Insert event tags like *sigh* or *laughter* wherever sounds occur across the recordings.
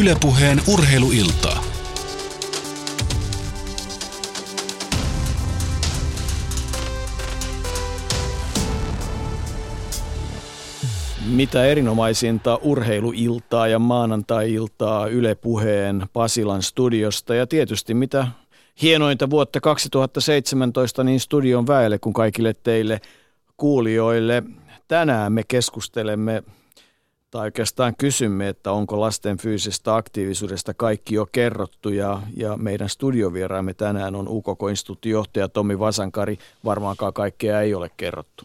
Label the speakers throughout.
Speaker 1: Ylepuheen urheiluiltaa.
Speaker 2: Mitä erinomaisinta urheiluiltaa ja maanantai-iltaa Yle Puheen Pasilan studiosta ja tietysti mitä hienointa vuotta 2017 niin studion väelle kuin kaikille teille kuulijoille. Tänään me keskustelemme tai oikeastaan kysymme, että onko lasten fyysisestä aktiivisuudesta kaikki jo kerrottu ja, ja meidän studiovieraamme tänään on UKK-instituutin johtaja Tomi Vasankari. Varmaankaan kaikkea ei ole kerrottu.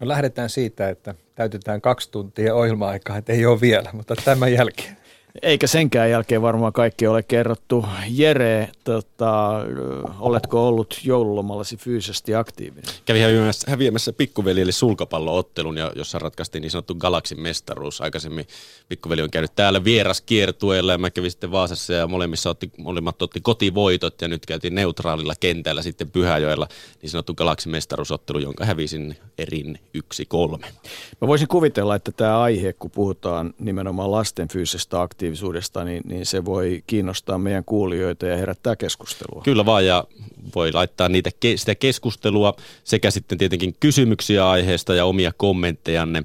Speaker 3: No lähdetään siitä, että täytetään kaksi tuntia ohjelma-aikaa, että ei ole vielä, mutta tämän jälkeen.
Speaker 2: Eikä senkään jälkeen varmaan kaikki ole kerrottu. Jere, tota, oletko ollut joululomallasi fyysisesti aktiivinen?
Speaker 4: Kävi häviämässä, häviämässä pikkuveljeli sulkapalloottelun, jossa ratkaistiin niin sanottu Galaksin mestaruus. Aikaisemmin pikkuveli on käynyt täällä vieraskiertueella ja mä kävin sitten Vaasassa ja molemmissa otti, molemmat otti kotivoitot ja nyt käytiin neutraalilla kentällä sitten Pyhäjoella niin sanottu Galaksin mestaruusottelu, jonka hävisin erin yksi kolme.
Speaker 2: Mä voisin kuvitella, että tämä aihe, kun puhutaan nimenomaan lasten fyysisestä aktiivisuudesta, aktiivisuudesta, niin, niin se voi kiinnostaa meidän kuulijoita ja herättää keskustelua.
Speaker 4: Kyllä vaan, ja voi laittaa niitä, sitä keskustelua sekä sitten tietenkin kysymyksiä aiheesta ja omia kommenttejanne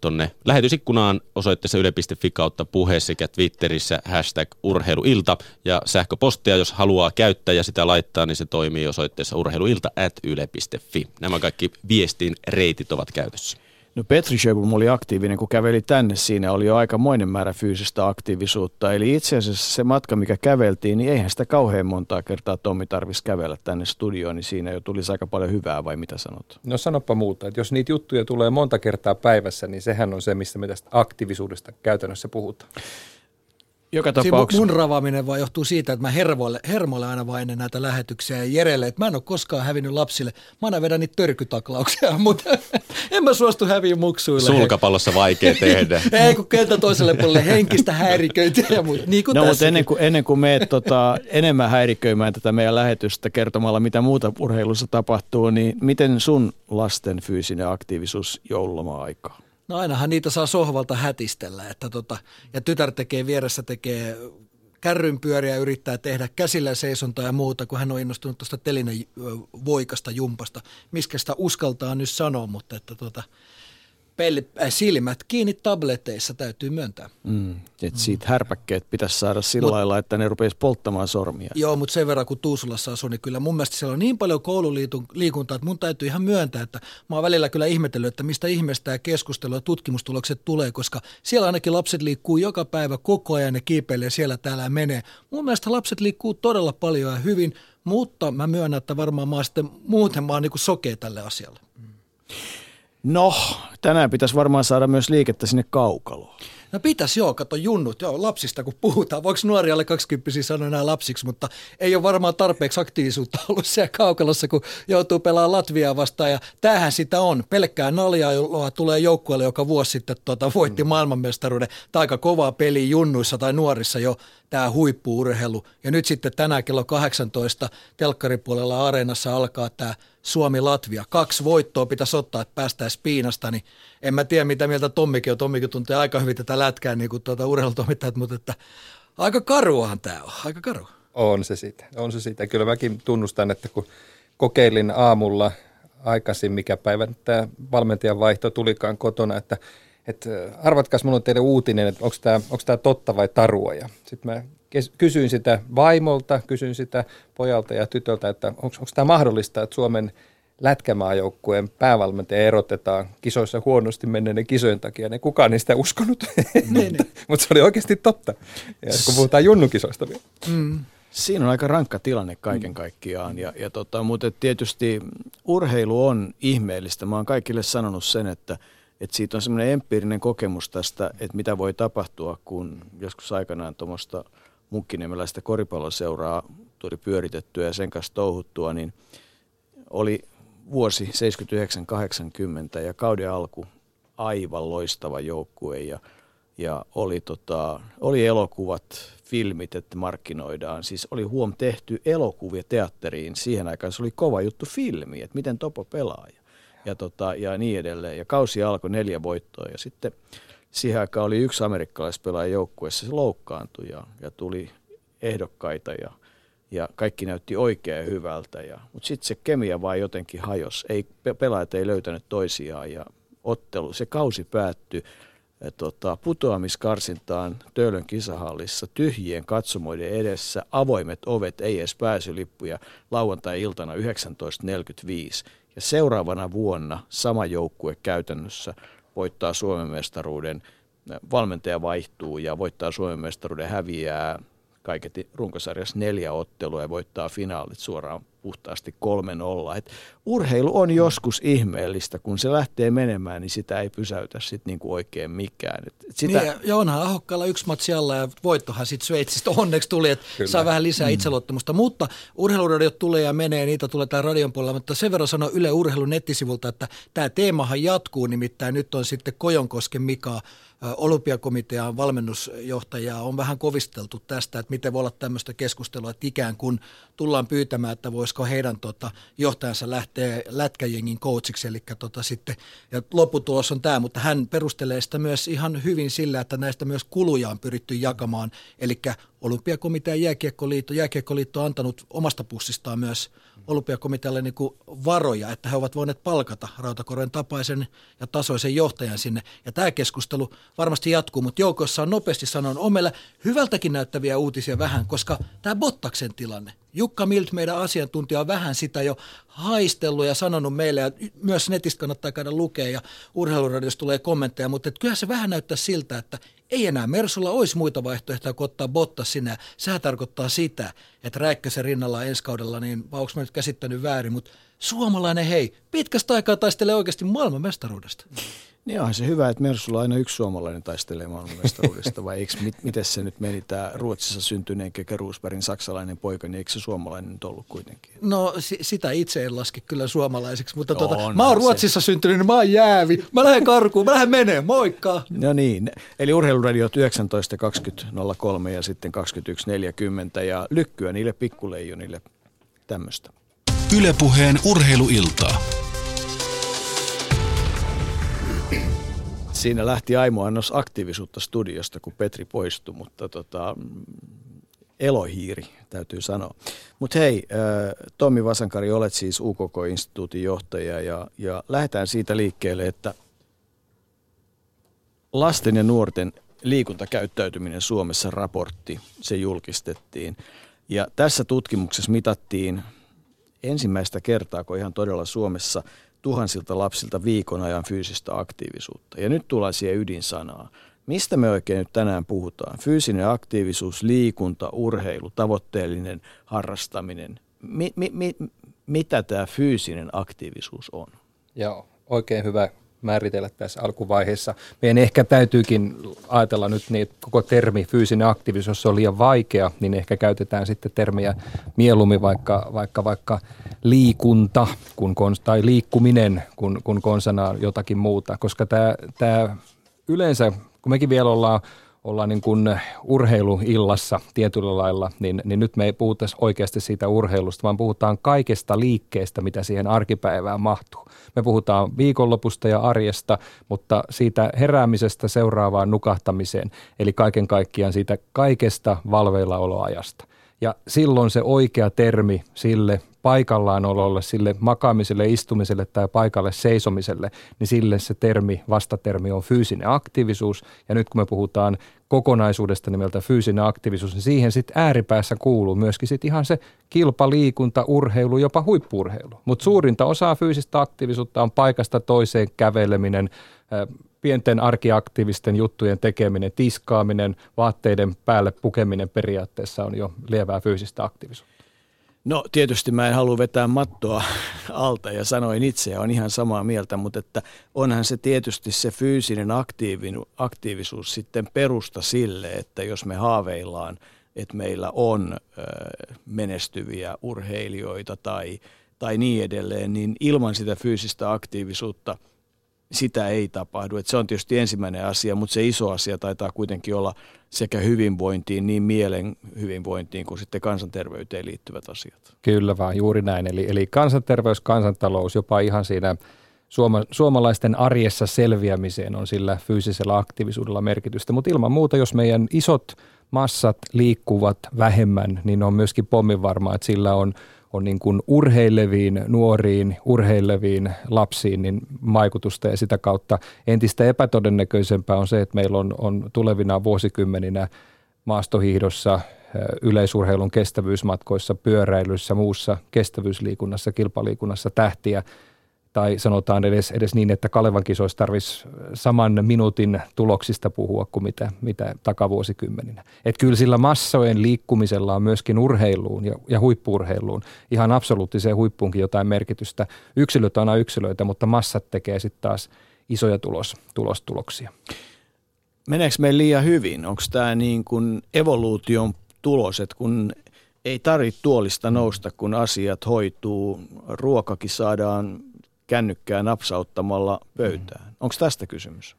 Speaker 4: tuonne lähetysikkunaan osoitteessa yle.fi kautta puhe sekä Twitterissä hashtag urheiluilta ja sähköpostia, jos haluaa käyttää ja sitä laittaa, niin se toimii osoitteessa urheiluilta at yle.fi. Nämä kaikki viestin reitit ovat käytössä.
Speaker 2: No Petri Sjöblom oli aktiivinen, kun käveli tänne. Siinä oli jo aikamoinen määrä fyysistä aktiivisuutta. Eli itse asiassa se matka, mikä käveltiin, niin eihän sitä kauhean montaa kertaa Tommi tarvitsisi kävellä tänne studioon, niin siinä jo tulisi aika paljon hyvää, vai mitä sanot?
Speaker 3: No sanoppa muuta, että jos niitä juttuja tulee monta kertaa päivässä, niin sehän on se, missä me tästä aktiivisuudesta käytännössä puhutaan.
Speaker 2: Joka tapauksessa.
Speaker 5: mun ravaaminen vaan johtuu siitä, että mä hermoille, hermoille aina vain ennen näitä lähetyksiä ja Jerelle, että mä en ole koskaan hävinnyt lapsille. Mä aina vedän niitä törkytaklauksia, *laughs* mutta en mä suostu häviä muksuille.
Speaker 4: Sulkapallossa vaikea tehdä. *laughs*
Speaker 5: Ei kun kenttä toiselle puolelle henkistä häiriköintiä ja muuta. Niin
Speaker 2: kuin no, mutta ennen kuin, ennen kuin meet tota, enemmän häiriköimään tätä meidän lähetystä kertomalla, mitä muuta urheilussa tapahtuu, niin miten sun lasten fyysinen aktiivisuus joululoma-aikaa?
Speaker 5: No ainahan niitä saa sohvalta hätistellä, että tota, ja tytär tekee vieressä tekee kärrynpyöriä yrittää tehdä käsillä seisontaa ja muuta, kun hän on innostunut tuosta telinen voikasta jumpasta. Miskä sitä uskaltaa nyt sanoa, mutta että tota, peli, äh, silmät kiinni tableteissa, täytyy myöntää.
Speaker 2: Mm, et siitä härpäkkeet pitäisi saada sillä Mut, lailla, että ne rupeaisi polttamaan sormia.
Speaker 5: Joo, mutta sen verran kun Tuusulassa asuu, niin kyllä mun mielestä siellä on niin paljon koululiikuntaa, että mun täytyy ihan myöntää, että mä oon välillä kyllä ihmetellyt, että mistä ihmeestä tämä keskustelu ja tutkimustulokset tulee, koska siellä ainakin lapset liikkuu joka päivä koko ajan ja kiipeilee siellä täällä ja menee. Mun mielestä lapset liikkuu todella paljon ja hyvin, mutta mä myönnän, että varmaan mä oon sitten muuten mä oon niin sokea tälle asialle. Mm.
Speaker 2: No, tänään pitäisi varmaan saada myös liikettä sinne kaukaloon.
Speaker 5: No pitäisi joo, kato junnut, joo, lapsista kun puhutaan. Voiko nuori alle 20 sanoa enää lapsiksi, mutta ei ole varmaan tarpeeksi aktiivisuutta ollut siellä kaukalossa, kun joutuu pelaamaan Latviaa vastaan. Ja tämähän sitä on. Pelkkää naljailua tulee joukkueelle, joka vuosi sitten tuota, voitti mm. maailmanmestaruuden. Tai aika kovaa peli junnuissa tai nuorissa jo tämä huippuurheilu. Ja nyt sitten tänään kello 18 telkkaripuolella areenassa alkaa tämä Suomi-Latvia. Kaksi voittoa pitäisi ottaa, että päästäisiin piinasta, niin en mä tiedä mitä mieltä Tommikin on. Tommikin tuntee aika hyvin tätä lätkää niin kuin tuota urheilutoimittajat, mutta että aika karuahan tämä on, aika karu.
Speaker 3: On se sitä, on se sitä. Kyllä mäkin tunnustan, että kun kokeilin aamulla aikaisin, mikä päivä tämä valmentajan vaihto tulikaan kotona, että että arvatkaas, mulla on teille uutinen, että onko tämä, onko tämä totta vai tarua. Ja sitten mä kysyin sitä vaimolta, kysyin sitä pojalta ja tytöltä, että onko, onko tämä mahdollista, että Suomen lätkämaajoukkueen päävalmentaja erotetaan kisoissa huonosti menneiden kisojen takia. Ne kukaan niistä uskonut, *laughs* niin, niin. mutta se oli oikeasti totta, ja kun puhutaan junnukisoista vielä. Mm.
Speaker 2: Siinä on aika rankka tilanne kaiken kaikkiaan, ja, ja tota, mutta tietysti urheilu on ihmeellistä. Mä oon kaikille sanonut sen, että – että siitä on semmoinen empiirinen kokemus tästä, että mitä voi tapahtua, kun joskus aikanaan tuommoista munkkiniemeläistä koripalloseuraa tuli pyöritettyä ja sen kanssa touhuttua, niin oli vuosi 79-80 ja kauden alku aivan loistava joukkue ja, ja oli, tota, oli elokuvat, filmit, että markkinoidaan. Siis oli huom tehty elokuvia teatteriin. Siihen aikaan se oli kova juttu filmi, että miten Topo pelaa ja, tota, ja niin edelleen. Ja kausi alkoi neljä voittoa ja sitten siihen aikaan oli yksi amerikkalaispelaaja joukkueessa, se loukkaantui ja, ja tuli ehdokkaita ja, ja kaikki näytti oikein hyvältä. Ja, mutta sitten se kemia vaan jotenkin hajos. Ei, pelaajat ei löytänyt toisiaan ja ottelu, se kausi päättyi tota, putoamiskarsintaan Töölön kisahallissa tyhjien katsomoiden edessä, avoimet ovet, ei edes pääsylippuja, lauantai-iltana 19.45. Ja seuraavana vuonna sama joukkue käytännössä voittaa Suomen mestaruuden, valmentaja vaihtuu ja voittaa Suomen mestaruuden, häviää kaiketi runkosarjassa neljä ottelua ja voittaa finaalit suoraan puhtaasti 3-0. Et urheilu on joskus ihmeellistä, kun se lähtee menemään, niin sitä ei pysäytä sit niinku oikein mikään. Et sitä...
Speaker 5: Niin, ja onhan Ahokkaalla yksi matsi alla ja voittohan sitten Sveitsistä *laughs* onneksi tuli, että saa vähän lisää mm. itseluottamusta. Mutta urheiluradiot tulee ja menee, niitä tulee tämän radion puolella, mutta sen verran sanoo Yle Urheilun nettisivulta, että tämä teemahan jatkuu, nimittäin nyt on sitten Kojonkosken Mika olympiakomitean valmennusjohtajaa on vähän kovisteltu tästä, että miten voi olla tämmöistä keskustelua, että ikään kuin tullaan pyytämään, että voisiko heidän tota, johtajansa lähteä lätkäjengin coachiksi, eli tota, sitten, ja lopputulos on tämä, mutta hän perustelee sitä myös ihan hyvin sillä, että näistä myös kuluja on pyritty jakamaan, eli olympiakomitea jääkiekkoliitto, jääkiekkoliitto on antanut omasta pussistaan myös olympiakomitealle niin kuin varoja, että he ovat voineet palkata Rautakoren tapaisen ja tasoisen johtajan sinne. Ja tämä keskustelu varmasti jatkuu, mutta joukossa on nopeasti sanon, on meillä hyvältäkin näyttäviä uutisia vähän, koska tämä Bottaksen tilanne, Jukka Milt, meidän asiantuntija, on vähän sitä jo haistellut ja sanonut meille, ja myös netistä kannattaa käydä lukea, ja urheiluradiosta tulee kommentteja, mutta kyllä se vähän näyttää siltä, että ei enää Mersulla olisi muita vaihtoehtoja kuin ottaa Bottas sinä. Sehän tarkoittaa sitä, että Räikkösen rinnalla ensi kaudella, niin onko mä nyt käsittänyt väärin, mutta suomalainen hei, pitkästä aikaa taistelee oikeasti maailmanmestaruudesta.
Speaker 2: Niin onhan se hyvä, että Mersulla aina yksi suomalainen taistelee maailmanmestaruudesta, vai eikö, mit, miten se nyt meni tämä Ruotsissa syntyneen Keke Roosbergin saksalainen poika, niin eikö se suomalainen nyt ollut kuitenkin?
Speaker 5: No si- sitä itse en laske kyllä suomalaiseksi, mutta tuota, mä oon Ruotsissa se. syntynyt, niin mä oon jäävi. Mä lähden karkuun, mä lähden menee, moikka!
Speaker 2: No niin, eli urheiluradiot 19.20.03 ja sitten 21.40 ja lykkyä niille pikkuleijonille tämmöistä.
Speaker 1: Ylepuheen urheiluiltaa.
Speaker 2: Siinä lähti Aimo Annos aktiivisuutta studiosta, kun Petri poistui, mutta tota, elohiiri, täytyy sanoa. Mutta hei, Tommi Vasankari, olet siis UKK-instituutin johtaja ja, ja lähdetään siitä liikkeelle, että lasten ja nuorten liikuntakäyttäytyminen Suomessa raportti, se julkistettiin. Ja tässä tutkimuksessa mitattiin ensimmäistä kertaa, kun ihan todella Suomessa tuhansilta lapsilta viikon ajan fyysistä aktiivisuutta. Ja nyt tullaan siihen ydinsanaan. Mistä me oikein nyt tänään puhutaan? Fyysinen aktiivisuus, liikunta, urheilu, tavoitteellinen harrastaminen. Mi- mi- mi- mitä tämä fyysinen aktiivisuus on?
Speaker 3: Joo, oikein hyvä määritellä tässä alkuvaiheessa. Meidän ehkä täytyykin ajatella nyt niin, että koko termi fyysinen aktiivisuus, jos se on liian vaikea, niin ehkä käytetään sitten termiä mieluummin vaikka, vaikka, vaikka liikunta kun, tai liikkuminen, kun, kun konsana jotakin muuta, koska tämä, tämä yleensä, kun mekin vielä ollaan ollaan niin kuin urheiluillassa tietyllä lailla, niin, niin nyt me ei puhuta oikeasti siitä urheilusta, vaan puhutaan kaikesta liikkeestä, mitä siihen arkipäivään mahtuu. Me puhutaan viikonlopusta ja arjesta, mutta siitä heräämisestä seuraavaan nukahtamiseen, eli kaiken kaikkiaan siitä kaikesta valveillaoloajasta. Ja silloin se oikea termi sille paikallaan ololle, sille makaamiselle, istumiselle tai paikalle seisomiselle, niin sille se termi, vastatermi on fyysinen aktiivisuus. Ja nyt kun me puhutaan kokonaisuudesta nimeltä fyysinen aktiivisuus, niin siihen sitten ääripäässä kuuluu myöskin sit ihan se kilpaliikunta, urheilu, jopa huippuurheilu. Mutta suurinta osaa fyysistä aktiivisuutta on paikasta toiseen käveleminen, pienten arkiaktiivisten juttujen tekeminen, tiskaaminen, vaatteiden päälle pukeminen periaatteessa on jo lievää fyysistä aktiivisuutta.
Speaker 2: No tietysti mä en halua vetää mattoa alta ja sanoin itse ja on ihan samaa mieltä, mutta että onhan se tietysti se fyysinen aktiivisuus sitten perusta sille, että jos me haaveillaan, että meillä on menestyviä urheilijoita tai, tai niin edelleen, niin ilman sitä fyysistä aktiivisuutta – sitä ei tapahdu. Et se on tietysti ensimmäinen asia, mutta se iso asia taitaa kuitenkin olla sekä hyvinvointiin, niin mielen hyvinvointiin kuin sitten kansanterveyteen liittyvät asiat.
Speaker 3: Kyllä vaan, juuri näin. Eli, eli kansanterveys, kansantalous, jopa ihan siinä suoma, suomalaisten arjessa selviämiseen on sillä fyysisellä aktiivisuudella merkitystä. Mutta ilman muuta, jos meidän isot massat liikkuvat vähemmän, niin on myöskin pommin varmaa, että sillä on, on niin kuin urheileviin nuoriin, urheileviin lapsiin niin vaikutusta ja sitä kautta entistä epätodennäköisempää on se, että meillä on, on tulevina vuosikymmeninä maastohiihdossa, yleisurheilun kestävyysmatkoissa, pyöräilyssä, muussa kestävyysliikunnassa, kilpaliikunnassa tähtiä, tai sanotaan edes, edes niin, että Kalevan kisoissa tarvitsisi saman minuutin tuloksista puhua kuin mitä, mitä takavuosikymmeninä. Että kyllä sillä massojen liikkumisella on myöskin urheiluun ja, ja huippuurheiluun ihan absoluuttiseen huippuunkin jotain merkitystä. Yksilöt on aina yksilöitä, mutta massat tekee sitten taas isoja tulos, tulostuloksia.
Speaker 2: Meneekö meillä liian hyvin? Onko tämä niin kuin evoluution tulos, että kun ei tarvitse tuolista nousta, kun asiat hoituu, ruokakin saadaan kännykkää napsauttamalla pöytään. Mm. Onko tästä kysymys?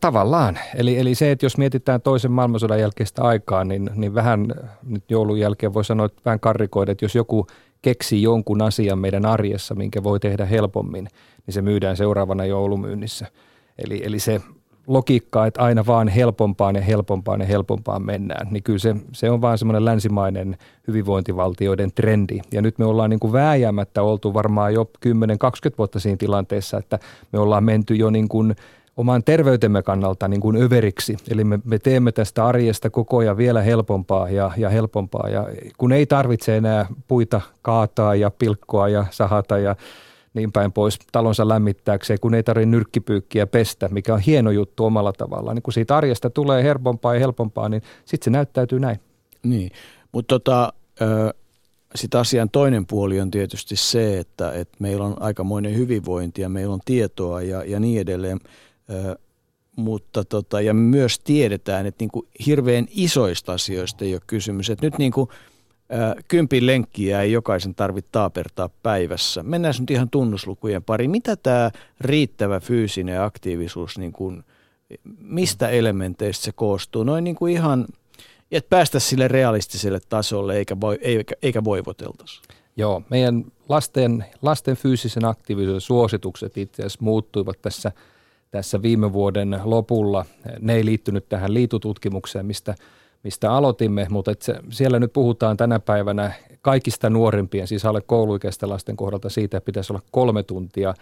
Speaker 3: Tavallaan. Eli, eli se, että jos mietitään toisen maailmansodan jälkeistä aikaa, niin, niin vähän nyt joulun jälkeen voi sanoa, että vähän karrikoida, että jos joku keksii jonkun asian meidän arjessa, minkä voi tehdä helpommin, niin se myydään seuraavana joulumyynnissä. Eli, eli se logiikkaa, että aina vaan helpompaan ja helpompaan ja helpompaan mennään, niin kyllä se, se on vaan semmoinen länsimainen hyvinvointivaltioiden trendi. Ja nyt me ollaan niin kuin vääjäämättä oltu varmaan jo 10-20 vuotta siinä tilanteessa, että me ollaan menty jo niin kuin oman terveytemme kannalta niin kuin överiksi. Eli me, me teemme tästä arjesta koko ajan vielä helpompaa ja, ja helpompaa. Ja kun ei tarvitse enää puita kaataa ja pilkkoa ja sahata ja niin päin pois talonsa lämmittääkseen, kun ei tarvitse nyrkkipyykkiä pestä, mikä on hieno juttu omalla tavallaan. Niin kun siitä arjesta tulee helpompaa ja helpompaa, niin sitten se näyttäytyy näin.
Speaker 2: Niin, mutta tota, sitten asian toinen puoli on tietysti se, että, että meillä on aikamoinen hyvinvointi ja meillä on tietoa ja, ja niin edelleen. Ö, mutta tota, ja myös tiedetään, että niin kuin hirveän isoista asioista ei ole kysymys. Että nyt niin kuin – kympin lenkkiä ei jokaisen tarvitse taapertaa päivässä. Mennään nyt ihan tunnuslukujen pari. Mitä tämä riittävä fyysinen aktiivisuus, niin kuin, mistä elementeistä se koostuu? Noin niin kuin ihan, että päästä sille realistiselle tasolle eikä, voi, eikä, eikä voivoteltaisi.
Speaker 3: Joo, meidän lasten, lasten fyysisen aktiivisuuden suositukset itse asiassa muuttuivat tässä, tässä viime vuoden lopulla. Ne ei liittynyt tähän liitututkimukseen, mistä – mistä aloitimme, mutta et se, siellä nyt puhutaan tänä päivänä kaikista nuorimpien, siis alle kouluikäisten lasten kohdalta siitä, että pitäisi olla kolme tuntia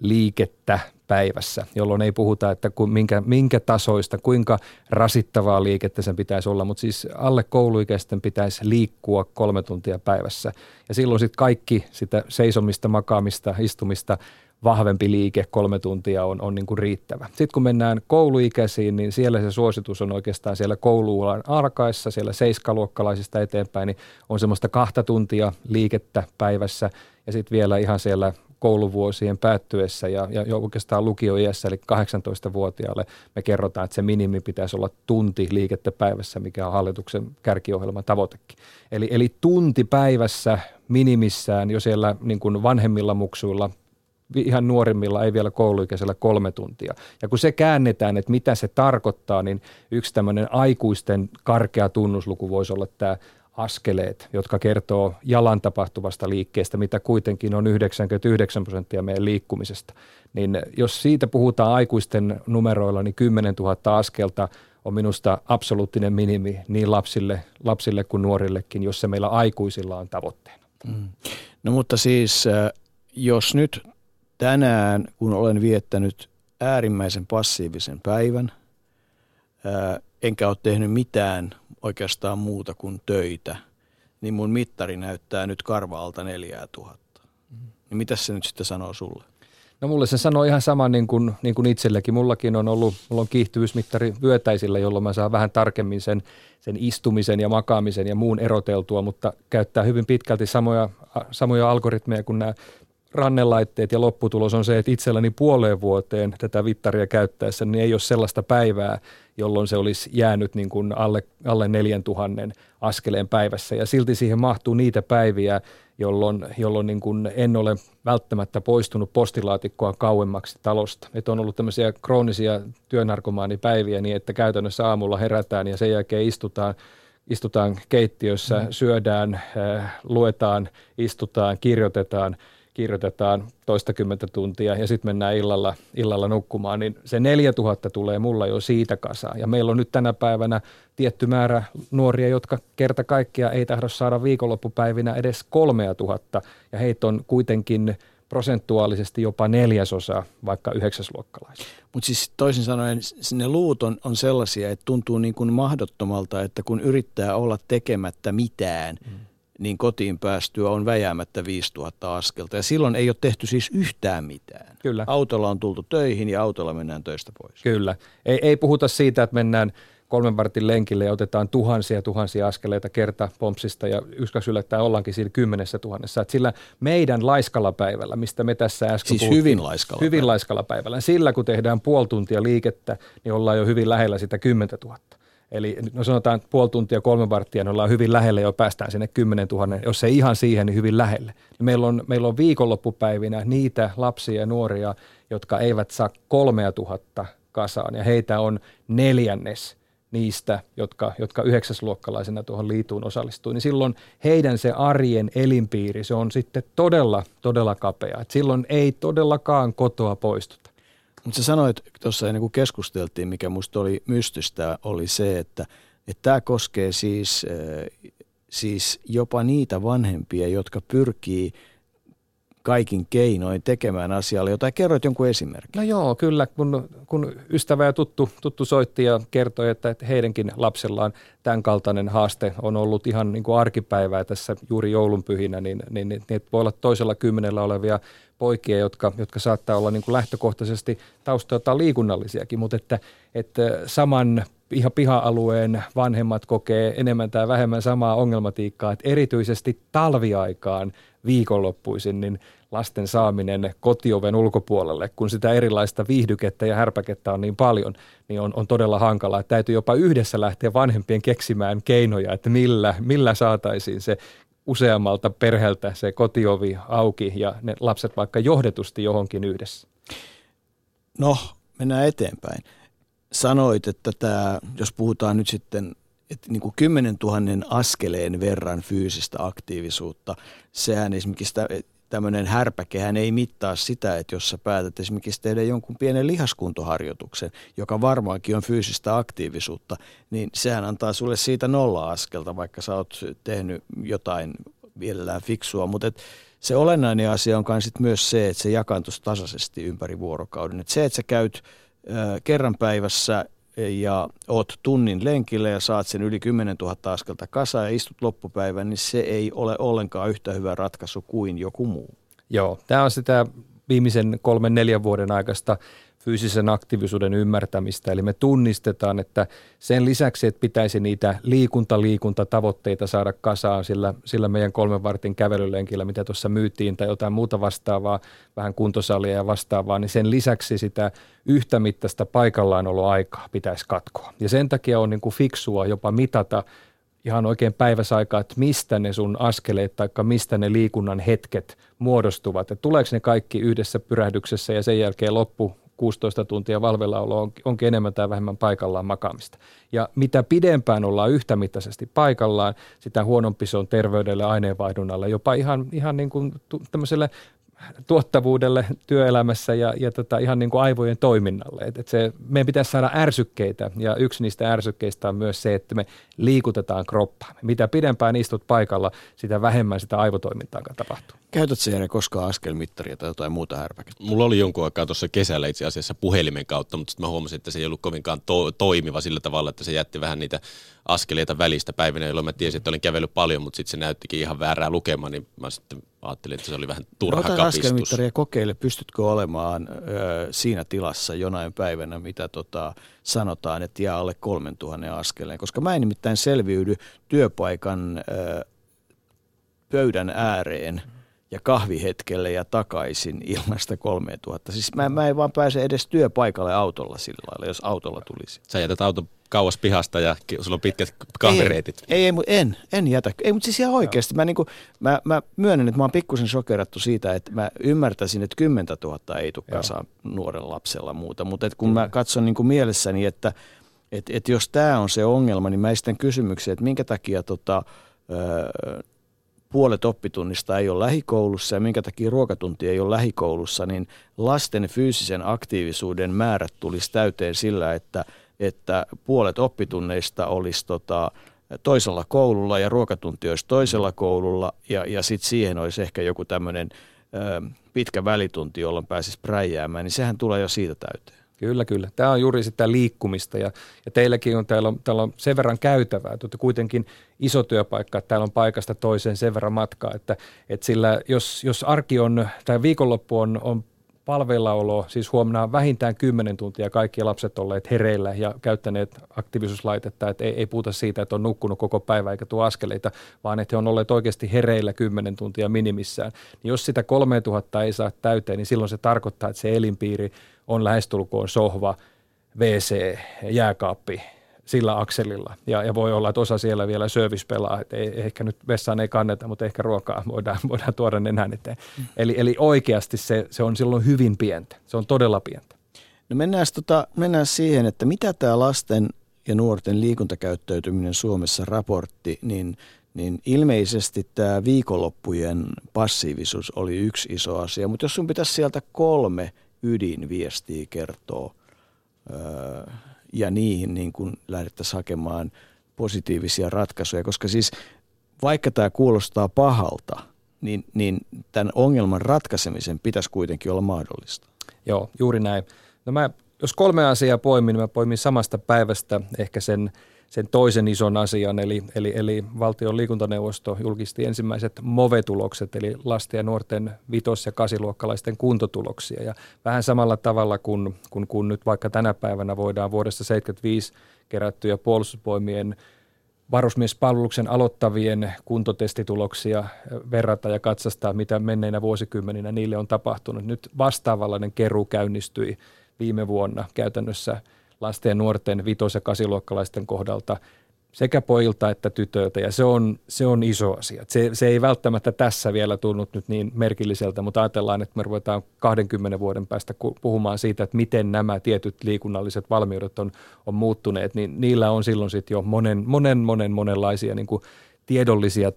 Speaker 3: liikettä päivässä, jolloin ei puhuta, että ku, minkä, minkä tasoista, kuinka rasittavaa liikettä sen pitäisi olla, mutta siis alle kouluikäisten pitäisi liikkua kolme tuntia päivässä. Ja silloin sitten kaikki sitä seisomista, makaamista, istumista vahvempi liike, kolme tuntia on, on niin kuin riittävä. Sitten kun mennään kouluikäisiin, niin siellä se suositus on oikeastaan siellä kouluulan alkaessa, siellä seiskaluokkalaisista eteenpäin, niin on semmoista kahta tuntia liikettä päivässä ja sitten vielä ihan siellä kouluvuosien päättyessä ja, ja jo oikeastaan lukioiässä, eli 18-vuotiaalle, me kerrotaan, että se minimi pitäisi olla tunti liikettä päivässä, mikä on hallituksen kärkiohjelman tavoitekin. Eli, eli tunti päivässä minimissään jo siellä niin kuin vanhemmilla muksuilla ihan nuorimmilla, ei vielä kouluikäisellä kolme tuntia. Ja kun se käännetään, että mitä se tarkoittaa, niin yksi tämmöinen aikuisten karkea tunnusluku voisi olla tämä askeleet, jotka kertoo jalan tapahtuvasta liikkeestä, mitä kuitenkin on 99 prosenttia meidän liikkumisesta. Niin jos siitä puhutaan aikuisten numeroilla, niin 10 000 askelta on minusta absoluuttinen minimi niin lapsille, lapsille kuin nuorillekin, jos se meillä aikuisilla on tavoitteena. Mm.
Speaker 2: No mutta siis äh, jos nyt tänään, kun olen viettänyt äärimmäisen passiivisen päivän, ää, enkä ole tehnyt mitään oikeastaan muuta kuin töitä, niin mun mittari näyttää nyt karvaalta 4000. Niin mitä se nyt sitten sanoo sulle?
Speaker 3: No mulle se sanoo ihan sama niin kuin, niin kuin itsellekin. Mullakin on ollut, mulla on kiihtyvyysmittari vyötäisillä, jolloin mä saan vähän tarkemmin sen, sen istumisen ja makaamisen ja muun eroteltua, mutta käyttää hyvin pitkälti samoja, samoja algoritmeja kuin nämä rannelaitteet ja lopputulos on se, että itselläni puoleen vuoteen tätä vittaria käyttäessä niin ei ole sellaista päivää, jolloin se olisi jäänyt niin kuin alle, alle 4000 askeleen päivässä. Ja silti siihen mahtuu niitä päiviä, jolloin, jolloin niin kuin en ole välttämättä poistunut postilaatikkoa kauemmaksi talosta. Että on ollut tämmöisiä kroonisia työnarkomaanipäiviä niin, että käytännössä aamulla herätään ja sen jälkeen istutaan istutaan keittiössä, mm. syödään, äh, luetaan, istutaan, kirjoitetaan – kirjoitetaan toistakymmentä tuntia ja sitten mennään illalla, illalla nukkumaan, niin se 4000 tulee mulla jo siitä kasaan. Ja meillä on nyt tänä päivänä tietty määrä nuoria, jotka kerta kaikkia ei tahdo saada viikonloppupäivinä edes 3000 ja heitä on kuitenkin prosentuaalisesti jopa neljäsosa vaikka yhdeksäsluokkalaisia.
Speaker 2: Mutta siis toisin sanoen ne luvut on, on sellaisia, että tuntuu niin kuin mahdottomalta, että kun yrittää olla tekemättä mitään, mm. Niin kotiin päästyä on väjäämättä 5000 askelta. Ja silloin ei ole tehty siis yhtään mitään.
Speaker 3: Kyllä.
Speaker 2: Autolla on tultu töihin ja autolla mennään töistä pois.
Speaker 3: Kyllä. Ei, ei puhuta siitä, että mennään kolmen vartin lenkille ja otetaan tuhansia tuhansia askeleita kerta pompsista ja yksi yllättää ollaankin siinä kymmenessä tuhannessa. Et sillä meidän laiskalla päivällä, mistä me tässä äsken
Speaker 2: Siis puhuttiin, hyvin laiskalla
Speaker 3: Hyvin päivällä. laiskalla päivällä. Sillä kun tehdään puoli tuntia liikettä, niin ollaan jo hyvin lähellä sitä kymmentä tuhatta. Eli no sanotaan puoli tuntia, kolme varttia, niin ollaan hyvin lähellä jo päästään sinne 10 000, jos ei ihan siihen, niin hyvin lähelle. Meillä on, meillä on viikonloppupäivinä niitä lapsia ja nuoria, jotka eivät saa kolmea tuhatta kasaan, ja heitä on neljännes niistä, jotka, jotka yhdeksäsluokkalaisena tuohon liituun osallistui, niin silloin heidän se arjen elinpiiri, se on sitten todella, todella kapea. Et silloin ei todellakaan kotoa poistuta.
Speaker 2: Mutta sä sanoit tuossa ennen kuin keskusteltiin, mikä musta oli mystystä, oli se, että tämä koskee siis, siis jopa niitä vanhempia, jotka pyrkii – kaikin keinoin tekemään asialle jotain. Kerroit jonkun esimerkin.
Speaker 3: No joo, kyllä. Kun, kun ystävä ja tuttu, tuttu soitti ja kertoi, että, että heidänkin lapsellaan tämän kaltainen haaste on ollut ihan niin kuin arkipäivää tässä juuri joulunpyhinä, niin, niin, niin, niin voi olla toisella kymmenellä olevia poikia, jotka, jotka saattaa olla niin kuin lähtökohtaisesti taustaltaan liikunnallisiakin, mutta että, että saman ihan piha-alueen vanhemmat kokee enemmän tai vähemmän samaa ongelmatiikkaa, että erityisesti talviaikaan viikonloppuisin, niin lasten saaminen kotioven ulkopuolelle, kun sitä erilaista viihdykettä ja härpäkettä on niin paljon, niin on, on todella hankalaa. Täytyy jopa yhdessä lähteä vanhempien keksimään keinoja, että millä, millä saataisiin se useammalta perheeltä se kotiovi auki ja ne lapset vaikka johdetusti johonkin yhdessä.
Speaker 2: No, mennään eteenpäin. Sanoit, että tämä, jos puhutaan nyt sitten että niin kuin 10 000 askeleen verran fyysistä aktiivisuutta, sehän esimerkiksi tämmöinen härpäkehän ei mittaa sitä, että jos sä päätät esimerkiksi tehdä jonkun pienen lihaskuntoharjoituksen, joka varmaankin on fyysistä aktiivisuutta, niin sehän antaa sulle siitä nolla askelta, vaikka sä oot tehnyt jotain mielellään fiksua, mutta et se olennainen asia on myös se, että se jakaantuisi tasaisesti ympäri vuorokauden. Et se, että sä käyt kerran päivässä ja oot tunnin lenkillä ja saat sen yli 10 000 askelta kasa ja istut loppupäivän, niin se ei ole ollenkaan yhtä hyvä ratkaisu kuin joku muu.
Speaker 3: Joo, tämä on sitä viimeisen kolmen neljän vuoden aikaista fyysisen aktiivisuuden ymmärtämistä. Eli me tunnistetaan, että sen lisäksi, että pitäisi niitä liikunta-liikunta-tavoitteita saada kasaan sillä, sillä meidän kolmen vartin kävelylenkillä, mitä tuossa myytiin, tai jotain muuta vastaavaa, vähän kuntosalia ja vastaavaa, niin sen lisäksi sitä yhtämittaista paikallaanoloaikaa pitäisi katkoa. Ja sen takia on niin kuin fiksua jopa mitata ihan oikein päiväsaikaa, että mistä ne sun askeleet tai mistä ne liikunnan hetket muodostuvat. Että tuleeko ne kaikki yhdessä pyrähdyksessä ja sen jälkeen loppu 16 tuntia valvelaolo on, onkin enemmän tai vähemmän paikallaan makaamista. Ja mitä pidempään ollaan yhtämittaisesti paikallaan, sitä huonompi se on terveydelle, aineenvaihdunnalle, jopa ihan, ihan niin kuin tämmöiselle tuottavuudelle työelämässä ja, ja tota, ihan niin kuin aivojen toiminnalle. Et, et se, meidän pitäisi saada ärsykkeitä ja yksi niistä ärsykkeistä on myös se, että me liikutetaan kroppaa. Mitä pidempään istut paikalla, sitä vähemmän sitä aivotoimintaa tapahtuu.
Speaker 2: Käytätkö Jere koskaan askelmittaria tai jotain muuta härpäkettä?
Speaker 4: Mulla oli jonkun aikaa tuossa kesällä itse asiassa puhelimen kautta, mutta sitten mä huomasin, että se ei ollut kovinkaan to- toimiva sillä tavalla, että se jätti vähän niitä askeleita välistä päivinä, jolloin mä tiesin, että olin kävellyt paljon, mutta sitten se näyttikin ihan väärää lukemaan, niin mä sitten ajattelin, että se oli vähän turha Ota kapistus.
Speaker 2: askelmittaria kokeile, pystytkö olemaan ö, siinä tilassa jonain päivänä, mitä tota, sanotaan, että jää alle 3000 askeleen, koska mä en nimittäin selviydy työpaikan ö, pöydän ääreen ja kahvihetkelle ja takaisin ilmasta 3000. Siis mä, mä en vaan pääse edes työpaikalle autolla sillä lailla, jos autolla tulisi.
Speaker 4: Sä jätät auton kauas pihasta ja sulla on pitkät kahvireitit.
Speaker 2: Ei, ei, ei en, en jätä. Ei, mutta siis ihan oikeasti. Mä, niinku, mä, mä myönnän, että mä oon pikkusen shokerattu siitä, että mä ymmärtäisin, että 10 000 ei tule kasaan nuoren lapsella muuta. Mutta kun mm. mä katson niinku mielessäni, että et, et jos tämä on se ongelma, niin mä esitän kysymyksen, että minkä takia tota, puolet oppitunnista ei ole lähikoulussa ja minkä takia ruokatunti ei ole lähikoulussa, niin lasten fyysisen aktiivisuuden määrät tulisi täyteen sillä, että, että puolet oppitunneista olisi tota, toisella koululla ja ruokatunti olisi toisella koululla ja, ja sitten siihen olisi ehkä joku tämmöinen pitkä välitunti, jolloin pääsisi präjäämään, niin sehän tulee jo siitä täyteen.
Speaker 3: Kyllä, kyllä. Tämä on juuri sitä liikkumista ja, ja teilläkin on täällä, on täällä on sen verran käytävää, että kuitenkin iso työpaikka, että täällä on paikasta toiseen sen verran matkaa, että, että sillä jos, jos arki on tai viikonloppu on, on palveillaolo, siis huomenna vähintään 10 tuntia kaikki lapset olleet hereillä ja käyttäneet aktiivisuuslaitetta, että ei, ei puhuta siitä, että on nukkunut koko päivä eikä tuo askeleita, vaan että he on olleet oikeasti hereillä 10 tuntia minimissään. Niin jos sitä 3000 ei saa täyteen, niin silloin se tarkoittaa, että se elinpiiri on lähestulkoon sohva, WC, jääkaappi, sillä akselilla. Ja, ja voi olla, että osa siellä vielä service pelaa, että ei, ehkä nyt vessaan ei kanneta, mutta ehkä ruokaa voidaan, *laughs* voidaan tuoda nenän eteen. Mm. Eli, eli oikeasti se, se on silloin hyvin pientä. Se on todella pientä.
Speaker 2: No mennään, tota, mennään siihen, että mitä tämä lasten ja nuorten liikuntakäyttäytyminen Suomessa raportti, niin, niin ilmeisesti tämä viikonloppujen passiivisuus oli yksi iso asia. Mutta jos sun pitäisi sieltä kolme ydinviestiä kertoa, öö, ja niihin niin kuin lähdettäisiin hakemaan positiivisia ratkaisuja, koska siis vaikka tämä kuulostaa pahalta, niin, niin tämän ongelman ratkaisemisen pitäisi kuitenkin olla mahdollista.
Speaker 3: Joo, juuri näin. No mä, jos kolme asiaa poimin, niin mä poimin samasta päivästä ehkä sen – sen toisen ison asian, eli, eli, eli valtion liikuntaneuvosto julkisti ensimmäiset MOVE-tulokset, eli lasten ja nuorten vitos- ja kasiluokkalaisten kuntotuloksia. Ja vähän samalla tavalla kuin kun, kun nyt vaikka tänä päivänä voidaan vuodesta 1975 kerättyjä puolustusvoimien varusmiespalveluksen aloittavien kuntotestituloksia verrata ja katsastaa, mitä menneinä vuosikymmeninä niille on tapahtunut. Nyt vastaavallainen keru käynnistyi viime vuonna käytännössä – lasten ja nuorten vitos- ja kasiluokkalaisten kohdalta sekä pojilta että tytöiltä, ja se on, se on iso asia. Se, se ei välttämättä tässä vielä tunnut nyt niin merkilliseltä, mutta ajatellaan, että me ruvetaan 20 vuoden päästä puhumaan siitä, että miten nämä tietyt liikunnalliset valmiudet on, on muuttuneet, niin niillä on silloin sitten jo monen, monen, monen, monenlaisia niin kuin tiedollisia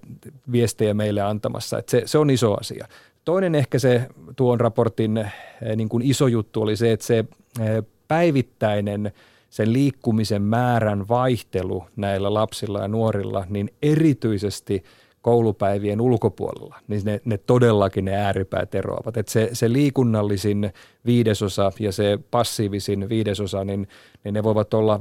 Speaker 3: viestejä meille antamassa. Että se, se on iso asia. Toinen ehkä se tuon raportin eh, niin kuin iso juttu oli se, että se eh, päivittäinen sen liikkumisen määrän vaihtelu näillä lapsilla ja nuorilla, niin erityisesti koulupäivien ulkopuolella, niin ne, ne todellakin ne ääripäät eroavat. Et se, se liikunnallisin viidesosa ja se passiivisin viidesosa, niin, niin ne voivat olla 5-6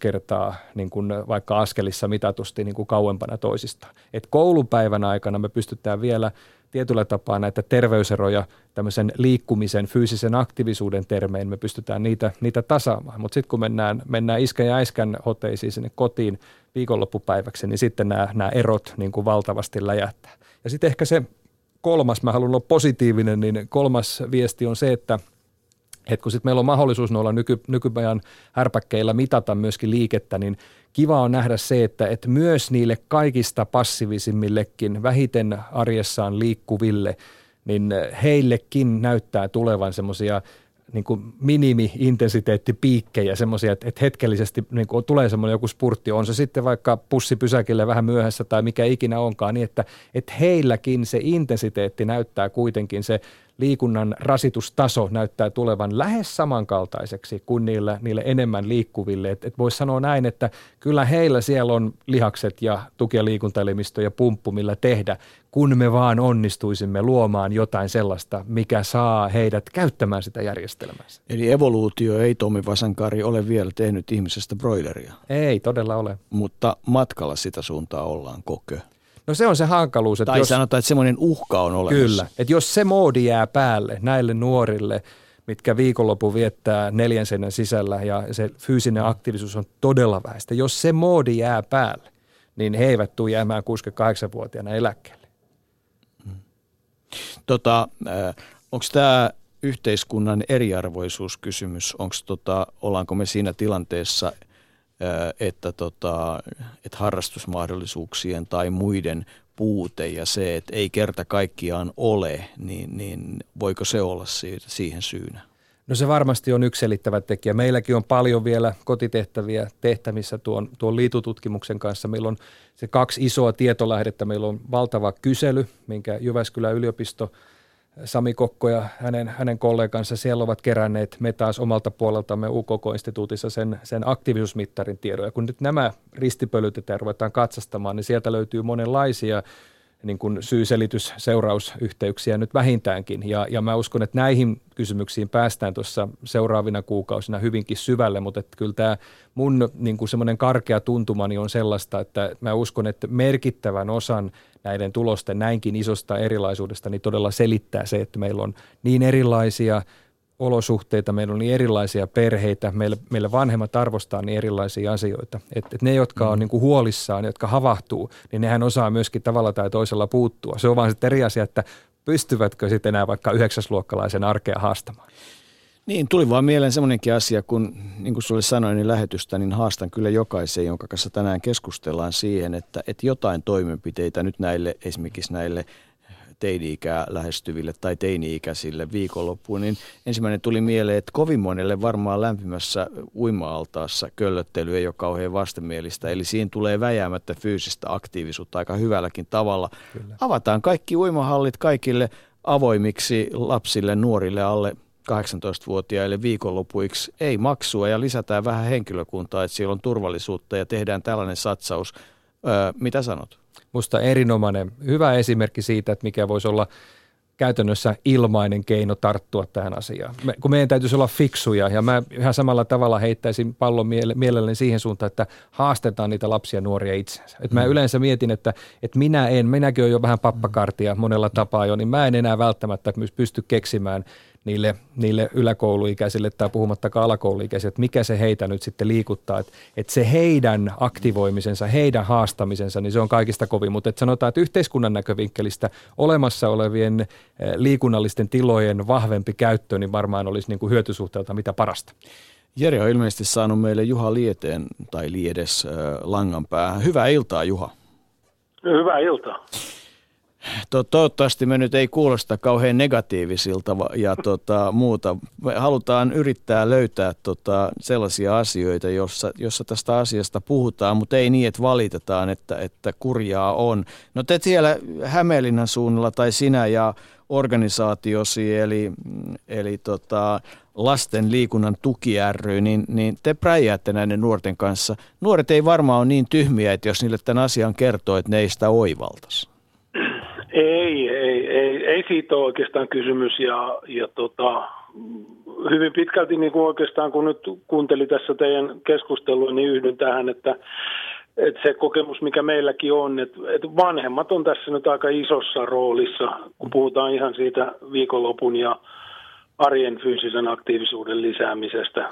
Speaker 3: kertaa niin kuin vaikka askelissa mitatusti niin kuin kauempana toisistaan. Et koulupäivän aikana me pystytään vielä tietyllä tapaa näitä terveyseroja tämmöisen liikkumisen, fyysisen aktiivisuuden termein, me pystytään niitä, niitä tasaamaan. Mutta sitten kun mennään, mennään iskän ja äiskän hoteisiin sinne kotiin viikonloppupäiväksi, niin sitten nämä, nämä erot niin kuin valtavasti läjähtää. Ja sitten ehkä se kolmas, mä haluan olla positiivinen, niin kolmas viesti on se, että että kun sitten meillä on mahdollisuus noilla nyky, nykypäivän härpäkkeillä mitata myöskin liikettä, niin kiva on nähdä se, että, että myös niille kaikista passiivisimmillekin, vähiten arjessaan liikkuville, niin heillekin näyttää tulevan semmoisia niin kuin minimi-intensiteettipiikkejä, semmoisia, että, että hetkellisesti niin kuin tulee semmoinen joku spurtti, on se sitten vaikka pussi pysäkille vähän myöhässä tai mikä ikinä onkaan, niin että, että heilläkin se intensiteetti näyttää kuitenkin se liikunnan rasitustaso näyttää tulevan lähes samankaltaiseksi kuin niillä, niille enemmän liikkuville. Et, et Voisi sanoa näin, että kyllä heillä siellä on lihakset ja tuki- ja liikuntaelimistö ja pumppu, millä tehdä, kun me vaan onnistuisimme luomaan jotain sellaista, mikä saa heidät käyttämään sitä järjestelmää.
Speaker 2: Eli evoluutio ei Tomi Vasankari ole vielä tehnyt ihmisestä broileria.
Speaker 3: Ei todella ole.
Speaker 2: Mutta matkalla sitä suuntaa ollaan kokö.
Speaker 3: No se on se hankaluus.
Speaker 2: Että tai jos, sanotaan, että semmoinen uhka on olemassa.
Speaker 3: Kyllä, että jos se moodi jää päälle näille nuorille, mitkä viikonloppu viettää neljän seinän sisällä ja se fyysinen aktiivisuus on todella vähäistä. Jos se moodi jää päälle, niin he eivät tule jäämään 68-vuotiaana eläkkeelle. Hmm.
Speaker 2: Tota, äh, Onko tämä yhteiskunnan eriarvoisuuskysymys, onko tota, ollaanko me siinä tilanteessa – että, tota, että harrastusmahdollisuuksien tai muiden puute ja se, että ei kerta kaikkiaan ole, niin, niin voiko se olla siihen syynä?
Speaker 3: No se varmasti on ykselittävä tekijä. Meilläkin on paljon vielä kotitehtäviä tehtävissä tuon, tuon liitututkimuksen kanssa. Meillä on se kaksi isoa tietolähdettä. Meillä on valtava kysely, minkä Jyväskylän yliopisto Sami Kokko ja hänen, hänen kollegansa siellä ovat keränneet me taas omalta puoleltamme UKK-instituutissa sen, sen aktiivisuusmittarin tiedon. Ja kun nyt nämä ristipölytetään ja ruvetaan katsastamaan, niin sieltä löytyy monenlaisia niin kuin syy-selitys-seurausyhteyksiä nyt vähintäänkin. Ja, ja mä uskon, että näihin kysymyksiin päästään tuossa seuraavina kuukausina hyvinkin syvälle, mutta että kyllä tämä mun niin kuin semmoinen karkea tuntumani on sellaista, että mä uskon, että merkittävän osan näiden tulosten näinkin isosta erilaisuudesta niin todella selittää se, että meillä on niin erilaisia olosuhteita, meillä on niin erilaisia perheitä, meillä, meillä vanhemmat arvostaa niin erilaisia asioita. Että et ne, jotka on mm. niin kuin huolissaan, jotka havahtuu, niin nehän osaa myöskin tavalla tai toisella puuttua. Se on vaan sitten eri asia, että pystyvätkö sitten enää vaikka yhdeksäsluokkalaisen arkea haastamaan.
Speaker 2: Niin, tuli vaan mieleen semmoinenkin asia, kun niin kuin sulle sanoin, niin lähetystä, niin haastan kyllä jokaisen, jonka kanssa tänään keskustellaan siihen, että, että jotain toimenpiteitä nyt näille, esimerkiksi näille teini-ikää lähestyville tai teini-ikäisille viikonloppuun, niin ensimmäinen tuli mieleen, että kovin monelle varmaan lämpimässä uima-altaassa köllöttely ei ole kauhean vastenmielistä, eli siinä tulee väjäämättä fyysistä aktiivisuutta aika hyvälläkin tavalla. Kyllä. Avataan kaikki uimahallit kaikille avoimiksi lapsille, nuorille alle 18-vuotiaille viikonlopuiksi ei maksua ja lisätään vähän henkilökuntaa, että siellä on turvallisuutta ja tehdään tällainen satsaus. Öö, mitä sanot?
Speaker 3: Musta erinomainen, hyvä esimerkki siitä, että mikä voisi olla käytännössä ilmainen keino tarttua tähän asiaan. Me, kun meidän täytyisi olla fiksuja ja mä ihan samalla tavalla heittäisin pallon miele, mielelläni siihen suuntaan, että haastetaan niitä lapsia ja nuoria itsensä. Et mä mm. yleensä mietin, että, että minä en, minäkin olen jo vähän pappakartia monella tapaa jo, niin mä en enää välttämättä pysty keksimään – niille, niille yläkouluikäisille tai puhumattakaan alakouluikäisille, että mikä se heitä nyt sitten liikuttaa. Että, että se heidän aktivoimisensa, heidän haastamisensa, niin se on kaikista kovin. Mutta että sanotaan, että yhteiskunnan näkövinkkelistä olemassa olevien eh, liikunnallisten tilojen vahvempi käyttö, niin varmaan olisi niin kuin hyötysuhteelta mitä parasta.
Speaker 2: Jere on ilmeisesti saanut meille Juha Lieteen tai Liedes äh, langan päähän. Hyvää iltaa Juha.
Speaker 6: Hyvää iltaa.
Speaker 2: To- toivottavasti me nyt ei kuulosta kauhean negatiivisilta ja tota, muuta. Me halutaan yrittää löytää tota, sellaisia asioita, jossa, jossa tästä asiasta puhutaan, mutta ei niin, että valitetaan, että, että kurjaa on. No te siellä Hämeenlinnan suunnalla tai sinä ja organisaatiosi, eli, eli tota, lasten liikunnan tuki ry, niin, niin te präjäätte näiden nuorten kanssa. Nuoret ei varmaan ole niin tyhmiä, että jos niille tämän asian kertoo, että ne ei sitä oivaltaisi.
Speaker 6: Ei, ei, ei, ei siitä ole oikeastaan kysymys ja, ja tota, hyvin pitkälti niin kuin oikeastaan kun nyt kuuntelin tässä teidän keskustelua, niin yhdyn tähän, että, että se kokemus, mikä meilläkin on, että, että vanhemmat on tässä nyt aika isossa roolissa, kun puhutaan ihan siitä viikonlopun ja arjen fyysisen aktiivisuuden lisäämisestä.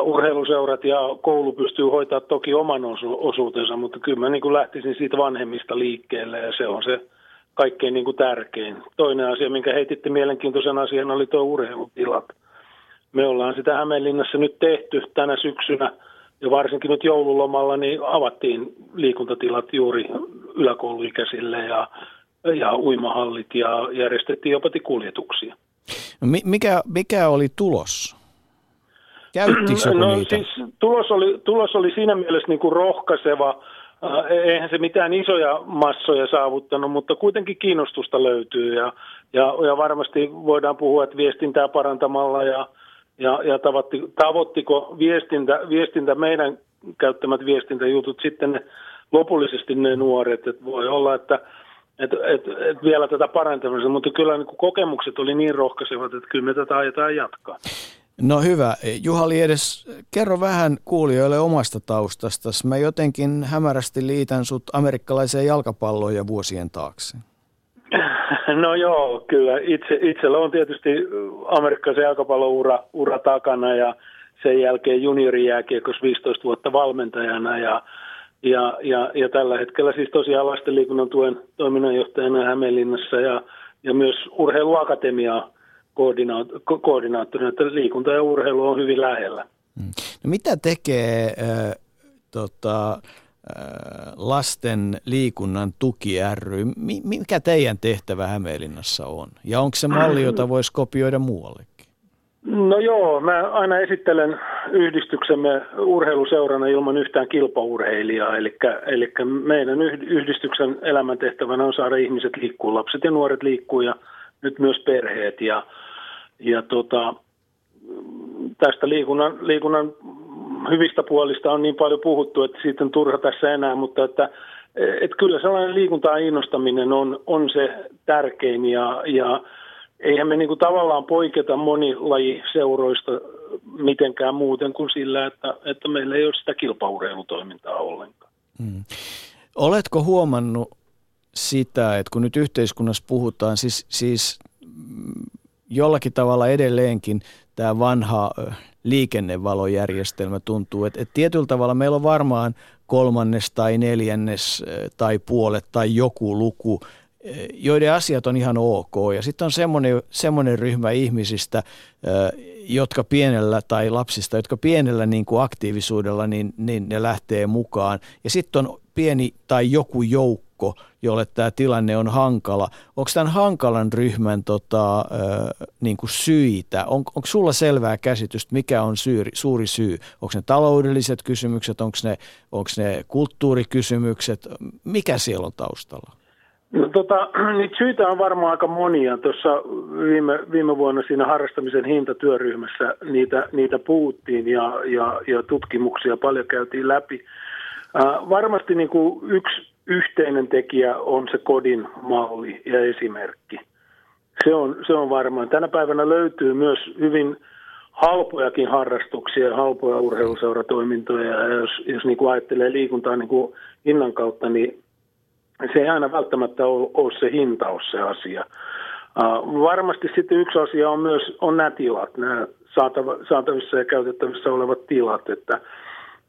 Speaker 6: Urheiluseurat ja koulu pystyy hoitaa toki oman osuutensa, mutta kyllä mä niin kuin lähtisin siitä vanhemmista liikkeelle ja se on se kaikkein niin kuin tärkein. Toinen asia, minkä heititte mielenkiintoisen asian, oli tuo urheilutilat. Me ollaan sitä Hämeenlinnassa nyt tehty tänä syksynä ja varsinkin nyt joululomalla niin avattiin liikuntatilat juuri yläkouluikäisille ja, ja uimahallit ja järjestettiin jopa kuljetuksia.
Speaker 2: No, mikä, mikä oli tulos? Käyttikö no, niitä? Siis,
Speaker 6: tulos, oli, tulos oli siinä mielessä niin kuin rohkaiseva, eihän se mitään isoja massoja saavuttanut, mutta kuitenkin kiinnostusta löytyy ja, ja, ja varmasti voidaan puhua, että viestintää parantamalla ja, ja, ja tavoitti, tavoittiko viestintä, viestintä, meidän käyttämät viestintäjutut sitten ne, lopullisesti ne nuoret, että voi olla, että et, et, et vielä tätä parantamista, mutta kyllä niin kokemukset oli niin rohkaisevat, että kyllä me tätä ajetaan jatkaa.
Speaker 2: No hyvä. Juha Liedes, kerro vähän kuulijoille omasta taustasta. Mä jotenkin hämärästi liitän sut amerikkalaiseen jalkapalloon ja vuosien taakse.
Speaker 6: No joo, kyllä. Itse, itsellä on tietysti amerikkalaisen jalkapalloura ura takana ja sen jälkeen juniorijääkiekossa 15 vuotta valmentajana ja, ja, ja, ja tällä hetkellä siis tosiaan lastenliikunnan tuen toiminnanjohtajana Hämeenlinnassa ja, ja myös urheiluakatemiaa koordinaat- koordinaattorina, että liikunta ja urheilu on hyvin lähellä.
Speaker 2: Mm. No mitä tekee äh, tota, äh, lasten liikunnan tuki ry? Mikä teidän tehtävä Hämeenlinnassa on? Ja onko se malli, jota voisi kopioida muuallekin?
Speaker 6: No joo, mä aina esittelen yhdistyksemme urheiluseurana ilman yhtään kilpaurheilijaa, eli, eli meidän yhdistyksen elämäntehtävänä on saada ihmiset liikkuu, lapset ja nuoret liikkuu ja nyt myös perheet. Ja, ja tota, tästä liikunnan, liikunnan hyvistä puolista on niin paljon puhuttu, että siitä on turha tässä enää, mutta että, että kyllä sellainen liikuntaa innostaminen on, on se tärkein ja, ja eihän me niinku tavallaan poiketa monilajiseuroista mitenkään muuten kuin sillä, että, että meillä ei ole sitä kilpaurheilutoimintaa ollenkaan. Hmm.
Speaker 2: Oletko huomannut sitä, että kun nyt yhteiskunnassa puhutaan, siis, siis jollakin tavalla edelleenkin tämä vanha liikennevalojärjestelmä tuntuu, että, että tietyllä tavalla meillä on varmaan kolmannes tai neljännes tai puolet tai joku luku joiden asiat on ihan ok. Ja sitten on semmoinen, semmoinen ryhmä ihmisistä, jotka pienellä, tai lapsista, jotka pienellä niin kuin aktiivisuudella, niin, niin ne lähtee mukaan. Ja sitten on pieni tai joku joukko, jolle tämä tilanne on hankala. Onko tämän hankalan ryhmän tota, niin kuin syitä? On, onko sulla selvää käsitystä, mikä on syyri, suuri syy? Onko ne taloudelliset kysymykset, onko ne, onko ne kulttuurikysymykset? Mikä siellä on taustalla?
Speaker 6: No, tota, *clears throat* niitä syitä on varmaan aika monia. Tuossa viime, viime vuonna siinä harrastamisen hintatyöryhmässä niitä, niitä puhuttiin ja, ja, ja tutkimuksia paljon käytiin läpi. Varmasti niin kuin yksi yhteinen tekijä on se kodin malli ja esimerkki. Se on, se on varmaan. Tänä päivänä löytyy myös hyvin halpojakin harrastuksia ja halpoja urheiluseuratoimintoja. Ja jos, jos niin kuin ajattelee liikuntaa niin kuin hinnan kautta, niin se ei aina välttämättä ole, ole se hintaus se asia. Varmasti sitten yksi asia on myös on nämä tilat, nämä saatavissa ja käytettävissä olevat tilat, että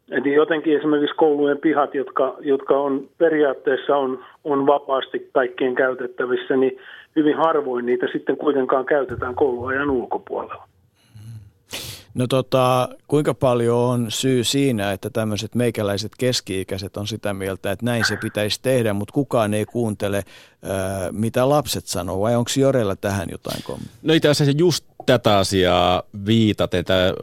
Speaker 6: Eli jotenkin esimerkiksi koulujen pihat, jotka, jotka on periaatteessa on, on vapaasti kaikkien käytettävissä, niin hyvin harvoin niitä sitten kuitenkaan käytetään kouluajan ulkopuolella.
Speaker 2: No tota, kuinka paljon on syy siinä, että tämmöiset meikäläiset keski-ikäiset on sitä mieltä, että näin se pitäisi tehdä, mutta kukaan ei kuuntele, ää, mitä lapset sanoo, vai onko Jorella tähän jotain kommenttia?
Speaker 4: No itse asiassa just tätä asiaa viitaten. Tämä,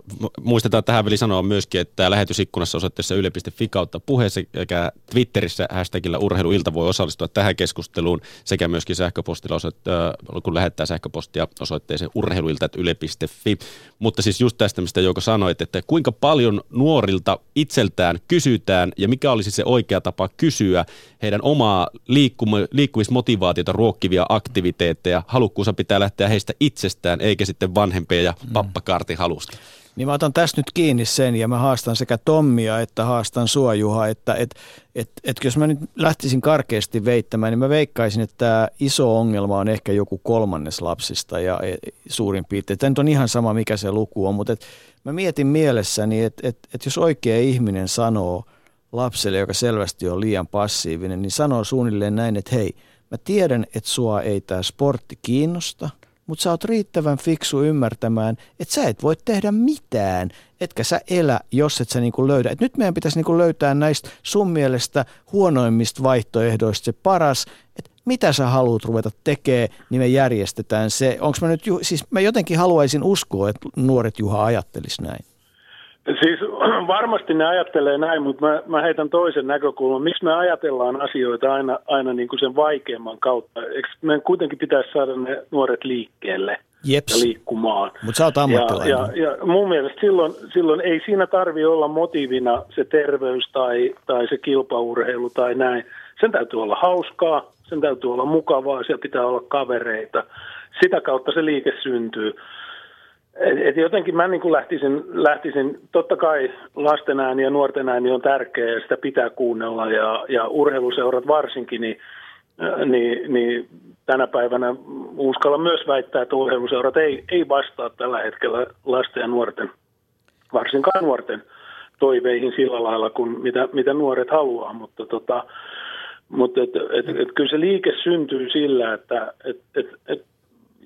Speaker 4: muistetaan tähän väliin sanoa myöskin, että lähetysikkunassa osoitteessa yle.fi kautta puheessa sekä Twitterissä hashtagillä urheiluilta voi osallistua tähän keskusteluun sekä myöskin sähköpostilla, osoitt- kun lähettää sähköpostia osoitteeseen urheiluilta.yle.fi. Mutta siis just tästä, mistä Jouko sanoit, että kuinka paljon nuorilta itseltään kysytään ja mikä olisi se oikea tapa kysyä heidän omaa liikkum- liikkumismotivaatiota ruokkivia aktiviteetteja. Halukkuusa pitää lähteä heistä itsestään eikä sitten sitten vanhempien ja mm. pappakaartin halusta.
Speaker 2: Niin mä otan tässä nyt kiinni sen ja mä haastan sekä Tommia että haastan sua Juha, että et, et, et jos mä nyt lähtisin karkeasti veittämään, niin mä veikkaisin, että tämä iso ongelma on ehkä joku kolmannes lapsista ja e, suurin piirtein. Tämä nyt on ihan sama mikä se luku on, mutta et mä mietin mielessäni, että et, et jos oikea ihminen sanoo lapselle, joka selvästi on liian passiivinen, niin sanoo suunnilleen näin, että hei, mä tiedän, että sua ei tämä sportti kiinnosta – mutta sä oot riittävän fiksu ymmärtämään, että sä et voi tehdä mitään, etkä sä elä, jos et sä niinku löydä. Et nyt meidän pitäisi niinku löytää näistä sun mielestä huonoimmista vaihtoehdoista se paras, että mitä sä haluat ruveta tekemään, niin me järjestetään se. Onko mä nyt, siis mä jotenkin haluaisin uskoa, että nuoret Juha ajattelis näin.
Speaker 6: Siis *clears throat* varmasti ne ajattelee näin, mutta mä, mä heitän toisen näkökulman. Miksi me ajatellaan asioita aina, aina niin kuin sen vaikeamman kautta? Eikö meidän kuitenkin pitäisi saada ne nuoret liikkeelle Jeps. ja liikkumaan?
Speaker 2: Mutta sä oot ammattilainen.
Speaker 6: Ja, ja, ja mun mielestä silloin, silloin ei siinä tarvi olla motiivina se terveys tai, tai se kilpaurheilu tai näin. Sen täytyy olla hauskaa, sen täytyy olla mukavaa, siellä pitää olla kavereita. Sitä kautta se liike syntyy. Et, et jotenkin mä niin lähtisin, lähtisin, totta kai lasten ääni ja nuorten ääni on tärkeä ja sitä pitää kuunnella ja, ja urheiluseurat varsinkin, niin, äh, niin, niin tänä päivänä uskalla myös väittää, että urheiluseurat ei, ei vastaa tällä hetkellä lasten ja nuorten, varsinkaan nuorten toiveihin sillä lailla kuin mitä, mitä nuoret haluaa, mutta tota, mutta et, et, et, kyllä se liike syntyy sillä, että et, et, et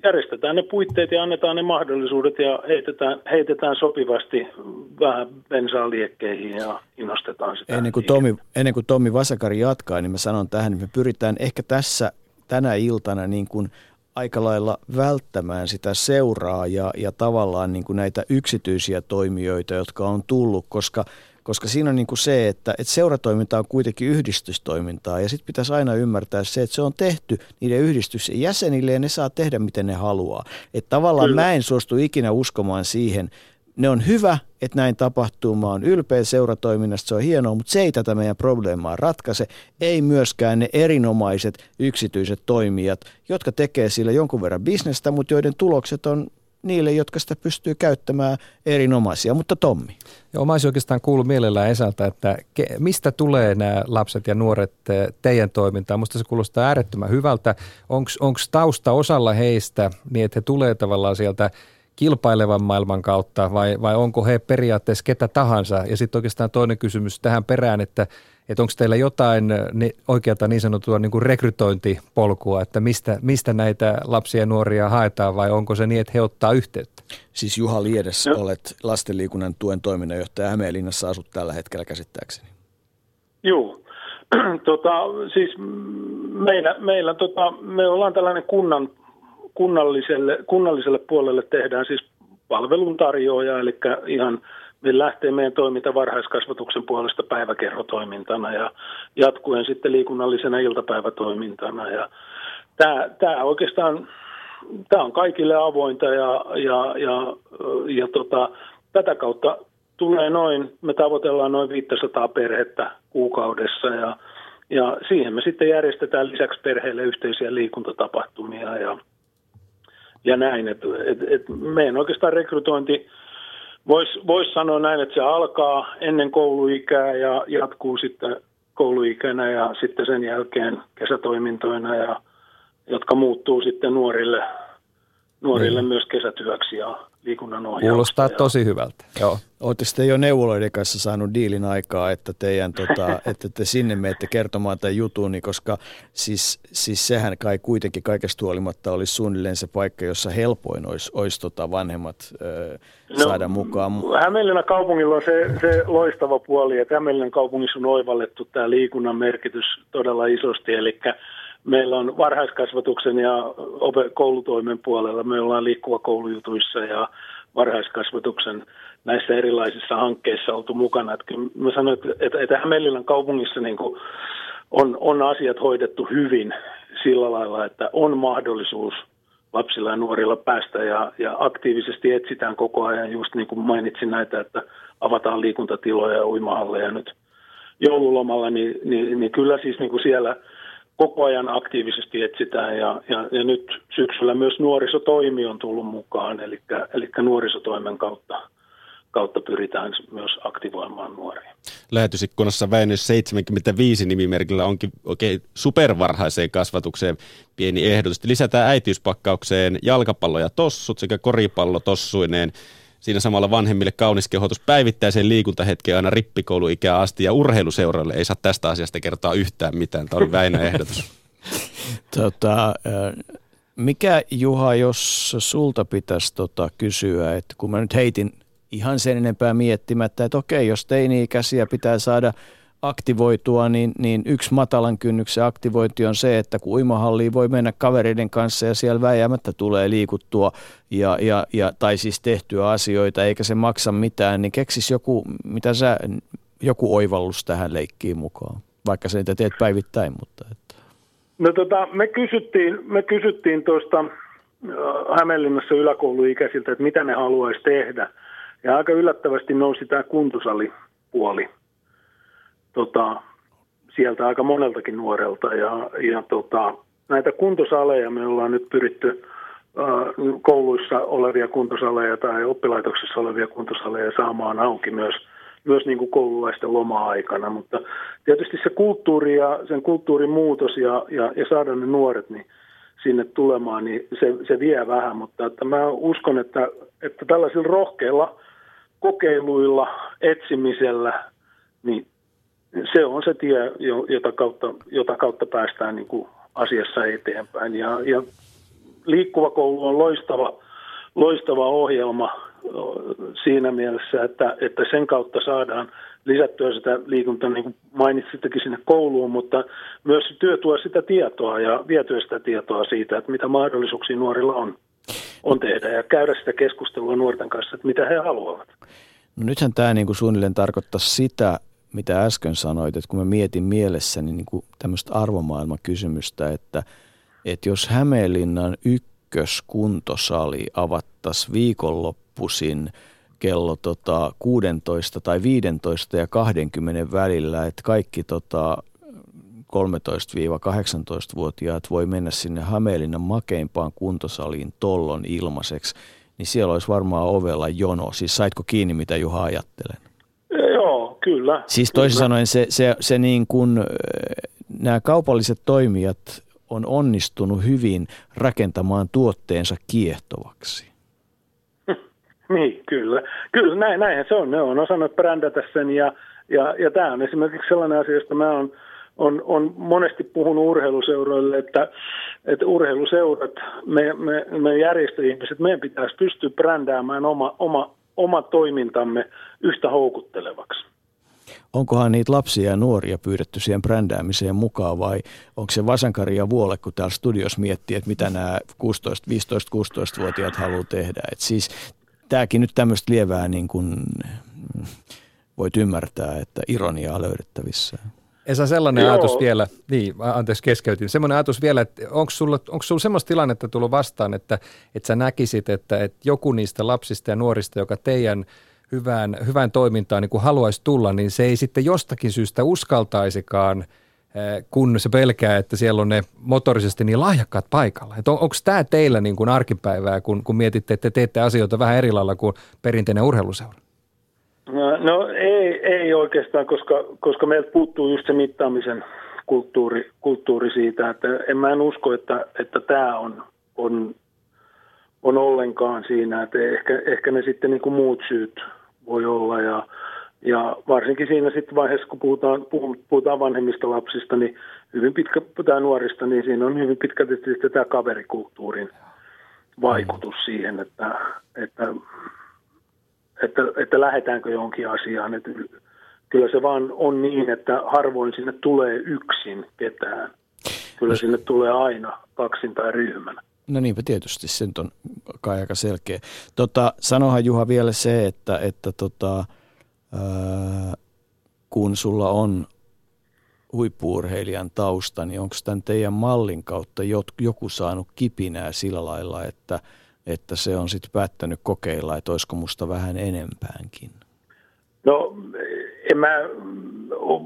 Speaker 6: järjestetään ne puitteet ja annetaan ne mahdollisuudet ja heitetään, heitetään sopivasti vähän bensaa liekkeihin ja innostetaan sitä.
Speaker 2: Ennen kuin, Tomi, ennen kuin Tomi Vasakari jatkaa, niin mä sanon tähän, että me pyritään ehkä tässä tänä iltana niin kuin aika lailla välttämään sitä seuraa ja, ja tavallaan niin kuin näitä yksityisiä toimijoita, jotka on tullut, koska, koska siinä on niin kuin se, että, että seuratoiminta on kuitenkin yhdistystoimintaa ja sitten pitäisi aina ymmärtää se, että se on tehty niiden yhdistyksen jäsenille ja ne saa tehdä miten ne haluaa. Että tavallaan Kyllä. mä en suostu ikinä uskomaan siihen, ne on hyvä, että näin tapahtuu. Mä oon ylpeä seuratoiminnasta, se on hienoa, mutta se ei tätä meidän probleemaa ratkaise. Ei myöskään ne erinomaiset yksityiset toimijat, jotka tekee sillä jonkun verran bisnestä, mutta joiden tulokset on niille, jotka sitä pystyy käyttämään erinomaisia. Mutta Tommi.
Speaker 3: Joo, mä olisin oikeastaan kuullut mielellään Esalta, että mistä tulee nämä lapset ja nuoret eh, teidän toimintaan? Musta se kuulostaa äärettömän hyvältä. Onko tausta osalla heistä niin, että he tulee tavallaan sieltä kilpailevan maailman kautta vai, vai onko he periaatteessa ketä tahansa? Ja sitten oikeastaan toinen kysymys tähän perään, että, että onko teillä jotain ne, oikeata niin sanottua niin kuin rekrytointipolkua, että mistä, mistä näitä lapsia ja nuoria haetaan vai onko se niin, että he ottaa yhteyttä?
Speaker 2: Siis Juha Liedes, no. olet lastenliikunnan tuen toiminnanjohtaja Hämeenlinnassa, asut tällä hetkellä käsittääkseni.
Speaker 6: Joo, *clears throat* tota, siis meillä, meillä tota, me ollaan tällainen kunnan kunnalliselle, kunnalliselle puolelle tehdään siis palveluntarjoaja, eli ihan lähtee meidän toiminta varhaiskasvatuksen puolesta päiväkerhotoimintana ja jatkuen sitten liikunnallisena iltapäivätoimintana. Ja tämä, tämä oikeastaan tämä on kaikille avointa ja, ja, ja, ja tota, tätä kautta tulee noin, me tavoitellaan noin 500 perhettä kuukaudessa ja, ja siihen me sitten järjestetään lisäksi perheille yhteisiä liikuntatapahtumia ja ja näin. Et, et, et meidän oikeastaan rekrytointi, voisi vois sanoa näin, että se alkaa ennen kouluikää ja jatkuu sitten kouluikänä ja sitten sen jälkeen kesätoimintoina, ja, jotka muuttuu sitten nuorille, nuorille niin. myös kesätyöksi ja liikunnan
Speaker 3: Kuulostaa tosi hyvältä, joo.
Speaker 2: Olette sitten jo neuvoloiden kanssa saanut diilin aikaa, että, teidän, tota, *laughs* että te sinne menette kertomaan tämän jutun, niin koska siis, siis sehän kai kuitenkin kaikesta huolimatta olisi suunnilleen se paikka, jossa helpoin olisi, olisi tota vanhemmat ö, no, saada mukaan.
Speaker 6: Hämeenlinnan kaupungilla on se, se loistava puoli, että Hämeenlinnan kaupungissa on oivallettu tämä liikunnan merkitys todella isosti, eli meillä on varhaiskasvatuksen ja koulutoimen puolella, me ollaan liikkuva koulujutuissa ja varhaiskasvatuksen näissä erilaisissa hankkeissa oltu mukana. Että mä sanoin, että, että Hämeenlinnan kaupungissa niin on, on asiat hoidettu hyvin sillä lailla, että on mahdollisuus lapsilla ja nuorilla päästä ja, ja aktiivisesti etsitään koko ajan, just niin kuin mainitsin näitä, että avataan liikuntatiloja ja uimahalleja nyt joululomalla, niin, niin, niin kyllä siis niin kuin siellä – koko ajan aktiivisesti etsitään ja, ja, ja nyt syksyllä myös nuorisotoimi on tullut mukaan, eli, eli nuorisotoimen kautta, kautta pyritään myös aktivoimaan nuoria.
Speaker 4: Lähetysikkunassa Väinös 75 nimimerkillä onkin oikein supervarhaiseen kasvatukseen pieni ehdotus. Lisätään äitiyspakkaukseen jalkapallo ja tossut sekä koripallo tossuineen siinä samalla vanhemmille kaunis kehotus päivittäiseen liikuntahetkeen aina rippikouluikää asti ja urheiluseuralle ei saa tästä asiasta kertoa yhtään mitään. Tämä oli Väinö ehdotus. *laughs*
Speaker 2: tota, mikä Juha, jos sulta pitäisi tota kysyä, että kun mä nyt heitin ihan sen enempää miettimättä, että okei, jos teini-ikäisiä pitää saada – aktivoitua, niin, niin yksi matalan kynnyksen aktivointi on se, että kun uimahalliin voi mennä kavereiden kanssa ja siellä väijämättä tulee liikuttua ja, ja, ja, tai siis tehtyä asioita, eikä se maksa mitään, niin keksis joku, mitä sä, joku oivallus tähän leikkiin mukaan, vaikka sä niitä teet päivittäin, mutta... Että.
Speaker 6: No tota, me kysyttiin, me kysyttiin tuosta äh, Hämeenlinnassa yläkouluikäisiltä, että mitä ne haluaisi tehdä. Ja aika yllättävästi nousi tämä kuntosalipuoli tota, sieltä aika moneltakin nuorelta. Ja, ja tota, näitä kuntosaleja me ollaan nyt pyritty kouluissa olevia kuntosaleja tai oppilaitoksissa olevia kuntosaleja saamaan auki myös, myös niin kuin koululaisten loma-aikana. Mutta tietysti se kulttuuri ja sen kulttuurin muutos ja, ja, ja saada ne nuoret niin sinne tulemaan, niin se, se vie vähän. Mutta että mä uskon, että, että tällaisilla rohkeilla kokeiluilla, etsimisellä, niin se on se tie, jota kautta, jota kautta päästään niin kuin asiassa eteenpäin. Ja, ja Liikkuva koulu on loistava, loistava ohjelma, siinä mielessä, että, että sen kautta saadaan lisättyä sitä liikuntaa, niin kuin mainitsittekin sinne kouluun, mutta myös työtua sitä tietoa ja vietyä sitä tietoa siitä, että mitä mahdollisuuksia nuorilla on, on tehdä ja käydä sitä keskustelua nuorten kanssa, että mitä he haluavat.
Speaker 2: No nythän tämä niin kuin suunnilleen tarkoittaa sitä, mitä äsken sanoit, että kun mä mietin mielessäni niin kuin tämmöistä arvomaailmakysymystä, että, että jos Hämeenlinnan ykköskuntosali avattaisiin viikonloppuisin – kello tota 16 tai 15 ja 20 välillä, että kaikki tota 13-18-vuotiaat voi mennä sinne Hämeenlinnan makeimpaan kuntosaliin tollon ilmaiseksi, niin siellä olisi varmaan ovella jono. Siis saitko kiinni, mitä Juha ajattelen?
Speaker 6: Kyllä.
Speaker 2: Siis toisin
Speaker 6: kyllä.
Speaker 2: sanoen se, se, se niin kuin, nämä kaupalliset toimijat on onnistunut hyvin rakentamaan tuotteensa kiehtovaksi. *laughs*
Speaker 6: Niin, kyllä. Kyllä, näin, näinhän se on. Ne on osannut brändätä sen ja, ja, ja tämä on esimerkiksi sellainen asia, josta mä on, on, on monesti puhunut urheiluseuroille, että, että urheiluseurat, me, me, me järjestöihmiset, meidän pitäisi pystyä brändäämään oma, oma, oma toimintamme yhtä houkuttelevaksi.
Speaker 2: Onkohan niitä lapsia ja nuoria pyydetty siihen brändäämiseen mukaan vai onko se Vasankari ja Vuole, kun täällä studios miettii, että mitä nämä 16, 15-16-vuotiaat haluaa tehdä. Et siis tämäkin nyt tämmöistä lievää niin kuin, voit ymmärtää, että ironiaa löydettävissä.
Speaker 3: Esa, sellainen Joo. ajatus vielä, niin anteeksi keskeytin, semmoinen ajatus vielä, että onko sulla, onko sulla semmoista tilannetta tullut vastaan, että, että sä näkisit, että, että joku niistä lapsista ja nuorista, joka teidän hyvään, hyvään toimintaan niin kuin haluaisi tulla, niin se ei sitten jostakin syystä uskaltaisikaan – Eh, kun se pelkää, että siellä on ne motorisesti niin lahjakkaat paikalla. on, onko tämä teillä niin kuin arkipäivää, kun, kun mietitte, että te teette asioita vähän eri lailla kuin perinteinen urheiluseura?
Speaker 6: No, no ei, ei oikeastaan, koska, koska meiltä puuttuu just se mittaamisen kulttuuri, kulttuuri siitä, että en mä en usko, että, että tämä on, on, on ollenkaan siinä, että ehkä, ehkä ne sitten niin kuin muut syyt voi olla ja, ja varsinkin siinä sitten vaiheessa, kun puhutaan, puhutaan vanhemmista lapsista, niin hyvin pitkä, tai nuorista, niin siinä on hyvin pitkälti sitten tämä kaverikulttuurin vaikutus siihen, että, että, että, että lähdetäänkö johonkin asiaan. Että kyllä se vaan on niin, että harvoin sinne tulee yksin ketään. Kyllä sinne tulee aina kaksin tai ryhmänä.
Speaker 2: No niinpä tietysti, se on kai aika selkeä. Tota, sanohan Juha vielä se, että, että tota, kun sulla on huippuurheilijan tausta, niin onko tämän teidän mallin kautta joku saanut kipinää sillä lailla, että, että se on sitten päättänyt kokeilla, että olisiko musta vähän enempäänkin?
Speaker 6: No en mä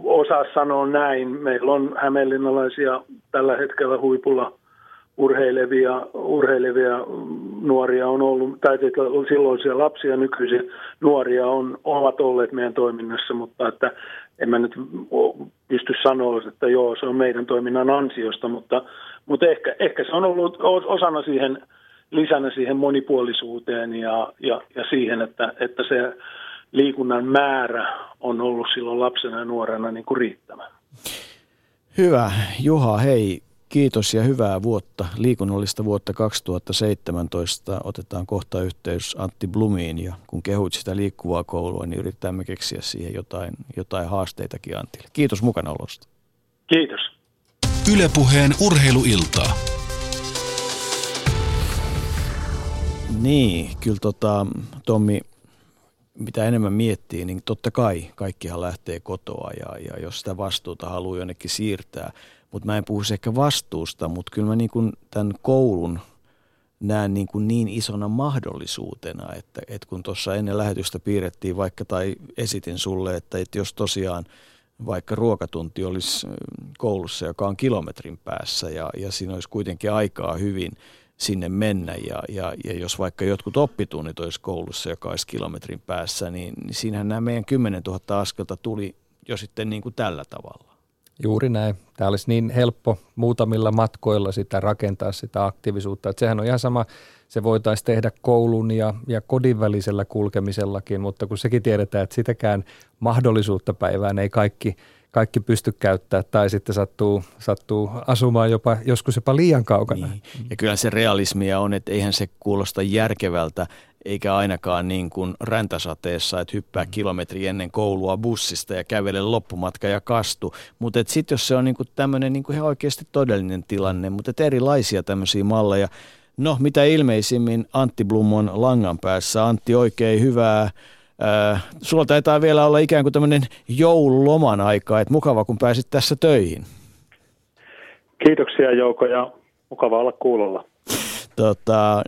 Speaker 6: osaa sanoa näin. Meillä on hämeenlinnalaisia tällä hetkellä huipulla – urheilevia, urheilevia nuoria on ollut, tai silloisia lapsia, nykyisiä nuoria on, ovat olleet meidän toiminnassa, mutta että en mä nyt pysty sanoa, että joo, se on meidän toiminnan ansiosta, mutta, mutta ehkä, ehkä se on ollut osana siihen, lisänä siihen monipuolisuuteen ja, ja, ja siihen, että, että se liikunnan määrä on ollut silloin lapsena ja nuorena niin kuin riittävä.
Speaker 2: Hyvä. Juha, hei, Kiitos ja hyvää vuotta, liikunnallista vuotta 2017. Otetaan kohta yhteys Antti Blumiin ja kun kehut sitä liikkuvaa koulua, niin yritämme keksiä siihen jotain, jotain haasteitakin Antille. Kiitos mukanaolosta.
Speaker 6: Kiitos.
Speaker 1: Ylepuheen urheiluiltaa.
Speaker 2: Niin, kyllä tota, Tommi, mitä enemmän miettii, niin totta kai kaikkihan lähtee kotoa ja, ja jos sitä vastuuta haluaa jonnekin siirtää – mutta mä en puhu ehkä vastuusta, mutta kyllä mä niin kuin tämän koulun näen niin, kuin niin isona mahdollisuutena, että, että kun tuossa ennen lähetystä piirrettiin vaikka tai esitin sulle, että, että jos tosiaan vaikka ruokatunti olisi koulussa, joka on kilometrin päässä ja, ja siinä olisi kuitenkin aikaa hyvin sinne mennä ja, ja, ja jos vaikka jotkut oppitunnit olisi koulussa, joka olisi kilometrin päässä, niin, niin siinähän nämä meidän 10 000 askelta tuli jo sitten niin kuin tällä tavalla.
Speaker 3: Juuri näin. Tämä olisi niin helppo muutamilla matkoilla sitä rakentaa sitä aktiivisuutta. Että sehän on ihan sama, se voitaisiin tehdä koulun ja, ja kodin välisellä kulkemisellakin, mutta kun sekin tiedetään, että sitäkään mahdollisuutta päivään ei kaikki, kaikki pysty käyttämään tai sitten sattuu, sattuu asumaan jopa, joskus jopa liian kaukana. Niin.
Speaker 2: Ja kyllä se realismia on, että eihän se kuulosta järkevältä, eikä ainakaan niin kuin räntäsateessa, että hyppää mm. kilometri ennen koulua bussista ja kävele loppumatka ja kastu. Mutta sitten jos se on niin kuin tämmöinen niin kuin ihan oikeasti todellinen tilanne, mutta erilaisia tämmöisiä malleja. No, mitä ilmeisimmin Antti Blum on langan päässä. Antti, oikein hyvää Äh, sulla taitaa vielä olla ikään kuin tämmöinen joululoman aika, että mukava kun pääsit tässä töihin.
Speaker 7: Kiitoksia Jouko ja mukava olla kuulolla.
Speaker 2: Tota,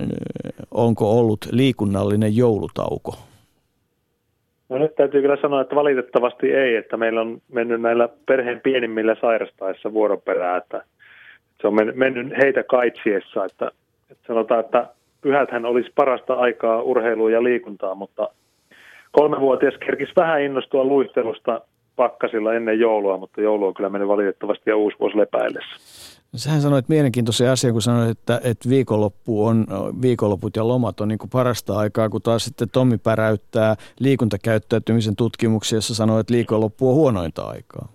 Speaker 2: onko ollut liikunnallinen joulutauko?
Speaker 7: No nyt täytyy kyllä sanoa, että valitettavasti ei, että meillä on mennyt näillä perheen pienimmillä sairastaessa vuoroperää, että se on mennyt heitä kaitsiessa, että, että sanotaan, että pyhäthän olisi parasta aikaa urheiluun ja liikuntaa, mutta kolmevuotias kerkisi vähän innostua luistelusta pakkasilla ennen joulua, mutta joulu on kyllä mennyt valitettavasti ja uusi vuosi lepäillessä.
Speaker 2: Sähän sanoit mielenkiintoisen asian, kun sanoit, että, että viikonloppu on, viikonloput ja lomat on niin kuin parasta aikaa, kun taas sitten Tommi päräyttää liikuntakäyttäytymisen tutkimuksia, jossa sanoo, että viikonloppu on huonointa aikaa.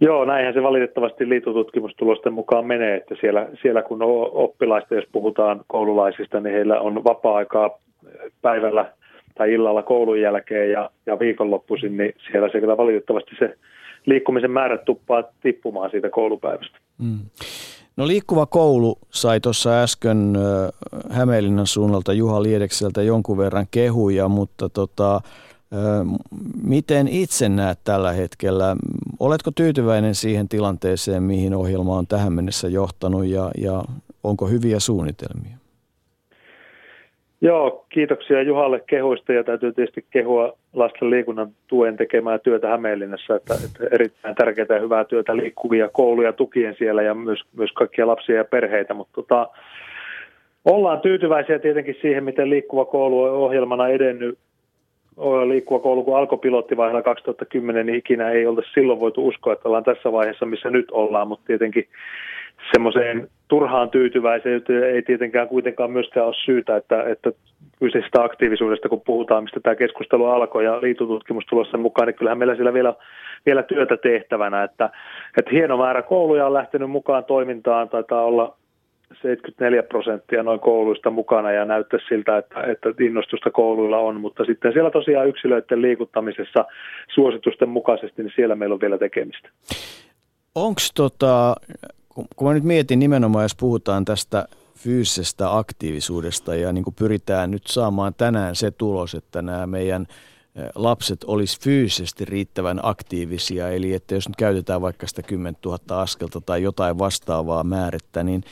Speaker 7: Joo, näinhän se valitettavasti liitotutkimustulosten mukaan menee, että siellä, siellä kun oppilaista, jos puhutaan koululaisista, niin heillä on vapaa-aikaa päivällä – tai illalla koulun jälkeen ja, ja viikonloppuisin, niin siellä se kyllä valitettavasti se liikkumisen määrä tuppaa tippumaan siitä koulupäivästä. Mm.
Speaker 2: No liikkuva koulu sai tuossa äsken Hämeenlinnan suunnalta Juha Liedekseltä jonkun verran kehuja, mutta tota, miten itse näet tällä hetkellä? Oletko tyytyväinen siihen tilanteeseen, mihin ohjelma on tähän mennessä johtanut ja, ja onko hyviä suunnitelmia?
Speaker 7: Joo, kiitoksia Juhalle kehuista ja täytyy tietysti kehua lasten liikunnan tuen tekemää työtä Hämeenlinnassa, että, että erittäin tärkeää ja hyvää työtä liikkuvia kouluja tukien siellä ja myös, myös kaikkia lapsia ja perheitä, mutta tota, ollaan tyytyväisiä tietenkin siihen, miten liikkuva koulu on ohjelmana edennyt. Liikkuva koulu, kun alkoi pilottivaiheella 2010, niin ikinä ei oltaisi silloin voitu uskoa, että ollaan tässä vaiheessa, missä nyt ollaan, mutta tietenkin semmoiseen turhaan tyytyväisyyteen ei tietenkään kuitenkaan myöskään ole syytä, että, että kyseisestä aktiivisuudesta, kun puhutaan, mistä tämä keskustelu alkoi ja liitututkimustulossa mukaan, niin kyllähän meillä siellä vielä, vielä työtä tehtävänä, että, että hieno määrä kouluja on lähtenyt mukaan toimintaan, taitaa olla 74 prosenttia noin kouluista mukana ja näyttää siltä, että, että innostusta kouluilla on, mutta sitten siellä tosiaan yksilöiden liikuttamisessa suositusten mukaisesti, niin siellä meillä on vielä tekemistä.
Speaker 2: Onko tota, kun, kun mä nyt mietin nimenomaan, jos puhutaan tästä fyysisestä aktiivisuudesta ja niin kuin pyritään nyt saamaan tänään se tulos, että nämä meidän lapset olisi fyysisesti riittävän aktiivisia, eli että jos nyt käytetään vaikka sitä 10 000 askelta tai jotain vastaavaa määrettä, niin,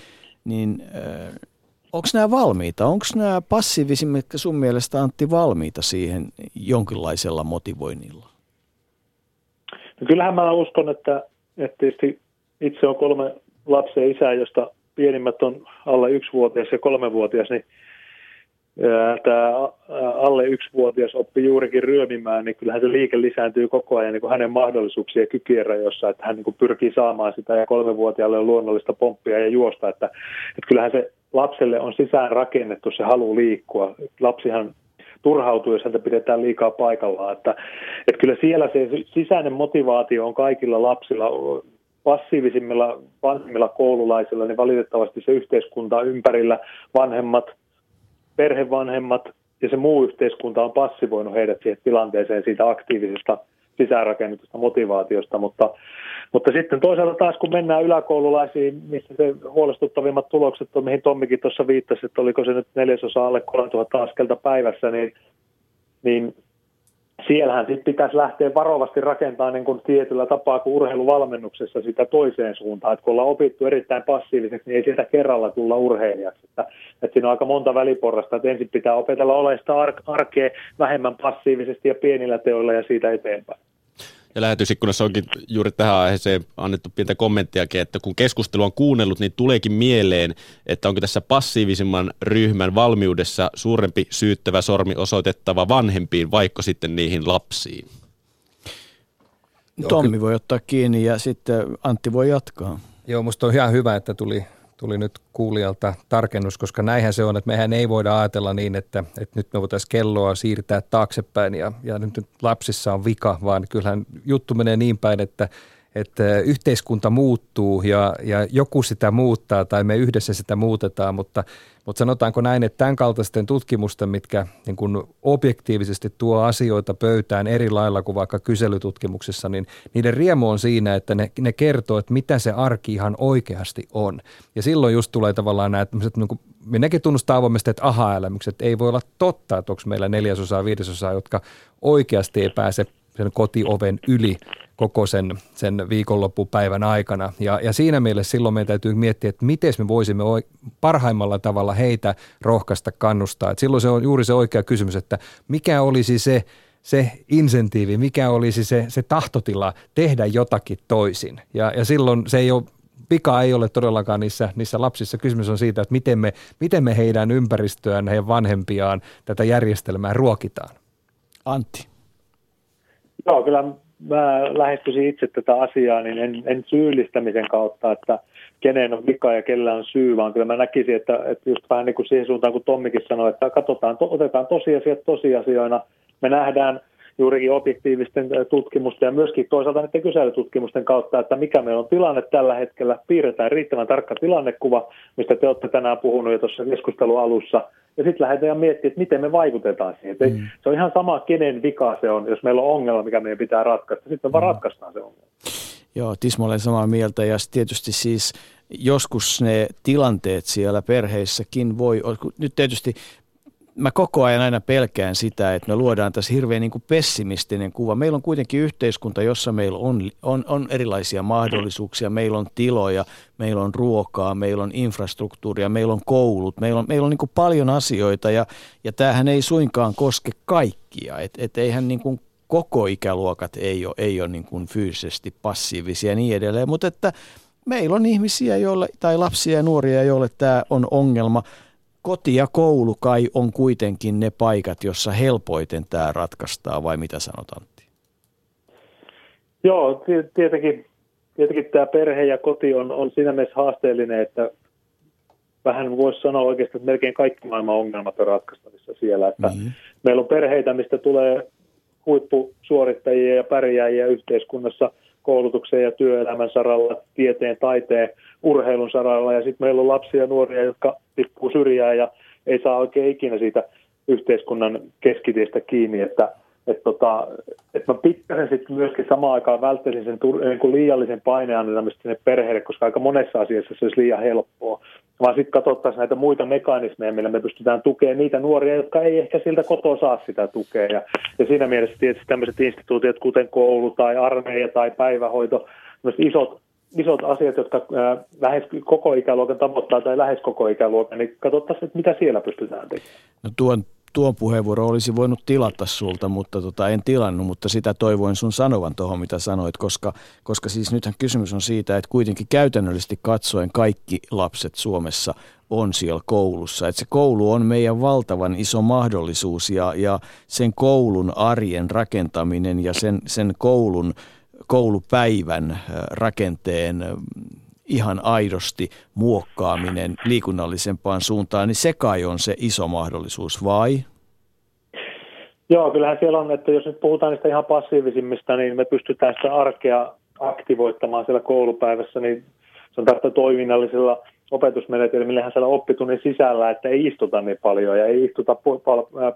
Speaker 2: niin äh, onko nämä valmiita? Onko nämä passiivisimmat sun mielestä Antti valmiita siihen jonkinlaisella motivoinnilla?
Speaker 7: No kyllähän mä uskon, että, että tietysti itse on kolme lapsen isä, josta pienimmät on alle yksivuotias ja kolmevuotias, niin tämä alle yksivuotias oppi juurikin ryömimään, niin kyllähän se liike lisääntyy koko ajan niin hänen mahdollisuuksien kykyjen rajoissa, että hän niin pyrkii saamaan sitä ja kolmevuotiaalle on luonnollista pomppia ja juosta, että, että kyllähän se lapselle on sisään rakennettu se halu liikkua. Lapsihan turhautuu, jos häntä pidetään liikaa paikallaan. Että, että kyllä siellä se sisäinen motivaatio on kaikilla lapsilla passiivisimmilla vanhemmilla koululaisilla, niin valitettavasti se yhteiskunta ympärillä, vanhemmat, perhevanhemmat ja se muu yhteiskunta on passivoinut heidät siihen tilanteeseen siitä aktiivisesta sisäänrakennetusta motivaatiosta, mutta, mutta sitten toisaalta taas kun mennään yläkoululaisiin, missä se huolestuttavimmat tulokset on, mihin Tommikin tuossa viittasi, että oliko se nyt neljäsosa alle 3000 askelta päivässä, niin, niin siellähän sitten pitäisi lähteä varovasti rakentamaan niin kuin tietyllä tapaa kuin urheiluvalmennuksessa sitä toiseen suuntaan. Että kun ollaan opittu erittäin passiiviseksi, niin ei sieltä kerralla tulla urheilijaksi. Että, että siinä on aika monta väliporrasta, että ensin pitää opetella olemaan sitä arkea vähemmän passiivisesti ja pienillä teoilla ja siitä eteenpäin.
Speaker 4: Ja lähetysikkunassa onkin juuri tähän aiheeseen annettu pientä kommenttiakin, että kun keskustelu on kuunnellut, niin tuleekin mieleen, että onko tässä passiivisimman ryhmän valmiudessa suurempi syyttävä sormi osoitettava vanhempiin, vaikka sitten niihin lapsiin.
Speaker 2: Tommi voi ottaa kiinni ja sitten Antti voi jatkaa.
Speaker 3: Joo, musta on ihan hyvä, että tuli tuli nyt kuulijalta tarkennus, koska näinhän se on, että mehän ei voida ajatella niin, että, että nyt me voitaisiin kelloa siirtää taaksepäin ja, ja nyt, nyt lapsissa on vika, vaan kyllähän juttu menee niin päin, että, että yhteiskunta muuttuu ja, ja joku sitä muuttaa tai me yhdessä sitä muutetaan, mutta, mutta sanotaanko näin, että tämän kaltaisten tutkimusten, mitkä niin kuin objektiivisesti tuo asioita pöytään eri lailla kuin vaikka kyselytutkimuksessa, niin niiden riemu on siinä, että ne, ne kertoo, että mitä se arki ihan oikeasti on. Ja silloin just tulee tavallaan nämä tämmöiset, niin kuin, minäkin tunnustaa avoimesti, että aha-elämykset ei voi olla totta, että onko meillä neljäsosaa, viidesosaa, jotka oikeasti ei pääse sen kotioven yli koko sen, sen viikonloppupäivän aikana. Ja, ja siinä mielessä silloin meidän täytyy miettiä, että miten me voisimme parhaimmalla tavalla heitä rohkaista, kannustaa. Et silloin se on juuri se oikea kysymys, että mikä olisi se, se insentiivi, mikä olisi se, se tahtotila tehdä jotakin toisin. Ja, ja silloin se ei ole vika ei ole todellakaan niissä, niissä lapsissa. Kysymys on siitä, että miten me, miten me heidän ympäristöään, heidän vanhempiaan, tätä järjestelmää ruokitaan.
Speaker 2: Antti.
Speaker 7: Joo, kyllä mä lähestyisin itse tätä asiaa, niin en, en syyllistämisen kautta, että kenen on vika ja kellä on syy, vaan kyllä mä näkisin, että, että just vähän niin kuin siihen suuntaan, kun Tommikin sanoi, että katsotaan, otetaan tosiasiat tosiasioina, me nähdään – juurikin objektiivisten tutkimusten ja myöskin toisaalta näiden kyselytutkimusten kautta, että mikä meillä on tilanne tällä hetkellä. Piirretään riittävän tarkka tilannekuva, mistä te olette tänään puhunut jo tuossa keskustelun alussa. Ja sitten lähdetään miettimään, että miten me vaikutetaan siihen. Mm. Se on ihan sama, kenen vika se on, jos meillä on ongelma, mikä meidän pitää ratkaista. Sitten me vaan mm. ratkaistaan se ongelma.
Speaker 2: Joo, olen samaa mieltä ja tietysti siis joskus ne tilanteet siellä perheissäkin voi, nyt tietysti mä koko ajan aina pelkään sitä, että me luodaan tässä hirveän niin kuin pessimistinen kuva. Meillä on kuitenkin yhteiskunta, jossa meillä on, on, on erilaisia mahdollisuuksia. Meillä on tiloja, meillä on ruokaa, meillä on infrastruktuuria, meillä on koulut, meillä on, meillä on niin kuin paljon asioita ja, ja tämähän ei suinkaan koske kaikkia. Et, et eihän niin kuin koko ikäluokat ei ole, ei ole niin kuin fyysisesti passiivisia ja niin edelleen, mutta että meillä on ihmisiä joille, tai lapsia ja nuoria, joille tämä on ongelma – koti ja koulu kai on kuitenkin ne paikat, jossa helpoiten tämä ratkaistaan, vai mitä sanot Antti?
Speaker 7: Joo, tietenkin, tietenkin tämä perhe ja koti on, on siinä mielessä haasteellinen, että vähän voisi sanoa oikeastaan, että melkein kaikki maailman ongelmat on ratkaistavissa siellä. Että mm-hmm. Meillä on perheitä, mistä tulee huippusuorittajia ja pärjääjiä yhteiskunnassa koulutuksen ja työelämän saralla, tieteen, taiteen, urheilun saralla. Ja sitten meillä on lapsia ja nuoria, jotka tippuu syrjään ja ei saa oikein ikinä siitä yhteiskunnan keskitiestä kiinni, että että tota, et mä pikkasen sitten myöskin samaan aikaan välttäisin sen niin kuin liiallisen paineen sinne perheelle, koska aika monessa asiassa se olisi liian helppoa. Vaan sitten katsottaisiin näitä muita mekanismeja, millä me pystytään tukemaan niitä nuoria, jotka ei ehkä siltä kotoa saa sitä tukea. Ja, ja siinä mielessä tietysti tämmöiset instituutiot, kuten koulu tai armeija tai päivähoito, isot isot asiat, jotka lähes koko ikäluokan tavoittaa tai lähes koko ikäluokan, niin katsottaisiin, että mitä siellä pystytään tekemään.
Speaker 2: No tuon, tuon puheenvuoro olisi voinut tilata sulta, mutta tota, en tilannut, mutta sitä toivoin sun sanovan tuohon, mitä sanoit, koska, koska siis nythän kysymys on siitä, että kuitenkin käytännöllisesti katsoen kaikki lapset Suomessa on siellä koulussa. Että se koulu on meidän valtavan iso mahdollisuus ja, ja sen koulun arjen rakentaminen ja sen, sen koulun koulupäivän rakenteen ihan aidosti muokkaaminen liikunnallisempaan suuntaan, niin se kai on se iso mahdollisuus, vai?
Speaker 7: Joo, kyllähän siellä on, että jos nyt puhutaan niistä ihan passiivisimmista, niin me pystytään sitä arkea aktivoittamaan siellä koulupäivässä, niin se on tästä toiminnallisella opetusmenetelmillähän siellä oppitunnin sisällä, että ei istuta niin paljon ja ei istuta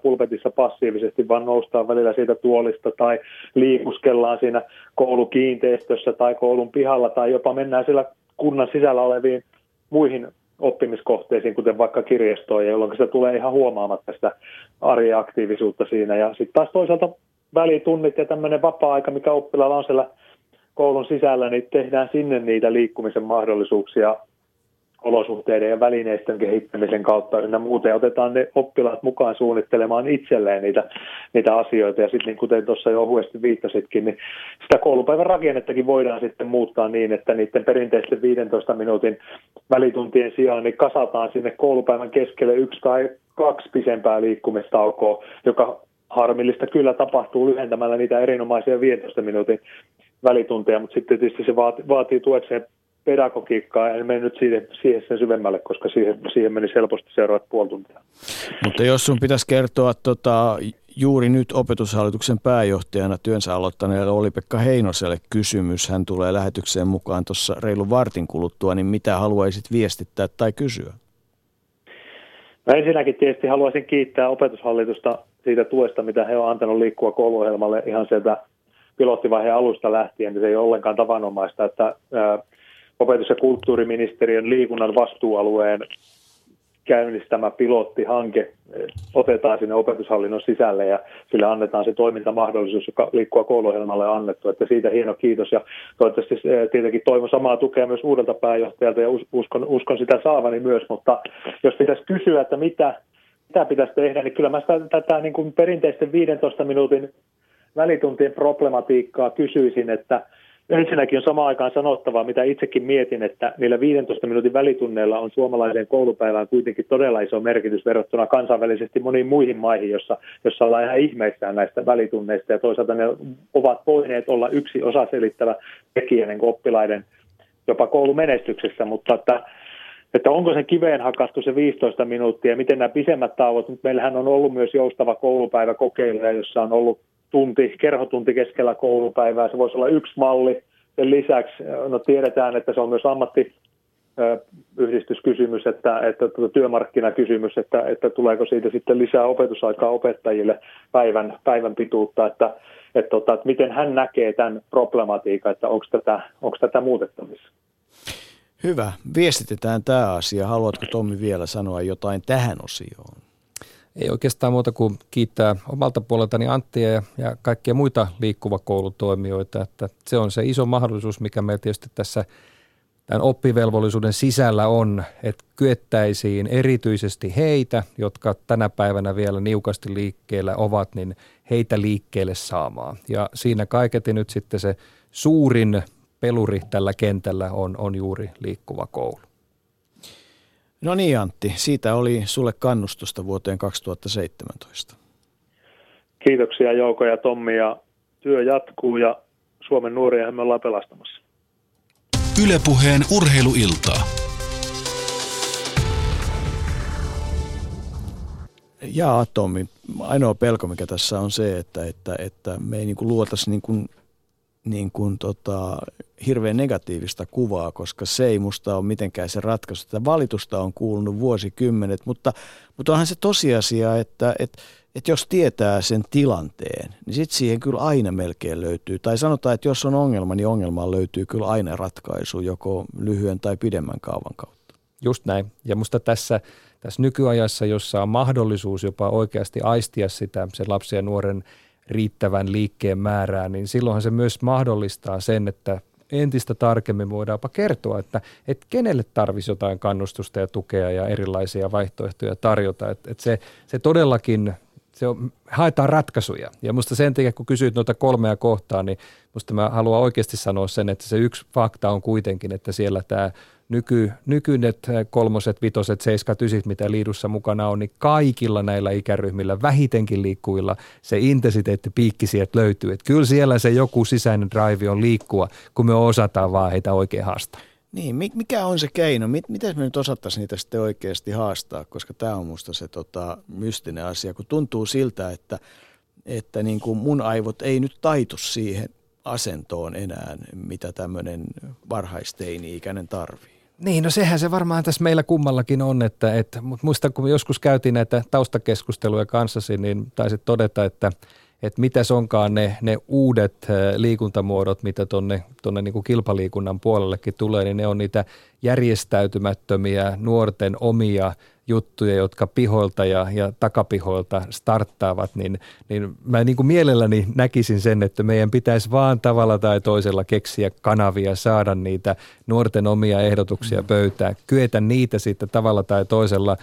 Speaker 7: pulpetissa passiivisesti, vaan noustaan välillä siitä tuolista tai liikuskellaan siinä koulukiinteistössä tai koulun pihalla tai jopa mennään siellä kunnan sisällä oleviin muihin oppimiskohteisiin, kuten vaikka kirjastoon, jolloin se tulee ihan huomaamatta sitä arjen aktiivisuutta siinä. Ja sitten taas toisaalta välitunnit ja tämmöinen vapaa-aika, mikä oppilaalla on siellä koulun sisällä, niin tehdään sinne niitä liikkumisen mahdollisuuksia olosuhteiden ja välineistön kehittämisen kautta ynnä muuta, ja otetaan ne oppilaat mukaan suunnittelemaan itselleen niitä, niitä asioita, ja sitten niin kuten tuossa jo ohuesti viittasitkin, niin sitä koulupäivän rakennettakin voidaan sitten muuttaa niin, että niiden perinteisten 15 minuutin välituntien sijaan niin kasataan sinne koulupäivän keskelle yksi tai kaksi pisempää liikkumistaukoa, joka harmillista kyllä tapahtuu lyhentämällä niitä erinomaisia 15 minuutin välitunteja, mutta sitten tietysti se vaatii, vaatii tuekseen pedagogiikkaa, en mene nyt siihen, siihen sen syvemmälle, koska siihen, siihen meni helposti seuraavat puoli tuntia.
Speaker 2: Mutta jos sun pitäisi kertoa tota, juuri nyt opetushallituksen pääjohtajana työnsä aloittaneelle Oli-Pekka Heinoselle kysymys. Hän tulee lähetykseen mukaan tuossa reilun vartin kuluttua, niin mitä haluaisit viestittää tai kysyä?
Speaker 7: No ensinnäkin tietysti haluaisin kiittää opetushallitusta siitä tuesta, mitä he ovat antanut liikkua kouluohjelmalle ihan sieltä pilottivaiheen alusta lähtien. Se ei ole ollenkaan tavanomaista, että opetus- ja kulttuuriministeriön liikunnan vastuualueen käynnistämä pilottihanke otetaan sinne opetushallinnon sisälle ja sille annetaan se toimintamahdollisuus, joka liikkua kouluohjelmalle on annettu. Että siitä hieno kiitos ja toivottavasti tietenkin toivon samaa tukea myös uudelta pääjohtajalta ja uskon, uskon sitä saavani myös, mutta jos pitäisi kysyä, että mitä, mitä pitäisi tehdä, niin kyllä mä sitä, tätä niin kuin perinteisten 15 minuutin välituntien problematiikkaa kysyisin, että Ensinnäkin on samaan aikaan sanottavaa, mitä itsekin mietin, että niillä 15 minuutin välitunneilla on suomalaiseen koulupäivään kuitenkin todella iso merkitys verrattuna kansainvälisesti moniin muihin maihin, jossa, jossa ollaan ihan ihmeissään näistä välitunneista. Ja toisaalta ne ovat voineet olla yksi osa selittävä tekijä niin oppilaiden jopa koulumenestyksessä, mutta että että onko se kiveen hakattu se 15 minuuttia miten nämä pisemmät tauot, nyt meillähän on ollut myös joustava koulupäivä kokeiluja, jossa on ollut tunti, kerhotunti keskellä koulupäivää. Se voisi olla yksi malli. Sen lisäksi no tiedetään, että se on myös ammatti yhdistyskysymys, että, että tuota työmarkkinakysymys, että, että tuleeko siitä sitten lisää opetusaikaa opettajille päivän, päivän pituutta, että, että, tota, että miten hän näkee tämän problematiikan, että onko tätä, onko tätä muutettavissa.
Speaker 2: Hyvä. Viestitetään tämä asia. Haluatko Tommi vielä sanoa jotain tähän osioon?
Speaker 3: Ei oikeastaan muuta kuin kiittää omalta puoleltani Anttia ja, ja kaikkia muita liikkuvakoulutoimijoita, että se on se iso mahdollisuus, mikä meillä tietysti tässä tämän oppivelvollisuuden sisällä on, että kyettäisiin erityisesti heitä, jotka tänä päivänä vielä niukasti liikkeellä ovat, niin heitä liikkeelle saamaan. Ja siinä kaiketi nyt sitten se suurin peluri tällä kentällä on, on juuri liikkuva koulu.
Speaker 2: No niin Antti, siitä oli sulle kannustusta vuoteen 2017.
Speaker 7: Kiitoksia Jouko ja Tommi ja työ jatkuu ja Suomen nuoria me ollaan pelastamassa.
Speaker 1: Ylepuheen urheiluiltaa.
Speaker 2: Ja Tommi, ainoa pelko mikä tässä on se, että, että, että me ei niin luotaisi niin niin kuin tota, hirveän negatiivista kuvaa, koska se ei musta ole mitenkään se ratkaisu. Tätä valitusta on kuulunut vuosikymmenet, mutta, mutta onhan se tosiasia, että, että, että jos tietää sen tilanteen, niin sitten siihen kyllä aina melkein löytyy. Tai sanotaan, että jos on ongelma, niin ongelmaan löytyy kyllä aina ratkaisu, joko lyhyen tai pidemmän kaavan kautta.
Speaker 3: Just näin. Ja musta tässä, tässä nykyajassa, jossa on mahdollisuus jopa oikeasti aistia sitä sen lapsen ja nuoren – riittävän liikkeen määrää, niin silloinhan se myös mahdollistaa sen, että entistä tarkemmin voidaanpa kertoa, että, että kenelle tarvisi jotain kannustusta ja tukea ja erilaisia vaihtoehtoja tarjota. Että, että se, se todellakin se on, haetaan ratkaisuja. Ja musta sen takia, kun kysyit noita kolmea kohtaa, niin musta mä haluan oikeasti sanoa sen, että se yksi fakta on kuitenkin, että siellä tämä nyky, nykyiset kolmoset, vitoset, seiskat, ysit, mitä liidussa mukana on, niin kaikilla näillä ikäryhmillä, vähitenkin liikkuvilla, se intensiteetti piikki sieltä löytyy. Että kyllä siellä se joku sisäinen drive on liikkua, kun me osataan vaan heitä oikein haastaa.
Speaker 2: Niin, mikä on se keino? Miten me nyt osattaisiin niitä sitten oikeasti haastaa? Koska tämä on minusta se tota, mystinen asia, kun tuntuu siltä, että, että niin kuin mun aivot ei nyt taitu siihen asentoon enää, mitä tämmöinen varhaisteini-ikäinen tarvii.
Speaker 3: Niin, no sehän se varmaan tässä meillä kummallakin on, että, että muistan kun joskus käytiin näitä taustakeskusteluja kanssasi, niin taisit todeta, että, että mitäs onkaan ne, ne uudet liikuntamuodot, mitä tuonne tonne niin kilpaliikunnan puolellekin tulee, niin ne on niitä järjestäytymättömiä nuorten omia juttuja, jotka pihoilta ja, ja takapihoilta starttaavat, niin, niin mä niin kuin mielelläni näkisin sen, että meidän pitäisi vaan tavalla tai toisella keksiä kanavia, saada niitä nuorten omia ehdotuksia mm. pöytään, kyetä niitä sitten tavalla tai toisella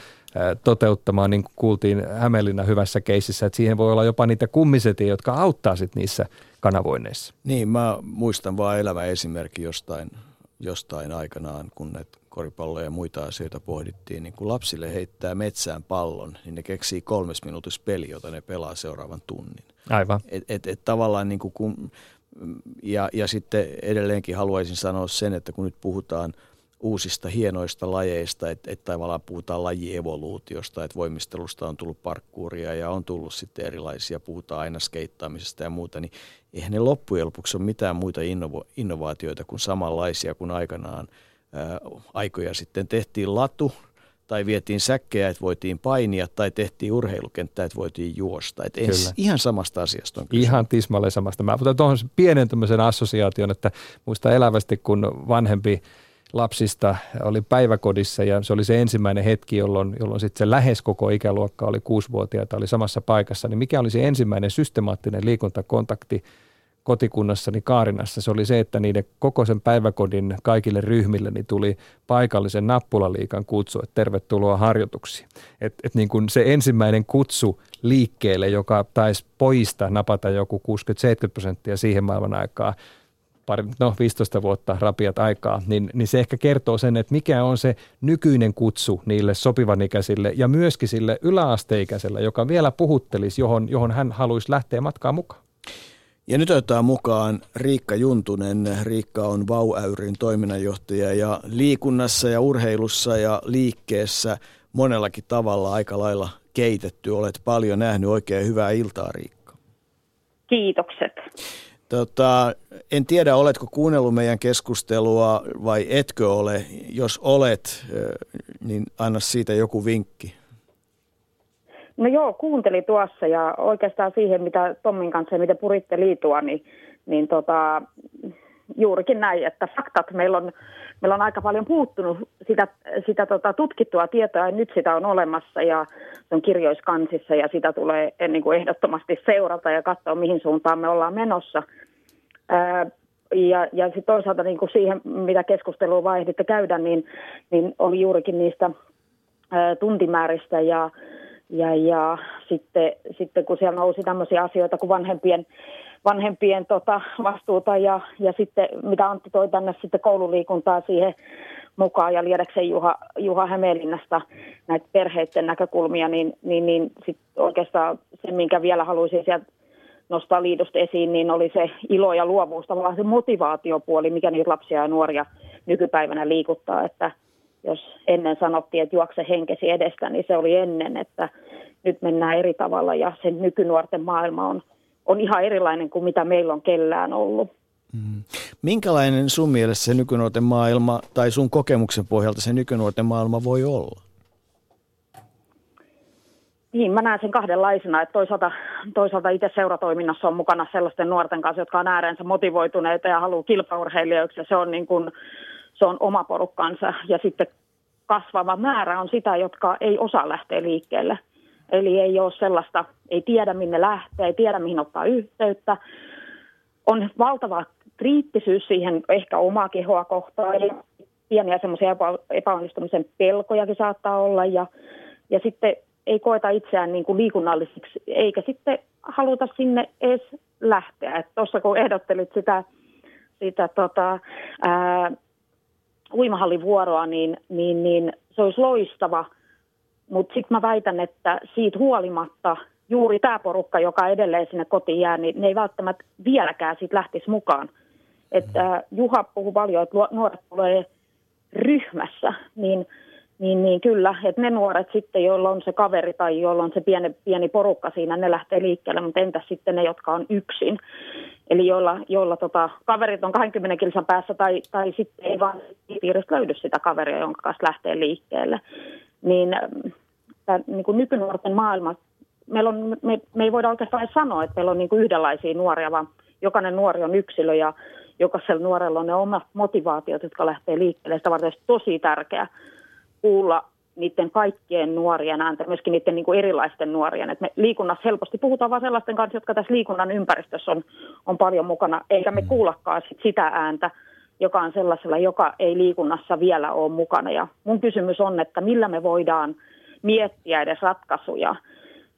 Speaker 3: toteuttamaan, niin kuin kuultiin Hämeenlinnan hyvässä keississä, että siihen voi olla jopa niitä kummisetia, jotka auttaa sitten niissä kanavoinneissa.
Speaker 2: Niin, mä muistan vaan elävä esimerkki jostain, jostain aikanaan, kun näitä koripalloja ja muita asioita pohdittiin, niin kun lapsille heittää metsään pallon, niin ne keksii kolmes minuutissa peli, jota ne pelaa seuraavan tunnin.
Speaker 3: Aivan.
Speaker 2: Et, et, et tavallaan niin kuin kun, ja, ja sitten edelleenkin haluaisin sanoa sen, että kun nyt puhutaan uusista hienoista lajeista, että et tavallaan puhutaan lajievoluutiosta, että voimistelusta on tullut parkkuuria ja on tullut sitten erilaisia, puhutaan aina skeittaamisesta ja muuta, niin eihän ne loppujen lopuksi ole mitään muita innovo- innovaatioita kuin samanlaisia kuin aikanaan ää, aikoja sitten tehtiin latu, tai vietiin säkkejä, että voitiin painia, tai tehtiin urheilukenttää, että voitiin juosta. Et ens, ihan samasta asiasta on
Speaker 3: kysymys. Ihan tismalleen samasta. Mä otan tuohon pienen tämmöisen assosiaation, että muista elävästi, kun vanhempi lapsista oli päiväkodissa ja se oli se ensimmäinen hetki, jolloin, jolloin sitten se lähes koko ikäluokka oli kuusivuotiaita, oli samassa paikassa, niin mikä oli se ensimmäinen systemaattinen liikuntakontakti kotikunnassani Kaarinassa, se oli se, että niiden koko sen päiväkodin kaikille ryhmille niin tuli paikallisen nappulaliikan kutsu, että tervetuloa harjoituksiin. Et, et niin kuin se ensimmäinen kutsu liikkeelle, joka taisi poista napata joku 60-70 prosenttia siihen maailman aikaa, pari, no 15 vuotta rapiat aikaa, niin, niin se ehkä kertoo sen, että mikä on se nykyinen kutsu niille sopivan ikäisille ja myöskin sille yläasteikäiselle, joka vielä puhuttelisi, johon, johon hän haluaisi lähteä matkaan mukaan.
Speaker 2: Ja nyt otetaan mukaan Riikka Juntunen. Riikka on Vau-äyrin toiminnanjohtaja ja liikunnassa ja urheilussa ja liikkeessä monellakin tavalla aika lailla keitetty. Olet paljon nähnyt oikein hyvää iltaa, Riikka.
Speaker 8: Kiitokset.
Speaker 2: Tota, en tiedä, oletko kuunnellut meidän keskustelua vai etkö ole. Jos olet, niin anna siitä joku vinkki.
Speaker 8: No joo, kuunteli tuossa ja oikeastaan siihen, mitä Tommin kanssa ja miten puritte liitua, niin, niin tota, juurikin näin, että faktat meillä on, meillä on aika paljon puuttunut sitä, sitä tota, tutkittua tietoa ja nyt sitä on olemassa ja se on kirjoiskansissa ja sitä tulee niin kuin ehdottomasti seurata ja katsoa, mihin suuntaan me ollaan menossa. Ää, ja, ja sitten toisaalta niin kuin siihen, mitä keskustelua vaihditte käydä, niin, niin oli juurikin niistä ää, tuntimääristä ja ja, ja sitten, sitten kun siellä nousi tämmöisiä asioita kuin vanhempien, vanhempien tota, vastuuta ja, ja sitten mitä Antti toi tänne sitten koululiikuntaa siihen mukaan ja Liedeksen Juha, Juha Hämeenlinnasta näitä perheiden näkökulmia, niin, niin, niin sit oikeastaan se, minkä vielä haluaisin sieltä nostaa liitosta esiin, niin oli se ilo ja luovuus, tavallaan se motivaatiopuoli, mikä niitä lapsia ja nuoria nykypäivänä liikuttaa, että jos ennen sanottiin, että juokse henkesi edestä, niin se oli ennen, että nyt mennään eri tavalla ja sen nykynuorten maailma on, on ihan erilainen kuin mitä meillä on kellään ollut. Mm.
Speaker 2: Minkälainen sun mielestä se nykynuorten maailma tai sun kokemuksen pohjalta se nykynuorten maailma voi olla?
Speaker 8: Niin, mä näen sen kahdenlaisena, että toisaalta, toisaalta itse seuratoiminnassa on mukana sellaisten nuorten kanssa, jotka on ääreensä motivoituneita ja haluaa kilpaurheilijoiksi ja se on niin kuin, se on oma porukkansa ja sitten kasvava määrä on sitä, jotka ei osaa lähteä liikkeelle. Eli ei ole sellaista, ei tiedä minne lähtee, ei tiedä mihin ottaa yhteyttä. On valtava kriittisyys siihen ehkä omaa kehoa kohtaan ja pieniä semmoisia epä, epäonnistumisen pelkojakin saattaa olla ja, ja sitten ei koeta itseään niin kuin liikunnallisiksi eikä sitten haluta sinne edes lähteä. Tuossa kun ehdottelit sitä, sitä tota, ää, uimahallivuoroa, niin, niin, niin se olisi loistava. Mutta sitten mä väitän, että siitä huolimatta juuri tämä porukka, joka edelleen sinne kotiin jää, niin ne ei välttämättä vieläkään siitä lähtisi mukaan. Että äh, Juha puhuu paljon, että nuoret tulee ryhmässä, niin, niin, niin kyllä, että ne nuoret sitten, joilla on se kaveri tai joilla on se pieni, pieni porukka siinä, ne lähtee liikkeelle, mutta entäs sitten ne, jotka on yksin? Eli joilla, joilla tota, kaverit on 20 kilsan päässä tai, tai sitten ei vaan piiristä löydy sitä kaveria, jonka kanssa lähtee liikkeelle. Niin, tämä, niin kuin nykynuorten maailma, meillä on, me, me ei voida oikeastaan sanoa, että meillä on niin kuin yhdenlaisia nuoria, vaan jokainen nuori on yksilö ja jokaisella nuorella on ne omat motivaatiot, jotka lähtee liikkeelle. Sitä varten tosi tärkeää kuulla niiden kaikkien nuorien ääntä, myöskin niiden niin kuin erilaisten nuorien. Et me liikunnassa helposti puhutaan vain sellaisten kanssa, jotka tässä liikunnan ympäristössä on, on paljon mukana, eikä me mm. kuullakaan sit sitä ääntä, joka on sellaisella, joka ei liikunnassa vielä ole mukana. Ja mun kysymys on, että millä me voidaan miettiä edes ratkaisuja,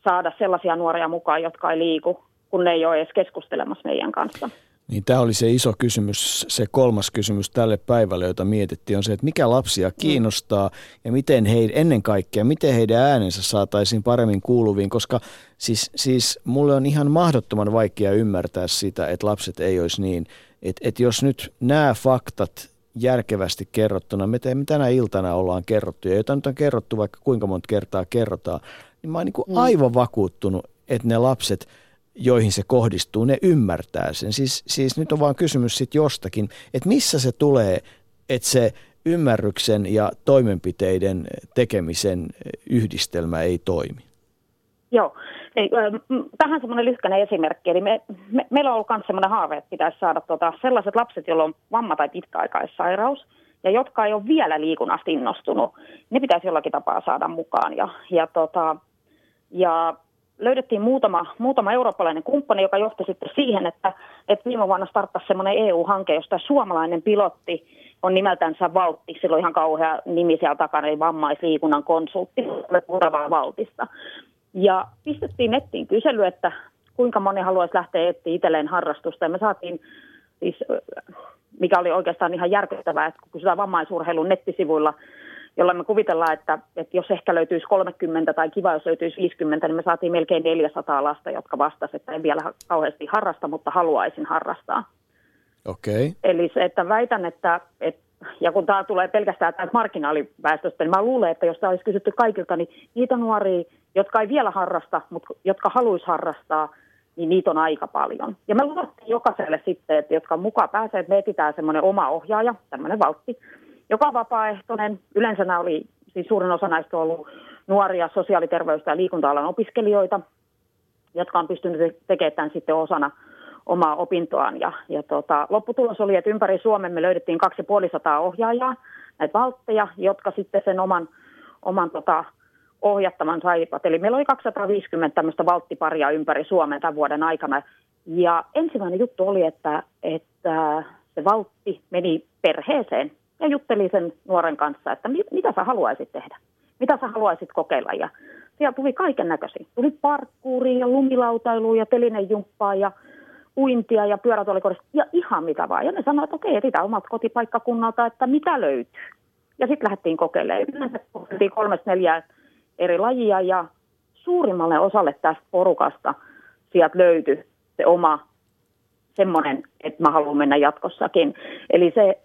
Speaker 8: saada sellaisia nuoria mukaan, jotka ei liiku, kun ne ei ole edes keskustelemassa meidän kanssa.
Speaker 2: Niin tämä oli se iso kysymys, se kolmas kysymys tälle päivälle, jota mietittiin, on se, että mikä lapsia mm. kiinnostaa ja miten he, ennen kaikkea, miten heidän äänensä saataisiin paremmin kuuluviin, koska siis, siis mulle on ihan mahdottoman vaikea ymmärtää sitä, että lapset ei olisi niin, että, että jos nyt nämä faktat järkevästi kerrottuna, me tänä iltana ollaan kerrottu, ja jota nyt on kerrottu vaikka kuinka monta kertaa kerrotaan, niin mä oon niin mm. aivan vakuuttunut, että ne lapset, joihin se kohdistuu, ne ymmärtää sen. Siis, siis nyt on vaan kysymys sitten jostakin, että missä se tulee, että se ymmärryksen ja toimenpiteiden tekemisen yhdistelmä ei toimi.
Speaker 8: Joo. Ei, tähän semmoinen lyhkäinen esimerkki. Eli me, me, meillä on ollut myös semmoinen haave, että pitäisi saada tota, sellaiset lapset, joilla on vamma tai pitkäaikaissairaus, ja jotka ei ole vielä liikunnasta innostunut, ne pitäisi jollakin tapaa saada mukaan. Ja, ja, tota, ja löydettiin muutama, muutama eurooppalainen kumppani, joka johti sitten siihen, että, että viime vuonna starttasi semmoinen EU-hanke, josta suomalainen pilotti on nimeltänsä Valtti, sillä on ihan kauhea nimi siellä takana, eli vammaisliikunnan konsultti, Purevaa Valtista. Ja pistettiin nettiin kysely, että kuinka moni haluaisi lähteä etsiä itselleen harrastusta. Ja me saatiin siis, mikä oli oikeastaan ihan järkyttävää, että kun kysytään vammaisurheilun nettisivuilla, jolla me kuvitellaan, että, että jos ehkä löytyisi 30 tai kiva, jos löytyisi 50, niin me saatiin melkein 400 lasta, jotka vastasivat, että en vielä kauheasti harrasta, mutta haluaisin harrastaa.
Speaker 2: Okei. Okay.
Speaker 8: Eli se, että väitän, että, että ja kun tämä tulee pelkästään täältä marginaaliväestöstä, niin mä luulen, että jos tämä olisi kysytty kaikilta, niin niitä nuoria, jotka ei vielä harrasta, mutta jotka haluaisi harrastaa, niin niitä on aika paljon. Ja me luvattiin jokaiselle sitten, että jotka mukaan pääsee, että me etsitään semmoinen oma ohjaaja, tämmöinen valtti, joka vapaaehtoinen. Yleensä oli, siis suurin osa näistä on ollut nuoria sosiaaliterveys- ja liikunta-alan opiskelijoita, jotka on pystynyt tekemään tämän sitten osana omaa opintoaan. Ja, ja tota, lopputulos oli, että ympäri Suomen me löydettiin 2500 ohjaajaa, näitä valtteja, jotka sitten sen oman, oman tota, ohjattaman saivat. Eli meillä oli 250 tämmöistä valttiparia ympäri Suomen tämän vuoden aikana. Ja ensimmäinen juttu oli, että, että se valtti meni perheeseen ja jutteli sen nuoren kanssa, että mitä sä haluaisit tehdä, mitä sä haluaisit kokeilla. Ja siellä tuli kaiken näköisiä. Tuli parkkuuria ja lumilautailuja ja telinejumppaa ja uintia ja pyörätuolikodista ja ihan mitä vaan. Ja ne sanoivat, että okei, sitä omat kotipaikkakunnalta, että mitä löytyy. Ja sitten lähdettiin kokeilemaan. Yleensä kokeiltiin kolmesta neljää eri lajia ja suurimmalle osalle tästä porukasta sieltä löytyi se oma semmoinen, että mä haluan mennä jatkossakin. Eli se,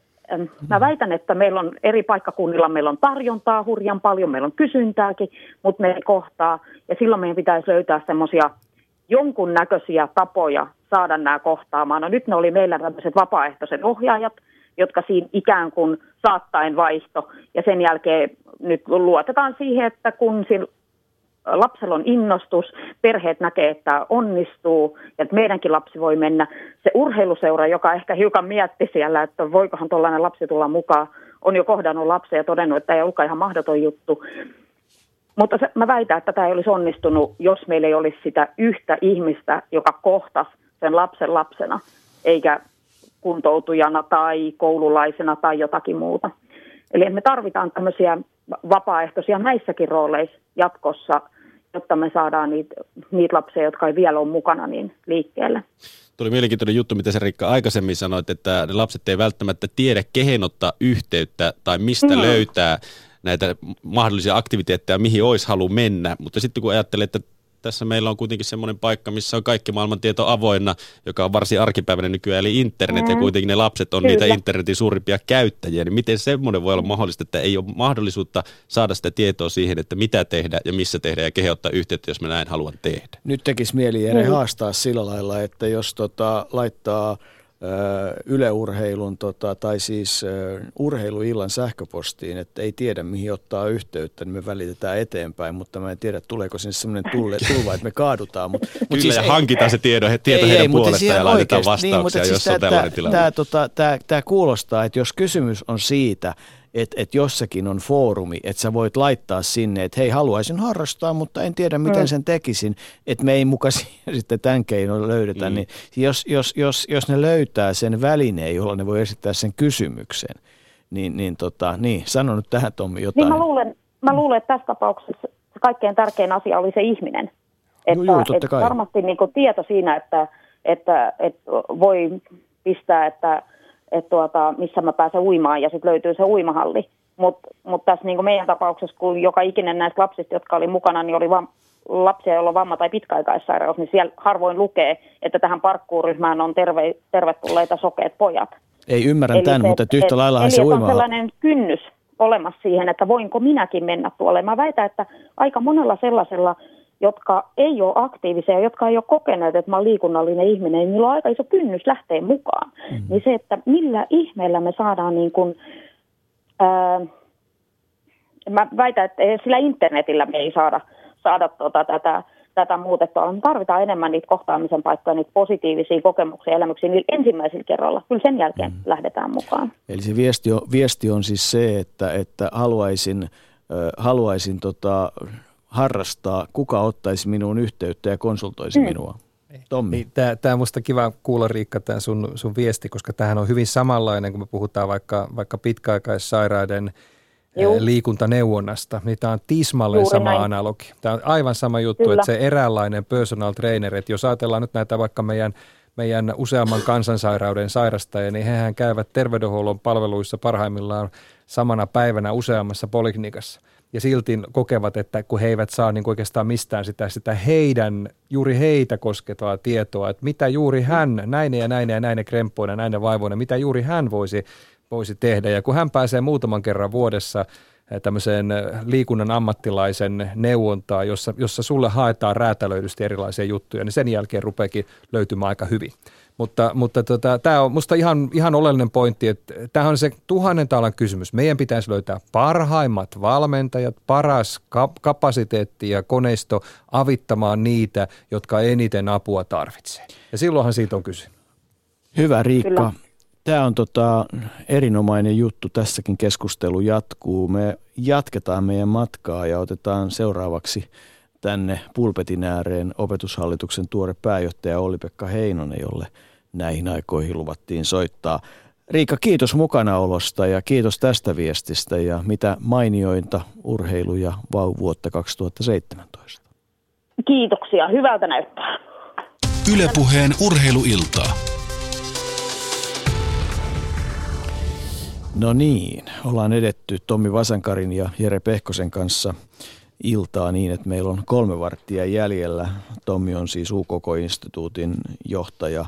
Speaker 8: mä väitän, että meillä on eri paikkakunnilla, meillä on tarjontaa hurjan paljon, meillä on kysyntääkin, mutta me ei kohtaa. Ja silloin meidän pitäisi löytää semmoisia jonkunnäköisiä tapoja saada nämä kohtaamaan. No nyt ne oli meillä tämmöiset vapaaehtoiset ohjaajat, jotka siinä ikään kuin saattaen vaihto. Ja sen jälkeen nyt luotetaan siihen, että kun lapsella on innostus, perheet näkee, että onnistuu ja että meidänkin lapsi voi mennä. Se urheiluseura, joka ehkä hiukan mietti siellä, että voikohan tuollainen lapsi tulla mukaan, on jo kohdannut lapsia ja todennut, että ei olekaan ihan mahdoton juttu. Mutta se, mä väitän, että tämä ei olisi onnistunut, jos meillä ei olisi sitä yhtä ihmistä, joka kohtasi sen lapsen lapsena, eikä kuntoutujana tai koululaisena tai jotakin muuta. Eli me tarvitaan tämmöisiä vapaaehtoisia näissäkin rooleissa jatkossa, jotta me saadaan niitä, niitä lapsia, jotka ei vielä ole mukana, niin liikkeelle.
Speaker 4: Tuli mielenkiintoinen juttu, mitä se Rikka aikaisemmin sanoit, että ne lapset ei välttämättä tiedä, kehen ottaa yhteyttä tai mistä mm. löytää näitä mahdollisia aktiviteetteja, mihin olisi halu mennä. Mutta sitten kun ajattelee, että tässä meillä on kuitenkin semmoinen paikka, missä on kaikki maailman tieto avoinna, joka on varsin arkipäiväinen nykyään, eli internet, mm. ja kuitenkin ne lapset on Kyllä. niitä internetin suurimpia käyttäjiä, niin miten semmoinen voi olla mahdollista, että ei ole mahdollisuutta saada sitä tietoa siihen, että mitä tehdä ja missä tehdä ja kehottaa yhteyttä, jos mä näin haluan tehdä.
Speaker 2: Nyt tekisi mieli Ere mm. haastaa sillä lailla, että jos tota, laittaa – yleurheilun tota, tai siis urheiluillan sähköpostiin, että ei tiedä mihin ottaa yhteyttä, niin me välitetään eteenpäin, mutta mä en tiedä tuleeko sinne tulle, tulva, että me kaadutaan. Mut,
Speaker 4: Kyllä mut siis ja hankitaan se tieto, tieto ei, heidän ei, puolestaan ja laitetaan vastauksia, niin, jos siis on tällainen tilanne.
Speaker 2: Tämä, tota, tämä, tämä kuulostaa, että jos kysymys on siitä, että et jossakin on foorumi, että sä voit laittaa sinne, että hei haluaisin harrastaa, mutta en tiedä miten mm. sen tekisin, että me ei muka *laughs* sitten tämän keinon löydetä, mm. niin jos, jos, jos, jos ne löytää sen välineen, jolla ne voi esittää sen kysymyksen, niin, niin, tota, niin sano nyt tähän Tommi jotain.
Speaker 8: Niin mä luulen, mä luulen, että tässä tapauksessa se kaikkein tärkein asia oli se ihminen.
Speaker 2: Että, no joo, että
Speaker 8: varmasti niin kuin tieto siinä, että, että, että voi pistää, että että tuota, missä mä pääsen uimaan ja sitten löytyy se uimahalli. Mutta mut tässä niin meidän tapauksessa, kun joka ikinen näistä lapsista, jotka oli mukana, niin oli va- lapsia, joilla on vamma tai pitkäaikaissairaus, niin siellä harvoin lukee, että tähän parkkuuryhmään on terve, tervetulleita sokeet pojat.
Speaker 2: Ei ymmärrän eli tämän, se, mutta yhtä lailla se uima...
Speaker 8: on sellainen kynnys olemassa siihen, että voinko minäkin mennä tuolle. Mä väitän, että aika monella sellaisella, jotka ei ole aktiivisia, jotka ei ole kokeneet, että mä olen liikunnallinen ihminen, niin niillä on aika iso kynnys lähteä mukaan. Mm. Niin se, että millä ihmeellä me saadaan niin kuin, ää, mä väitän, että sillä internetillä me ei saada, saada tota, tätä tätä muutettua. Me tarvitaan enemmän niitä kohtaamisen paikkoja, niitä positiivisia kokemuksia ja elämyksiä niillä ensimmäisellä kerralla. Kyllä sen jälkeen mm. lähdetään mukaan.
Speaker 2: Eli se viesti on, viesti on siis se, että, että haluaisin, äh, haluaisin tota, harrastaa, kuka ottaisi minuun yhteyttä ja konsultoisi mm. minua. Tommi.
Speaker 3: Tämä, tämä on minusta kiva kuulla Riikka tämä sun, sun viesti, koska tämähän on hyvin samanlainen, kun me puhutaan vaikka, vaikka pitkäaikaissairaiden – Juu. liikuntaneuvonnasta, niin tämä on tismalleen Juuri sama näin. analogi. Tämä on aivan sama juttu, Kyllä. että se eräänlainen personal trainer, että jos ajatellaan nyt näitä vaikka meidän, meidän useamman kansansairauden sairastajia, niin hehän käyvät terveydenhuollon palveluissa parhaimmillaan samana päivänä useammassa poliklinikassa. Ja silti kokevat, että kun he eivät saa niin oikeastaan mistään sitä, sitä heidän, juuri heitä kosketavaa tietoa, että mitä juuri hän, näin ja näin ja näin krempoina, näin vaivoina, mitä juuri hän voisi voisi tehdä. Ja kun hän pääsee muutaman kerran vuodessa eh, tämmöiseen eh, liikunnan ammattilaisen neuvontaan, jossa, jossa sulle haetaan räätälöidysti erilaisia juttuja, niin sen jälkeen rupeekin löytymään aika hyvin. Mutta, mutta tota, tämä on minusta ihan, ihan oleellinen pointti, että tämä on se tuhannen talan kysymys. Meidän pitäisi löytää parhaimmat valmentajat, paras kapasiteetti ja koneisto avittamaan niitä, jotka eniten apua tarvitsee. Ja silloinhan siitä on kyse.
Speaker 2: Hyvä Riikka. Kyllä. Tämä on tota, erinomainen juttu. Tässäkin keskustelu jatkuu. Me jatketaan meidän matkaa ja otetaan seuraavaksi tänne pulpetin ääreen opetushallituksen tuore pääjohtaja Olli-Pekka Heinonen, jolle näihin aikoihin luvattiin soittaa. Riikka, kiitos mukanaolosta ja kiitos tästä viestistä ja mitä mainiointa urheilu- ja vauvuotta 2017.
Speaker 8: Kiitoksia, hyvältä näyttää.
Speaker 1: Ylepuheen urheiluiltaa.
Speaker 2: No niin, ollaan edetty Tommi Vasankarin ja Jere Pehkosen kanssa iltaa niin, että meillä on kolme varttia jäljellä. Tommi on siis UKK-instituutin johtaja.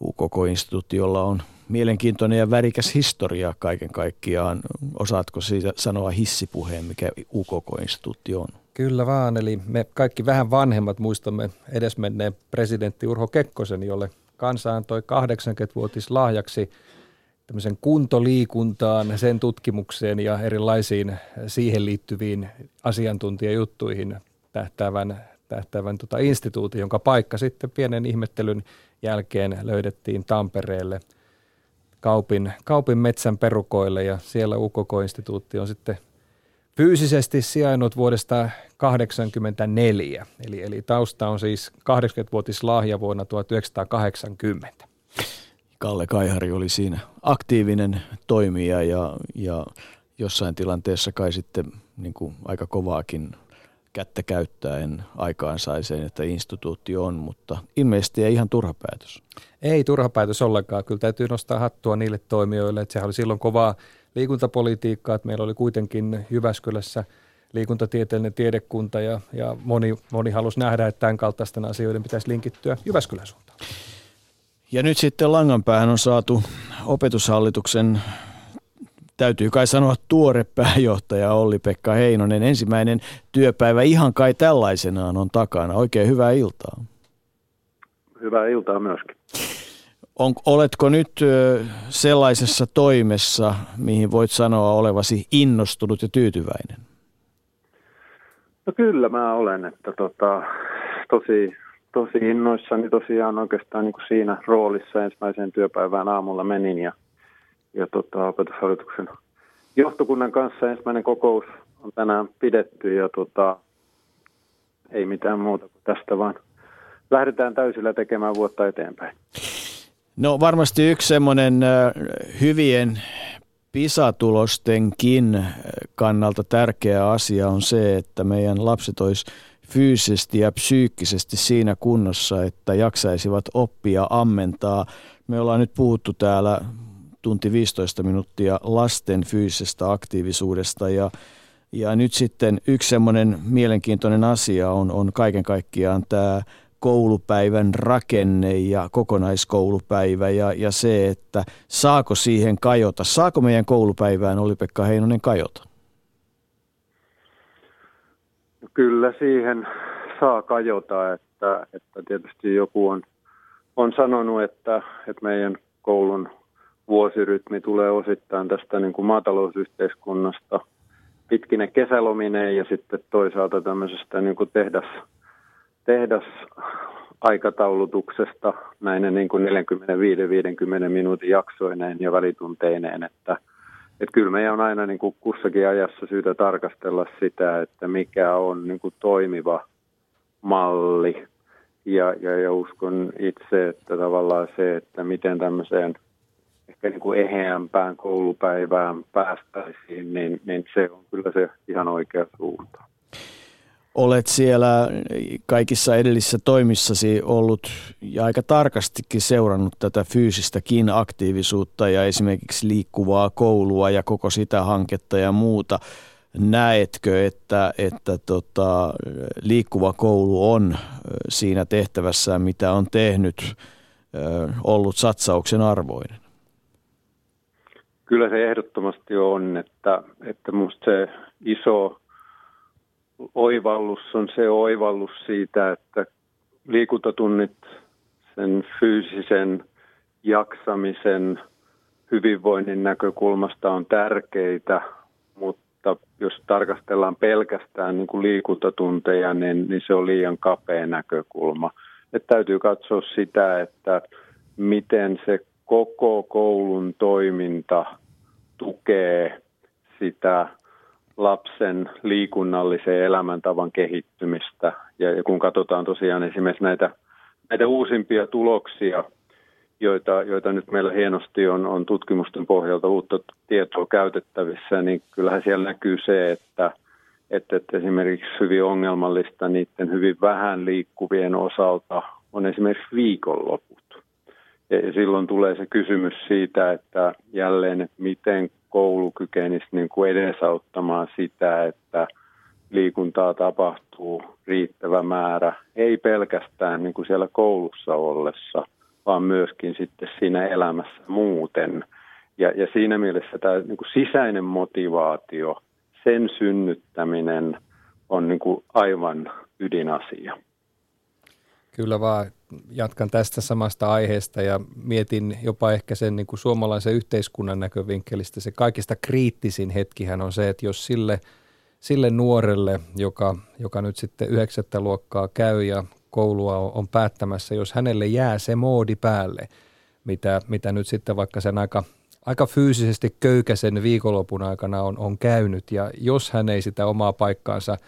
Speaker 2: UKK-instituutti, jolla on mielenkiintoinen ja värikäs historia kaiken kaikkiaan. Osaatko siitä sanoa hissipuheen, mikä UKK-instituutti on?
Speaker 3: Kyllä vaan, eli me kaikki vähän vanhemmat muistamme edesmenneen presidentti Urho Kekkosen, jolle kansa antoi 80-vuotis lahjaksi – tämmöisen kuntoliikuntaan, sen tutkimukseen ja erilaisiin siihen liittyviin asiantuntijajuttuihin tähtäävän, tähtäävän tota instituutin, jonka paikka sitten pienen ihmettelyn jälkeen löydettiin Tampereelle Kaupin, Kaupin metsän perukoille ja siellä UKK-instituutti on sitten fyysisesti sijainnut vuodesta 1984. Eli, eli tausta on siis 80-vuotis lahja vuonna 1980.
Speaker 2: Kalle Kaihari oli siinä aktiivinen toimija ja, ja jossain tilanteessa kai sitten niin kuin aika kovaakin kättä käyttäen aikaan sai sen, että instituutti on, mutta ilmeisesti ei ihan turha päätös.
Speaker 3: Ei turha päätös ollenkaan. Kyllä täytyy nostaa hattua niille toimijoille, että sehän oli silloin kovaa liikuntapolitiikkaa, että meillä oli kuitenkin Jyväskylässä liikuntatieteellinen tiedekunta ja, ja moni, moni halusi nähdä, että tämän kaltaisten asioiden pitäisi linkittyä Jyväskylän suuntaan.
Speaker 2: Ja nyt sitten langan päähän on saatu opetushallituksen, täytyy kai sanoa tuore pääjohtaja Olli-Pekka Heinonen. Ensimmäinen työpäivä ihan kai tällaisenaan on takana. Oikein hyvää iltaa.
Speaker 9: Hyvää iltaa myöskin.
Speaker 2: On, oletko nyt sellaisessa toimessa, mihin voit sanoa olevasi innostunut ja tyytyväinen?
Speaker 9: No kyllä mä olen, että tota, tosi tosi innoissani tosiaan oikeastaan niin kuin siinä roolissa ensimmäiseen työpäivään aamulla menin ja, ja tota, opetushallituksen johtokunnan kanssa ensimmäinen kokous on tänään pidetty ja tota, ei mitään muuta kuin tästä vaan lähdetään täysillä tekemään vuotta eteenpäin.
Speaker 2: No varmasti yksi semmoinen hyvien PISA-tulostenkin kannalta tärkeä asia on se, että meidän lapset olisi fyysisesti ja psyykkisesti siinä kunnossa, että jaksaisivat oppia ammentaa. Me ollaan nyt puhuttu täällä tunti 15 minuuttia lasten fyysisestä aktiivisuudesta ja, ja nyt sitten yksi semmoinen mielenkiintoinen asia on, on kaiken kaikkiaan tämä koulupäivän rakenne ja kokonaiskoulupäivä ja, ja se, että saako siihen kajota. Saako meidän koulupäivään Oli-Pekka Heinonen kajota?
Speaker 9: Kyllä siihen saa kajota, että, että tietysti joku on, on sanonut, että, että meidän koulun vuosirytmi tulee osittain tästä niin kuin maatalousyhteiskunnasta pitkine kesälomineen ja sitten toisaalta tämmöisestä niin kuin tehdas, tehdas aikataulutuksesta näinen niin kuin 45-50 minuutin jaksoineen ja välitunteineen, että, että kyllä meidän on aina niin kuin kussakin ajassa syytä tarkastella sitä, että mikä on niin kuin toimiva malli. Ja, ja, ja uskon itse, että tavallaan se, että miten tämmöiseen niin kuin eheämpään koulupäivään päästäisiin, niin, niin se on kyllä se ihan oikea suunta.
Speaker 2: Olet siellä kaikissa edellisissä toimissasi ollut ja aika tarkastikin seurannut tätä fyysistäkin aktiivisuutta ja esimerkiksi liikkuvaa koulua ja koko sitä hanketta ja muuta. Näetkö, että, että tota, liikkuva koulu on siinä tehtävässään, mitä on tehnyt, ollut satsauksen arvoinen?
Speaker 9: Kyllä se ehdottomasti on, että, että minusta se iso oivallus on se oivallus siitä, että liikuntatunnit sen fyysisen jaksamisen hyvinvoinnin näkökulmasta on tärkeitä, mutta jos tarkastellaan pelkästään niin kuin liikuntatunteja, niin, niin se on liian kapea näkökulma. Et täytyy katsoa sitä, että miten se koko koulun toiminta tukee sitä lapsen liikunnallisen elämäntavan kehittymistä. Ja, kun katsotaan tosiaan esimerkiksi näitä, näitä uusimpia tuloksia, joita, joita nyt meillä hienosti on, on tutkimusten pohjalta uutta tietoa käytettävissä, niin kyllähän siellä näkyy se, että, että, että esimerkiksi hyvin ongelmallista niiden hyvin vähän liikkuvien osalta on esimerkiksi viikonloput. Ja silloin tulee se kysymys siitä, että jälleen, että miten koulu kykenisi niin kuin edesauttamaan sitä, että liikuntaa tapahtuu riittävä määrä, ei pelkästään niin kuin siellä koulussa ollessa, vaan myöskin sitten siinä elämässä muuten. Ja, ja siinä mielessä tämä niin kuin sisäinen motivaatio, sen synnyttäminen on niin kuin aivan ydinasia.
Speaker 3: Kyllä vaan jatkan tästä samasta aiheesta ja mietin jopa ehkä sen niin kuin suomalaisen yhteiskunnan näkövinkkelistä. Se kaikista kriittisin hetkihän on se, että jos sille, sille nuorelle, joka, joka nyt sitten yhdeksättä luokkaa käy ja koulua on, on päättämässä, jos hänelle jää se moodi päälle, mitä, mitä nyt sitten vaikka sen aika, aika fyysisesti köykäisen viikonlopun aikana on, on käynyt ja jos hän ei sitä omaa paikkaansa –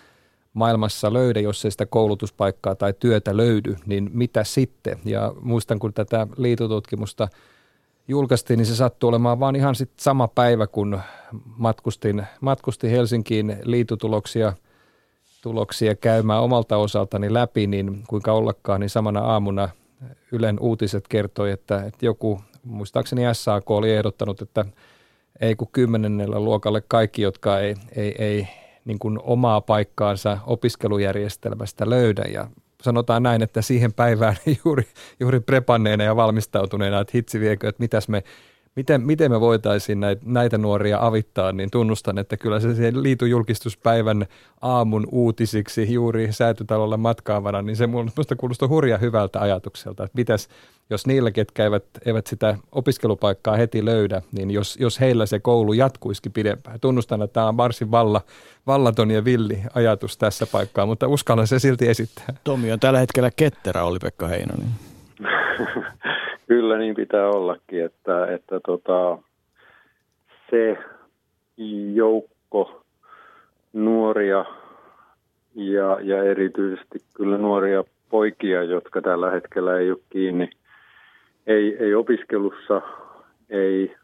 Speaker 3: maailmassa löydä, jos ei sitä koulutuspaikkaa tai työtä löydy, niin mitä sitten? Ja muistan, kun tätä liitotutkimusta julkaistiin, niin se sattui olemaan vaan ihan sit sama päivä, kun matkustin, matkustin Helsinkiin liitotuloksia tuloksia käymään omalta osaltani läpi, niin kuinka ollakaan, niin samana aamuna Ylen uutiset kertoi, että, että joku, muistaakseni SAK oli ehdottanut, että ei kun kymmenennellä luokalle kaikki, jotka ei, ei, ei niin kuin omaa paikkaansa opiskelujärjestelmästä löydä. Ja sanotaan näin, että siihen päivään *laughs* juuri, juuri prepanneena ja valmistautuneena, että hitsi viekö, että mitäs me, miten, miten me voitaisiin näitä, näitä nuoria avittaa, niin tunnustan, että kyllä se siihen liitujulkistuspäivän aamun uutisiksi juuri säätytalolle matkaavana, niin se minusta kuulostaa hurja hyvältä ajatukselta, että mitäs jos niillä, ketkä eivät, eivät sitä opiskelupaikkaa heti löydä, niin jos, jos heillä se koulu jatkuisikin pidempään. Tunnustan, että tämä on varsin valla, vallaton ja villi ajatus tässä paikkaa, mutta uskallan se silti esittää.
Speaker 2: Tomi on tällä hetkellä ketterä, oli Pekka Heinonen. *laughs*
Speaker 9: Kyllä niin pitää ollakin, että, että tota, se joukko nuoria ja, ja erityisesti kyllä nuoria poikia, jotka tällä hetkellä ei ole kiinni ei, ei opiskelussa, ei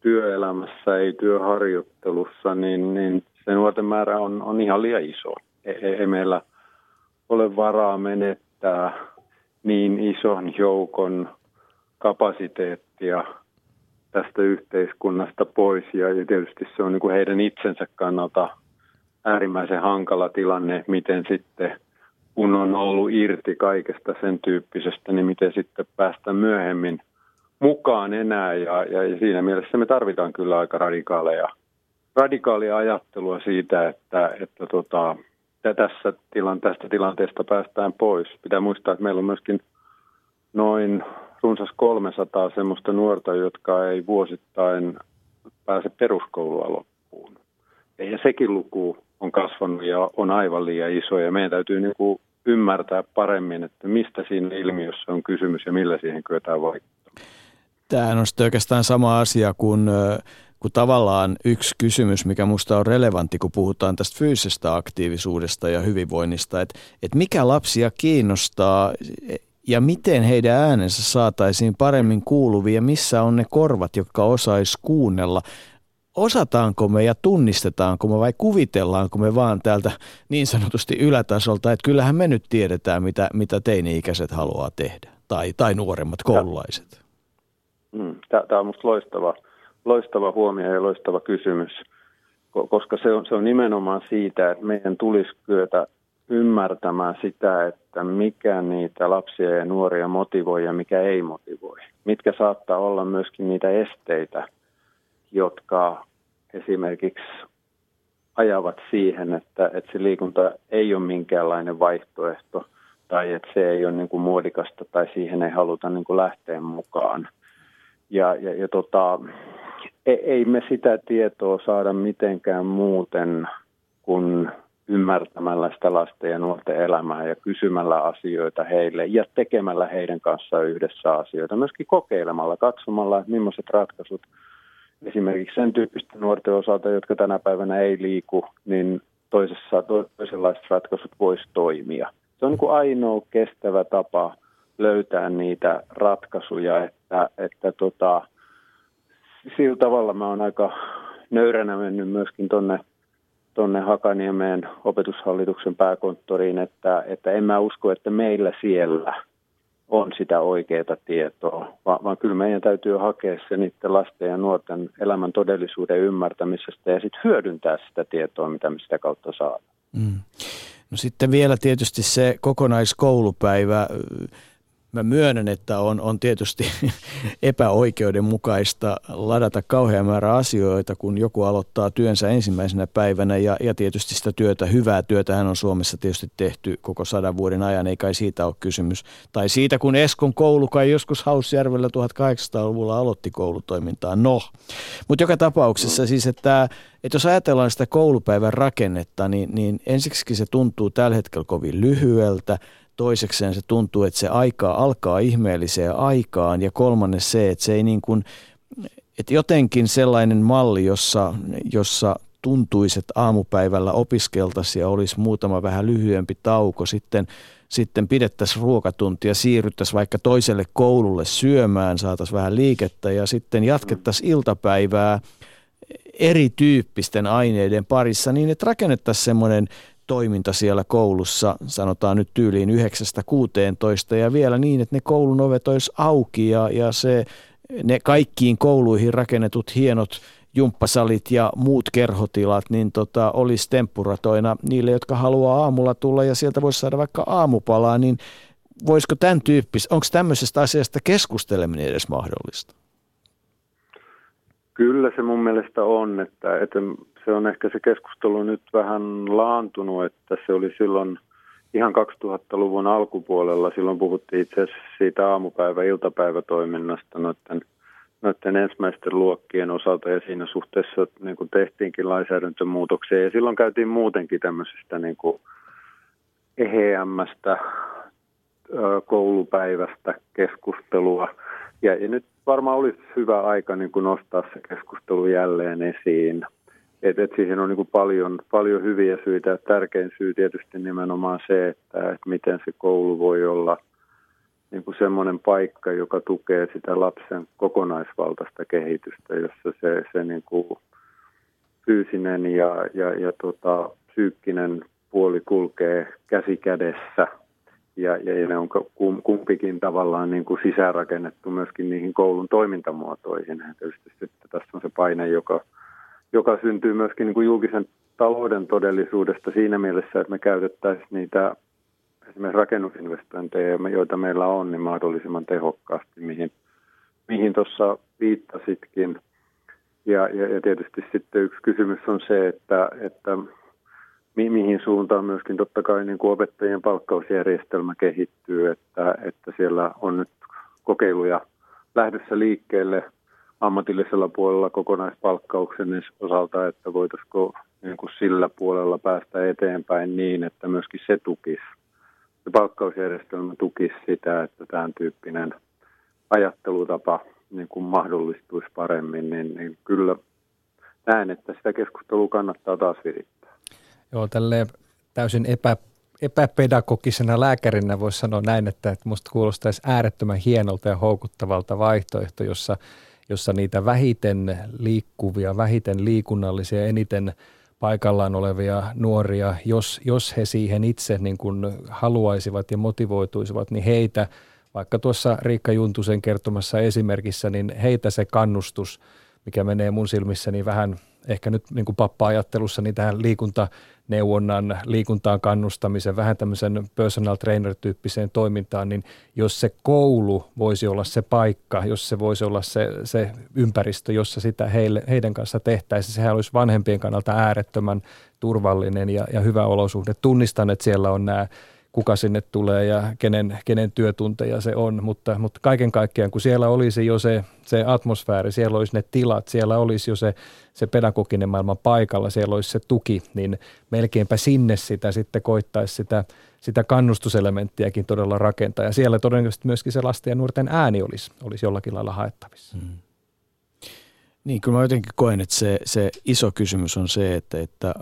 Speaker 9: työelämässä, ei työharjoittelussa, niin, niin se nuorten määrä on, on ihan liian iso. Ei, ei meillä ole varaa menettää niin ison joukon kapasiteettia tästä yhteiskunnasta pois. Ja, tietysti se on niin kuin heidän itsensä kannalta äärimmäisen hankala tilanne, miten sitten kun on ollut irti kaikesta sen tyyppisestä, niin miten sitten päästä myöhemmin mukaan enää. Ja, ja, ja siinä mielessä me tarvitaan kyllä aika radikaaleja, radikaalia ajattelua siitä, että, että tota, tässä tilan, tästä tilanteesta päästään pois. Pitää muistaa, että meillä on myöskin noin runsas 300 semmoista nuorta, jotka ei vuosittain pääse peruskoulua loppuun. Ja sekin luku on kasvanut ja on aivan liian iso ja meidän täytyy niin kuin ymmärtää paremmin, että mistä siinä ilmiössä on kysymys ja millä siihen kyetään vaikuttamaan.
Speaker 2: Tämähän on sitten oikeastaan sama asia kuin, kuin tavallaan yksi kysymys, mikä minusta on relevantti, kun puhutaan tästä fyysisestä aktiivisuudesta ja hyvinvoinnista, että, että mikä lapsia kiinnostaa ja miten heidän äänensä saataisiin paremmin kuuluvia, missä on ne korvat, jotka osais kuunnella? Osataanko me ja tunnistetaanko me vai kuvitellaanko me vaan täältä niin sanotusti ylätasolta, että kyllähän me nyt tiedetään, mitä, mitä teini-ikäiset haluaa tehdä? Tai, tai nuoremmat koululaiset.
Speaker 9: Mm, Tämä on minusta loistava, loistava huomio ja loistava kysymys, koska se on, se on nimenomaan siitä, että meidän tulisi kyetä ymmärtämään sitä, että mikä niitä lapsia ja nuoria motivoi ja mikä ei motivoi. Mitkä saattaa olla myöskin niitä esteitä, jotka esimerkiksi ajavat siihen, että, että se liikunta ei ole minkäänlainen vaihtoehto tai että se ei ole niin kuin muodikasta tai siihen ei haluta niin kuin lähteä mukaan. Ja, ja, ja tota, ei, ei me sitä tietoa saada mitenkään muuten kuin ymmärtämällä sitä lasten ja nuorten elämää ja kysymällä asioita heille ja tekemällä heidän kanssaan yhdessä asioita. Myöskin kokeilemalla, katsomalla, että millaiset ratkaisut esimerkiksi sen tyyppisten nuorten osalta, jotka tänä päivänä ei liiku, niin toisessa, toisenlaiset ratkaisut voisi toimia. Se on niin kuin ainoa kestävä tapa löytää niitä ratkaisuja, että, että tota, sillä tavalla mä oon aika nöyränä mennyt myöskin tuonne tonne Hakaniemeen opetushallituksen pääkonttoriin, että, että en mä usko, että meillä siellä on sitä oikeaa tietoa, vaan, vaan kyllä meidän täytyy hakea se niiden lasten ja nuorten elämän todellisuuden ymmärtämisestä ja sitten hyödyntää sitä tietoa, mitä me sitä kautta saadaan. Mm.
Speaker 2: No sitten vielä tietysti se kokonaiskoulupäivä Mä myönnän, että on, on tietysti *laughs* epäoikeudenmukaista ladata kauhean määrä asioita, kun joku aloittaa työnsä ensimmäisenä päivänä ja, ja tietysti sitä työtä, hyvää työtä hän on Suomessa tietysti tehty koko sadan vuoden ajan, ei kai siitä ole kysymys. Tai siitä, kun Eskon koulu kai joskus Hausjärvellä 1800-luvulla aloitti koulutoimintaa. No, mutta joka tapauksessa siis, että, että jos ajatellaan sitä koulupäivän rakennetta, niin, niin ensiksi se tuntuu tällä hetkellä kovin lyhyeltä – Toisekseen se tuntuu, että se aika alkaa ihmeelliseen aikaan ja kolmannes se, että se ei niin kuin, että jotenkin sellainen malli, jossa, jossa tuntuisi, että aamupäivällä opiskeltaisiin ja olisi muutama vähän lyhyempi tauko, sitten, sitten pidettäisiin ruokatuntia, siirryttäisiin vaikka toiselle koululle syömään, saataisiin vähän liikettä ja sitten jatkettaisiin iltapäivää erityyppisten aineiden parissa niin, että rakennettaisiin semmoinen toiminta siellä koulussa, sanotaan nyt tyyliin 9-16 ja vielä niin, että ne koulun ovet olisi auki ja, ja se, ne kaikkiin kouluihin rakennetut hienot jumppasalit ja muut kerhotilat, niin tota, olisi temppuratoina niille, jotka haluaa aamulla tulla ja sieltä voisi saada vaikka aamupalaa, niin voisiko tämän tyyppistä, onko tämmöisestä asiasta keskusteleminen edes mahdollista?
Speaker 9: Kyllä se mun mielestä on, että, että se on ehkä se keskustelu nyt vähän laantunut, että se oli silloin ihan 2000-luvun alkupuolella. Silloin puhuttiin itse asiassa siitä aamupäivä-iltapäivätoiminnasta noiden, noiden ensimmäisten luokkien osalta ja siinä suhteessa niin kuin tehtiinkin lainsäädäntömuutoksia. Ja silloin käytiin muutenkin tämmöisestä niin kuin eheämmästä koulupäivästä keskustelua. Ja, ja nyt varmaan olisi hyvä aika niin kuin nostaa se keskustelu jälleen esiin. Et, et siihen on niin paljon, paljon hyviä syitä. Tärkein syy tietysti nimenomaan se, että, että miten se koulu voi olla niin kuin semmoinen paikka, joka tukee sitä lapsen kokonaisvaltaista kehitystä, jossa se, se niin kuin fyysinen ja, ja, ja tota, psyykkinen puoli kulkee käsi kädessä – ja, ja ne on kumpikin tavallaan niin kuin sisäänrakennettu myöskin niihin koulun toimintamuotoihin. Tietysti sitten tässä on se paine, joka, joka syntyy myöskin niin kuin julkisen talouden todellisuudesta siinä mielessä, että me käytettäisiin niitä esimerkiksi rakennusinvestointeja, joita meillä on, niin mahdollisimman tehokkaasti, mihin, mihin tuossa viittasitkin. Ja, ja, ja tietysti sitten yksi kysymys on se, että, että mi, mihin suuntaan myöskin totta kai niin kuin opettajien palkkausjärjestelmä kehittyy, että, että siellä on nyt kokeiluja lähdössä liikkeelle ammatillisella puolella kokonaispalkkauksen osalta, että voitaisiko niin kuin sillä puolella päästä eteenpäin niin, että myöskin se tukisi, se palkkausjärjestelmä tukisi sitä, että tämän tyyppinen ajattelutapa niin kuin mahdollistuisi paremmin, niin, niin kyllä näen, että sitä keskustelua kannattaa taas virittää.
Speaker 3: Joo, tälle täysin epä, epäpedagogisena lääkärinä voisi sanoa näin, että, että musta kuulostaisi äärettömän hienolta ja houkuttavalta vaihtoehto, jossa, jossa niitä vähiten liikkuvia, vähiten liikunnallisia, eniten paikallaan olevia nuoria, jos, jos he siihen itse niin kuin haluaisivat ja motivoituisivat, niin heitä, vaikka tuossa Riikka Juntusen kertomassa esimerkissä, niin heitä se kannustus, mikä menee mun silmissäni vähän ehkä nyt niin kuin pappa-ajattelussa niin tähän liikuntaneuvonnan, liikuntaan kannustamisen, vähän tämmöisen personal trainer-tyyppiseen toimintaan, niin jos se koulu voisi olla se paikka, jos se voisi olla se, se ympäristö, jossa sitä heille, heidän kanssa tehtäisiin, sehän olisi vanhempien kannalta äärettömän turvallinen ja, ja hyvä olosuhde. Tunnistan, että siellä on nämä kuka sinne tulee ja kenen, kenen työtunteja se on, mutta, mutta kaiken kaikkiaan, kun siellä olisi jo se, se atmosfääri, siellä olisi ne tilat, siellä olisi jo se, se pedagoginen maailman paikalla, siellä olisi se tuki, niin melkeinpä sinne sitä sitten koittaisi sitä, sitä kannustuselementtiäkin todella rakentaa. Ja siellä todennäköisesti myöskin se lasten ja nuorten ääni olisi, olisi jollakin lailla haettavissa. Hmm.
Speaker 2: Niin, kyllä mä jotenkin koen, että se, se iso kysymys on se, että, että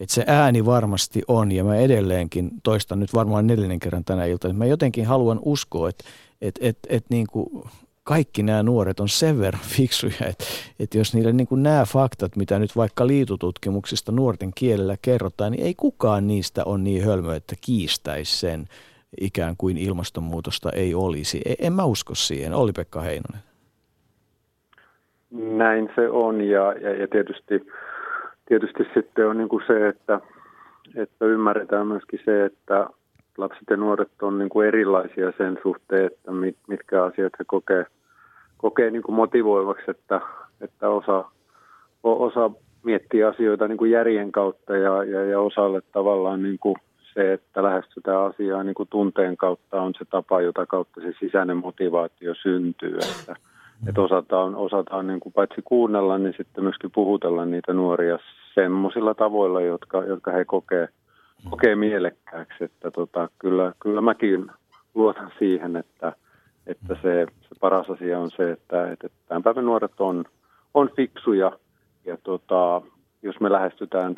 Speaker 2: että se ääni varmasti on ja mä edelleenkin toistan nyt varmaan neljännen kerran tänä iltana. Mä jotenkin haluan uskoa, että et, et, et niin kuin kaikki nämä nuoret on sen verran *laughs* fiksuja, että, että jos niille niin kuin nämä faktat, mitä nyt vaikka liitututkimuksista nuorten kielellä kerrotaan, niin ei kukaan niistä ole niin hölmö, että kiistäisi sen ikään kuin ilmastonmuutosta ei olisi. E, en mä usko siihen. Olli-Pekka Heinonen.
Speaker 9: Näin se on ja, ja, ja tietysti tietysti sitten on niin kuin se, että, että ymmärretään myöskin se, että lapset ja nuoret on niin kuin erilaisia sen suhteen, että mit, mitkä asiat he kokee, kokee niin kuin motivoivaksi, että, että osa, osa miettii asioita niin kuin järjen kautta ja, ja, ja osalle tavallaan niin kuin se, että lähestytään asiaa niin kuin tunteen kautta on se tapa, jota kautta se sisäinen motivaatio syntyy. Että, että osataan, osataan niin kuin paitsi kuunnella, niin sitten myöskin puhutella niitä nuoria semmoisilla tavoilla, jotka, jotka he kokee, kokee mielekkääksi. Että tota, kyllä, kyllä mäkin luotan siihen, että, että se, se paras asia on se, että, että tämän päivän nuoret on, on fiksuja ja tota, jos me lähestytään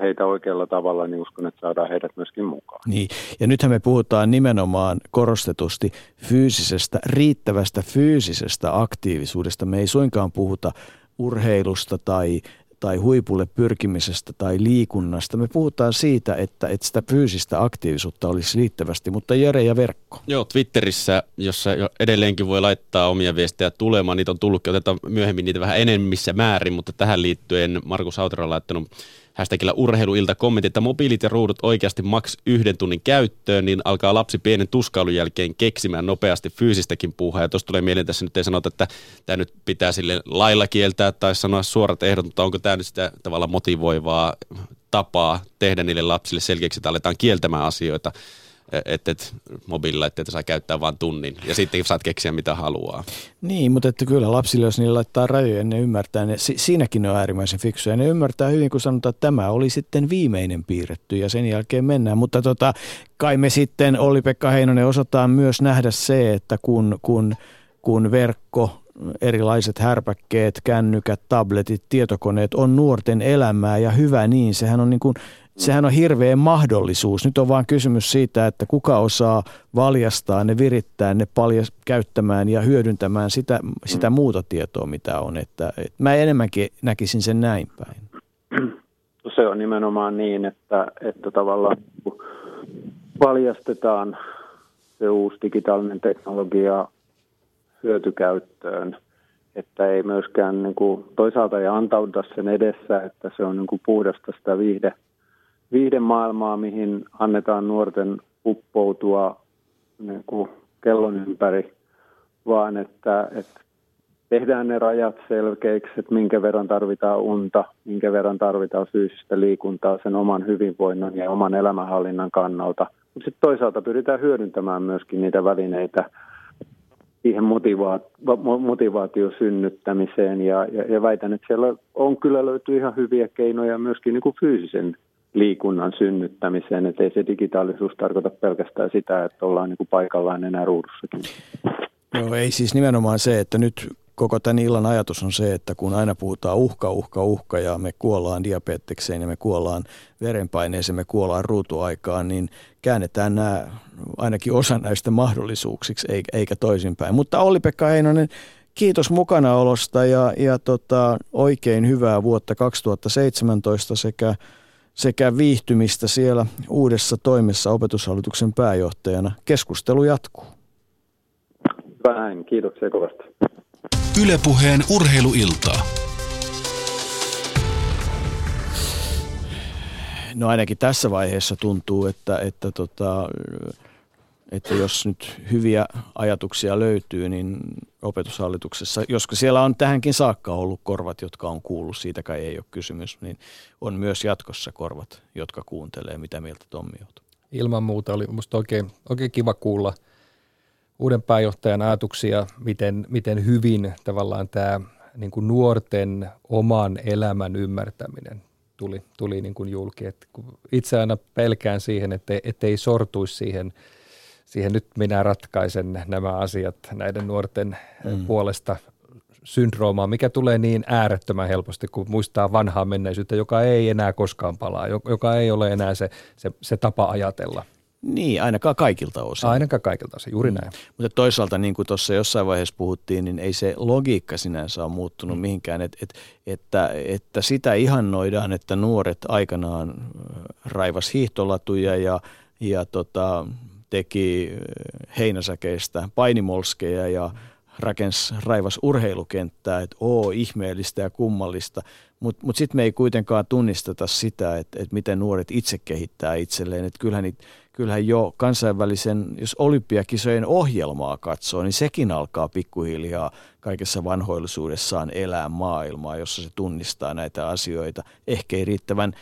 Speaker 9: heitä oikealla tavalla, niin uskon, että saadaan heidät myöskin mukaan.
Speaker 2: Niin, ja nythän me puhutaan nimenomaan korostetusti fyysisestä, riittävästä fyysisestä aktiivisuudesta. Me ei suinkaan puhuta urheilusta tai tai huipulle pyrkimisestä tai liikunnasta. Me puhutaan siitä, että, että sitä fyysistä aktiivisuutta olisi riittävästi, mutta Jere ja verkko.
Speaker 4: Joo, Twitterissä, jossa edelleenkin voi laittaa omia viestejä tulemaan, niitä on tullutkin, otetaan myöhemmin niitä vähän enemmissä määrin, mutta tähän liittyen Markus Autero on laittanut hashtagillä urheiluilta kommentti, että mobiilit ja ruudut oikeasti maks yhden tunnin käyttöön, niin alkaa lapsi pienen tuskailun jälkeen keksimään nopeasti fyysistäkin puuhaa. Ja tuossa tulee mieleen, tässä nyt ei sanota, että tämä nyt pitää sille lailla kieltää tai sanoa suorat ehdot, mutta onko tämä nyt sitä tavalla motivoivaa tapaa tehdä niille lapsille selkeäksi, että aletaan kieltämään asioita että et, mobiililaitteita saa käyttää vain tunnin ja sitten saat keksiä mitä haluaa.
Speaker 2: Niin, mutta että kyllä lapsille, jos niille laittaa rajoja, ne ymmärtää, ne, si, siinäkin ne on äärimmäisen fiksuja. Ne ymmärtää hyvin, kun sanotaan, että tämä oli sitten viimeinen piirretty ja sen jälkeen mennään. Mutta tota, kai me sitten, Olli-Pekka Heinonen, osataan myös nähdä se, että kun, kun, kun verkko erilaiset härpäkkeet, kännykät, tabletit, tietokoneet on nuorten elämää ja hyvä niin. Sehän on niin kuin sehän on hirveä mahdollisuus. Nyt on vaan kysymys siitä, että kuka osaa valjastaa ne, virittää ne paljon käyttämään ja hyödyntämään sitä, sitä muuta tietoa, mitä on. Että, että mä enemmänkin näkisin sen näin päin.
Speaker 9: No se on nimenomaan niin, että, että tavallaan valjastetaan se uusi digitaalinen teknologia hyötykäyttöön, että ei myöskään niin kuin, toisaalta ei antauduta sen edessä, että se on niin kuin puhdasta sitä viihde, viihdemaailmaa, mihin annetaan nuorten uppoutua niin kuin kellon ympäri, vaan että, että tehdään ne rajat selkeiksi, että minkä verran tarvitaan unta, minkä verran tarvitaan fyysistä liikuntaa sen oman hyvinvoinnin ja oman elämänhallinnan kannalta. Mutta sitten toisaalta pyritään hyödyntämään myöskin niitä välineitä siihen motivaat- motivaation synnyttämiseen ja, ja, ja väitän, että siellä on kyllä löytyy ihan hyviä keinoja myöskin niin kuin fyysisen liikunnan synnyttämiseen, että ei se digitaalisuus tarkoita pelkästään sitä, että ollaan niin kuin paikallaan enää ruudussakin.
Speaker 2: Joo, ei siis nimenomaan se, että nyt koko tämän illan ajatus on se, että kun aina puhutaan uhka, uhka, uhka ja me kuollaan diabetekseen ja me kuollaan verenpaineeseen, me kuollaan ruutuaikaan, niin käännetään nämä ainakin osa näistä mahdollisuuksiksi eikä toisinpäin. Mutta Olli-Pekka Heinonen, kiitos mukanaolosta ja, ja tota, oikein hyvää vuotta 2017 sekä, sekä viihtymistä siellä uudessa toimessa opetushallituksen pääjohtajana. Keskustelu jatkuu.
Speaker 9: Vähän, kiitoksia kovasti.
Speaker 1: Ylepuheen urheiluiltaa.
Speaker 2: No ainakin tässä vaiheessa tuntuu, että, että, tota, että jos nyt hyviä ajatuksia löytyy, niin opetushallituksessa, joska siellä on tähänkin saakka ollut korvat, jotka on kuullut, siitä kai ei ole kysymys, niin on myös jatkossa korvat, jotka kuuntelee, mitä mieltä Tommi joutuu.
Speaker 3: Ilman muuta oli minusta oikein, oikein kiva kuulla – uuden pääjohtajan ajatuksia, miten, miten hyvin tavallaan tämä niin kuin nuorten oman elämän ymmärtäminen tuli, tuli niin kuin julki. Et itse aina pelkään siihen, että ei sortuisi siihen, siihen nyt minä ratkaisen nämä asiat näiden nuorten mm. puolesta syndroomaa, mikä tulee niin äärettömän helposti, kun muistaa vanhaa menneisyyttä, joka ei enää koskaan palaa, joka ei ole enää se, se, se tapa ajatella –
Speaker 2: niin, ainakaan kaikilta osin.
Speaker 3: Ainakaan kaikilta osin, juuri mm. näin.
Speaker 2: Mutta toisaalta, niin kuin tuossa jossain vaiheessa puhuttiin, niin ei se logiikka sinänsä ole muuttunut mm. mihinkään. Et, et, että, että sitä ihannoidaan, että nuoret aikanaan raivas hiihtolatuja ja, ja tota, teki heinäsäkeistä painimolskeja ja rakens raivas urheilukenttää, että oo ihmeellistä ja kummallista. Mutta mut sitten me ei kuitenkaan tunnisteta sitä, että, että miten nuoret itse kehittää itselleen. Että kyllähän niitä kyllähän jo kansainvälisen, jos olympiakisojen ohjelmaa katsoo, niin sekin alkaa pikkuhiljaa kaikessa vanhoillisuudessaan elää maailmaa, jossa se tunnistaa näitä asioita. Ehkä ei riittävän, eh,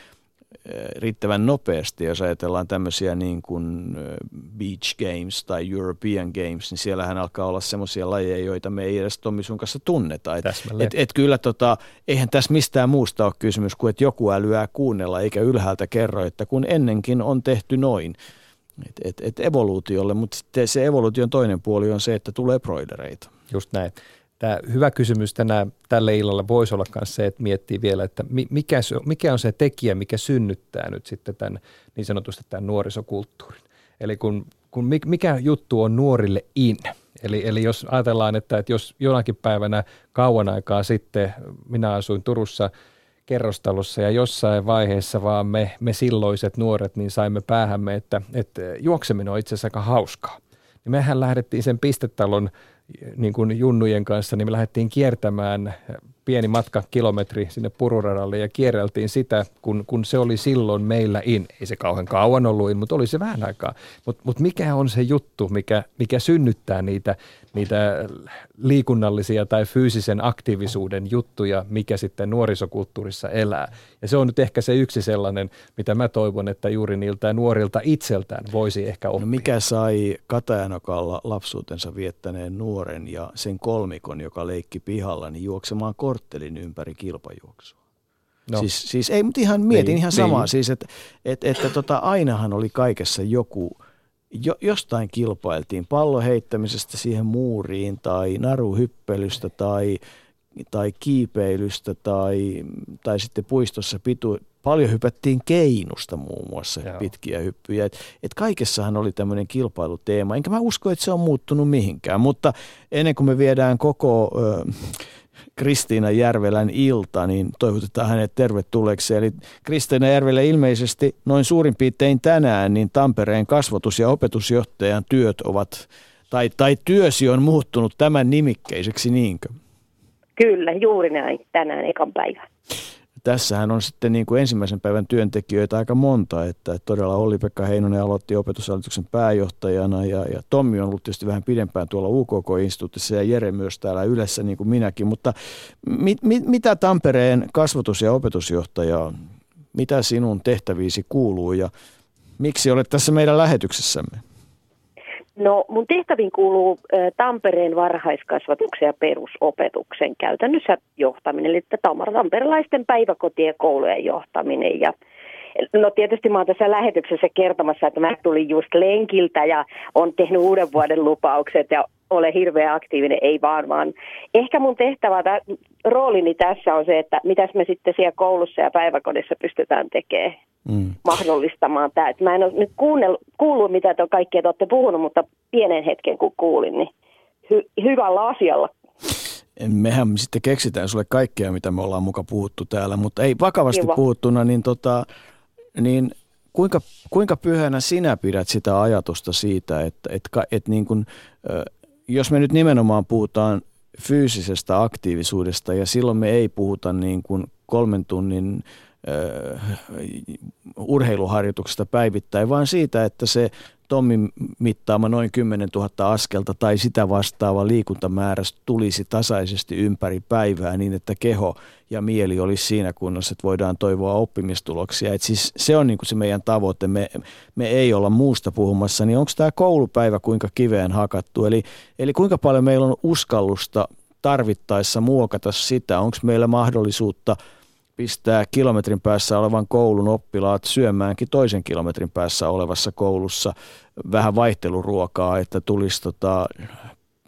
Speaker 2: riittävän nopeasti, jos ajatellaan tämmöisiä niin kuin eh, Beach Games tai European Games, niin siellähän alkaa olla semmoisia lajeja, joita me ei edes Tommi sun kanssa tunneta. Et, et, et kyllä tota, eihän tässä mistään muusta ole kysymys kuin, että joku älyää kuunnella eikä ylhäältä kerro, että kun ennenkin on tehty noin. Et, et, et evoluutiolle, mutta se evoluution toinen puoli on se, että tulee broidereita.
Speaker 3: Just näin. Tämä hyvä kysymys tänään tälle illalla voisi olla myös se, että miettii vielä, että mikä, se, mikä on se tekijä, mikä synnyttää nyt sitten tämän niin sanotusti tämän nuorisokulttuurin. Eli kun, kun mikä juttu on nuorille in, Eli, eli jos ajatellaan, että, että jos jonakin päivänä kauan aikaa sitten minä asuin Turussa – kerrostalossa ja jossain vaiheessa vaan me, me silloiset nuoret niin saimme päähämme, että, että juokseminen on itse asiassa aika hauskaa. Niin mehän lähdettiin sen pistetalon niin kuin junnujen kanssa, niin me lähdettiin kiertämään pieni matka, kilometri sinne pururadalle ja kierreltiin sitä, kun, kun se oli silloin meillä in. Ei se kauhean kauan ollut in, mutta oli se vähän aikaa. Mutta mut mikä on se juttu, mikä, mikä synnyttää niitä, niitä liikunnallisia tai fyysisen aktiivisuuden juttuja, mikä sitten nuorisokulttuurissa elää. Ja se on nyt ehkä se yksi sellainen, mitä mä toivon, että juuri niiltä nuorilta itseltään voisi ehkä oppia.
Speaker 2: No mikä sai Katajanokalla lapsuutensa viettäneen nuoren ja sen kolmikon, joka leikki pihalla, niin juoksemaan korttelin ympäri kilpajuoksua? No. Siis, siis ei, mutta ihan mietin niin, ihan samaa, niin. siis että et, että tota, ainahan oli kaikessa joku – jo, jostain kilpailtiin pallon heittämisestä siihen muuriin tai naruhyppelystä tai, tai kiipeilystä tai, tai sitten puistossa pitu, paljon hypättiin keinusta muun muassa Joo. pitkiä hyppyjä. Et, et kaikessahan oli tämmöinen kilpailuteema, enkä mä usko, että se on muuttunut mihinkään, mutta ennen kuin me viedään koko... Ö, Kristiina Järvelän ilta, niin toivotetaan hänet tervetulleeksi. Eli Kristiina Järvelä ilmeisesti noin suurin piirtein tänään, niin Tampereen kasvatus- ja opetusjohtajan työt ovat, tai, tai työsi on muuttunut tämän nimikkeiseksi, niinkö?
Speaker 10: Kyllä, juuri näin, tänään ekan päivän.
Speaker 2: Tässähän on sitten niin kuin ensimmäisen päivän työntekijöitä aika monta, että todella Olli-Pekka Heinonen aloitti opetushallituksen pääjohtajana ja, ja Tommi on ollut tietysti vähän pidempään tuolla UKK-instituutissa ja Jere myös täällä yleensä niin kuin minäkin, mutta mit, mit, mitä Tampereen kasvatus- ja opetusjohtaja, mitä sinun tehtäviisi kuuluu ja miksi olet tässä meidän lähetyksessämme?
Speaker 10: No mun tehtäviin kuuluu Tampereen varhaiskasvatuksen ja perusopetuksen käytännössä johtaminen, eli tamperelaisten päiväkotien koulujen johtaminen. Ja No tietysti mä oon tässä lähetyksessä kertomassa, että mä tulin just lenkiltä ja on tehnyt uuden vuoden lupaukset ja ole hirveän aktiivinen, ei vaan, vaan ehkä mun tehtävä, roolini tässä on se, että mitäs me sitten siellä koulussa ja päiväkodissa pystytään tekemään mm. mahdollistamaan tämä. Et mä en ole nyt kuullut, mitä te kaikkea te olette puhunut, mutta pienen hetken kun kuulin, niin hy- hyvällä asialla
Speaker 2: mehän sitten keksitään sulle kaikkea, mitä me ollaan muka puhuttu täällä, mutta ei vakavasti Kiva. puhuttuna, niin, tota, niin kuinka, kuinka pyhänä sinä pidät sitä ajatusta siitä, että, että, että niin kuin, jos me nyt nimenomaan puhutaan fyysisestä aktiivisuudesta ja silloin me ei puhuta niin kuin kolmen tunnin uh, urheiluharjoituksesta päivittäin, vaan siitä, että se Tommin mittaama noin 10 000 askelta tai sitä vastaava liikuntamäärä tulisi tasaisesti ympäri päivää niin, että keho ja mieli olisi siinä kunnossa, että voidaan toivoa oppimistuloksia. Et siis se on niin se meidän tavoite. Me, me ei olla muusta puhumassa, niin onko tämä koulupäivä kuinka kiveen hakattu? Eli, eli kuinka paljon meillä on uskallusta tarvittaessa muokata sitä? Onko meillä mahdollisuutta – pistää kilometrin päässä olevan koulun oppilaat syömäänkin toisen kilometrin päässä olevassa koulussa vähän vaihteluruokaa, että tulisi tota,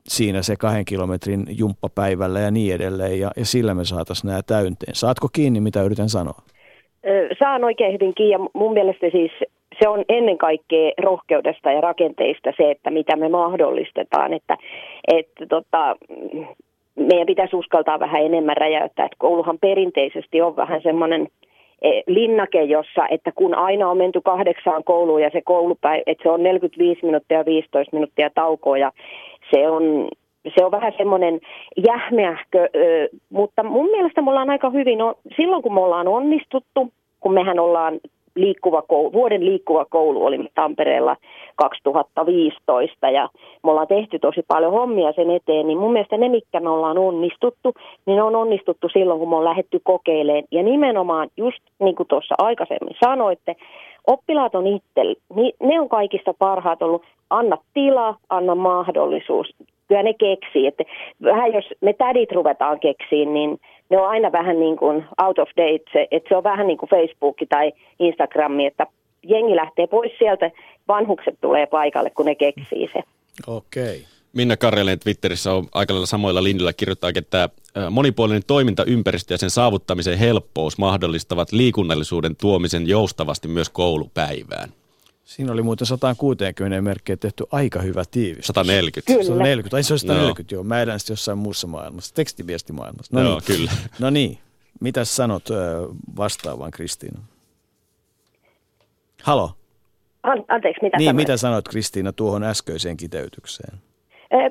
Speaker 2: siinä se kahden kilometrin jumppapäivällä ja niin edelleen, ja, ja sillä me saataisiin nämä täynteen. Saatko kiinni, mitä yritän sanoa?
Speaker 10: Saan oikein hyvin kiinni, ja mun mielestä siis se on ennen kaikkea rohkeudesta ja rakenteista se, että mitä me mahdollistetaan, että, että tota, meidän pitäisi uskaltaa vähän enemmän räjäyttää, että kouluhan perinteisesti on vähän semmoinen e, linnake, jossa, että kun aina on menty kahdeksaan kouluun ja se koulupäivä, että se on 45 minuuttia ja 15 minuuttia taukoa ja se on, se on vähän semmoinen jähmeähkö, mutta mun mielestä me ollaan aika hyvin, silloin kun me ollaan onnistuttu, kun mehän ollaan liikkuva koulu, vuoden liikkuva koulu oli Tampereella 2015 ja me ollaan tehty tosi paljon hommia sen eteen, niin mun mielestä ne, mitkä me ollaan onnistuttu, niin ne on onnistuttu silloin, kun me on lähdetty kokeilemaan. Ja nimenomaan, just niin kuin tuossa aikaisemmin sanoitte, oppilaat on itse, niin ne on kaikista parhaat ollut, anna tila, anna mahdollisuus. Kyllä ne keksii, että vähän jos me tädit ruvetaan keksiin, niin ne on aina vähän niin kuin out of date, että se on vähän niin kuin Facebook tai Instagrami, että jengi lähtee pois sieltä, vanhukset tulee paikalle, kun ne keksii se.
Speaker 2: Okei. Okay.
Speaker 4: Minna Karjalen Twitterissä on aika lailla samoilla linjoilla kirjoittaa, että monipuolinen toimintaympäristö ja sen saavuttamisen helppous mahdollistavat liikunnallisuuden tuomisen joustavasti myös koulupäivään.
Speaker 2: Siinä oli muuten 160 merkkiä tehty aika hyvä tiivistys.
Speaker 4: 140.
Speaker 10: Kyllä.
Speaker 2: 140, ai se on 140, no. joo. Mä sitten jossain muussa maailmassa, tekstiviestimaailmassa.
Speaker 4: No joo, niin. kyllä. *laughs*
Speaker 2: No niin, mitä sanot vastaavaan Kristiina? Halo.
Speaker 10: An- anteeksi, mitä
Speaker 2: Niin,
Speaker 10: sanoit?
Speaker 2: mitä sanot Kristiina tuohon äskeiseen kiteytykseen?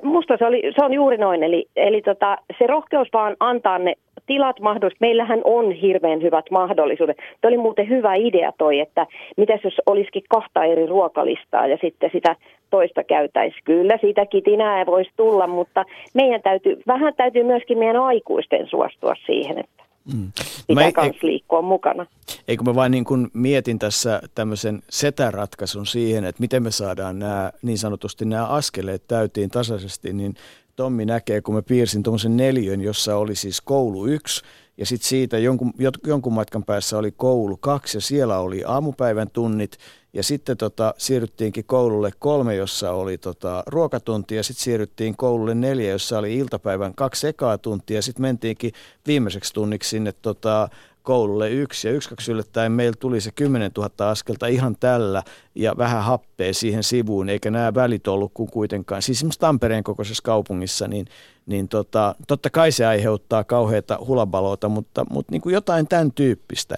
Speaker 10: Musta se, oli, se on juuri noin, eli, eli tota, se rohkeus vaan antaa ne tilat mahdollisuudet. Meillähän on hirveän hyvät mahdollisuudet. Tuo oli muuten hyvä idea toi, että mitäs jos olisikin kahta eri ruokalistaa ja sitten sitä toista käytäisi. Kyllä siitä kitinää voisi tulla, mutta meidän täytyy, vähän täytyy myöskin meidän aikuisten suostua siihen, että Mm. Pitää myös liikkua mukana.
Speaker 2: Eikö mä vain niin kuin mietin tässä tämmöisen setäratkaisun siihen, että miten me saadaan nämä niin sanotusti nämä askeleet täytiin tasaisesti, niin Tommi näkee, kun mä piirsin tuommoisen neljön, jossa oli siis koulu yksi, ja sitten siitä jonkun, jonkun matkan päässä oli koulu kaksi, ja siellä oli aamupäivän tunnit, ja sitten tota, siirryttiinkin koululle kolme, jossa oli tota, ruokatunti, ja sitten siirryttiin koululle neljä, jossa oli iltapäivän kaksi ekaa tuntia, ja sitten mentiinkin viimeiseksi tunniksi sinne tota, koululle yksi ja yksi kaksi yllättäen meillä tuli se 10 000 askelta ihan tällä ja vähän happea siihen sivuun, eikä nämä välit ollut kuin kuitenkaan. Siis esimerkiksi Tampereen kokoisessa kaupungissa, niin, niin tota, totta kai se aiheuttaa kauheita hulabaloita, mutta, mutta niin kuin jotain tämän tyyppistä.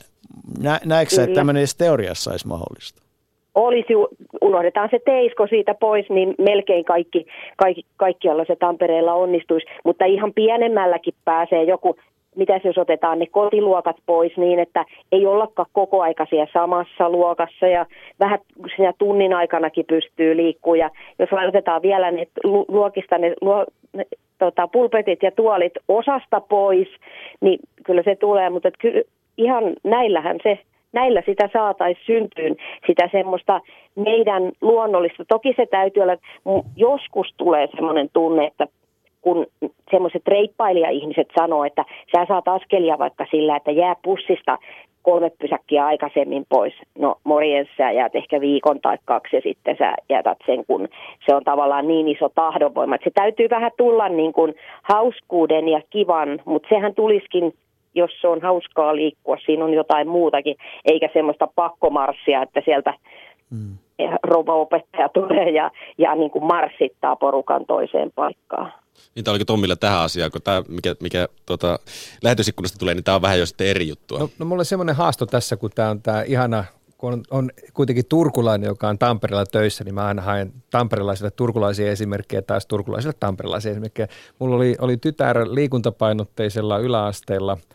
Speaker 2: Nä, näetkö sä, että tämmöinen edes teoriassa olisi mahdollista?
Speaker 10: Olisi, unohdetaan se teisko siitä pois, niin melkein kaikki, kaikki, kaikkialla se Tampereella onnistuisi. Mutta ihan pienemmälläkin pääsee joku mitäs jos otetaan ne kotiluokat pois niin, että ei ollakaan koko aikaisia samassa luokassa ja vähän siinä tunnin aikanakin pystyy liikkumaan. Ja jos otetaan vielä ne luokista ne, luo, ne tota, pulpetit ja tuolit osasta pois, niin kyllä se tulee, mutta kyllä ihan näillähän se näillä sitä saataisiin syntyyn sitä semmoista meidän luonnollista. Toki se täytyy olla, joskus tulee semmoinen tunne, että kun semmoiset reippailija-ihmiset sanoo, että sä saat askelia vaikka sillä, että jää pussista kolme pysäkkiä aikaisemmin pois. No morjens, sä jäät ehkä viikon tai kaksi ja sitten sä jätät sen, kun se on tavallaan niin iso tahdonvoima. Että se täytyy vähän tulla niin kuin hauskuuden ja kivan, mutta sehän tuliskin jos se on hauskaa liikkua, siinä on jotain muutakin, eikä semmoista pakkomarssia, että sieltä mm. rouva-opettaja tulee ja, ja niin kuin marssittaa porukan toiseen paikkaan.
Speaker 4: Niin tämä oliko Tommilla tähän asiaan, kun tämä, mikä, mikä tuota, lähetysikkunasta tulee, niin tämä on vähän jo sitten eri juttua.
Speaker 3: No, no mulla on semmoinen haasto tässä, kun tämä on tämä ihana kun on, on kuitenkin turkulainen, joka on Tampereella töissä, niin mä aina haen tamperelaisille turkulaisia esimerkkejä taas turkulaisille tamperelaisia esimerkkejä. Mulla oli, oli tytär liikuntapainotteisella yläasteella –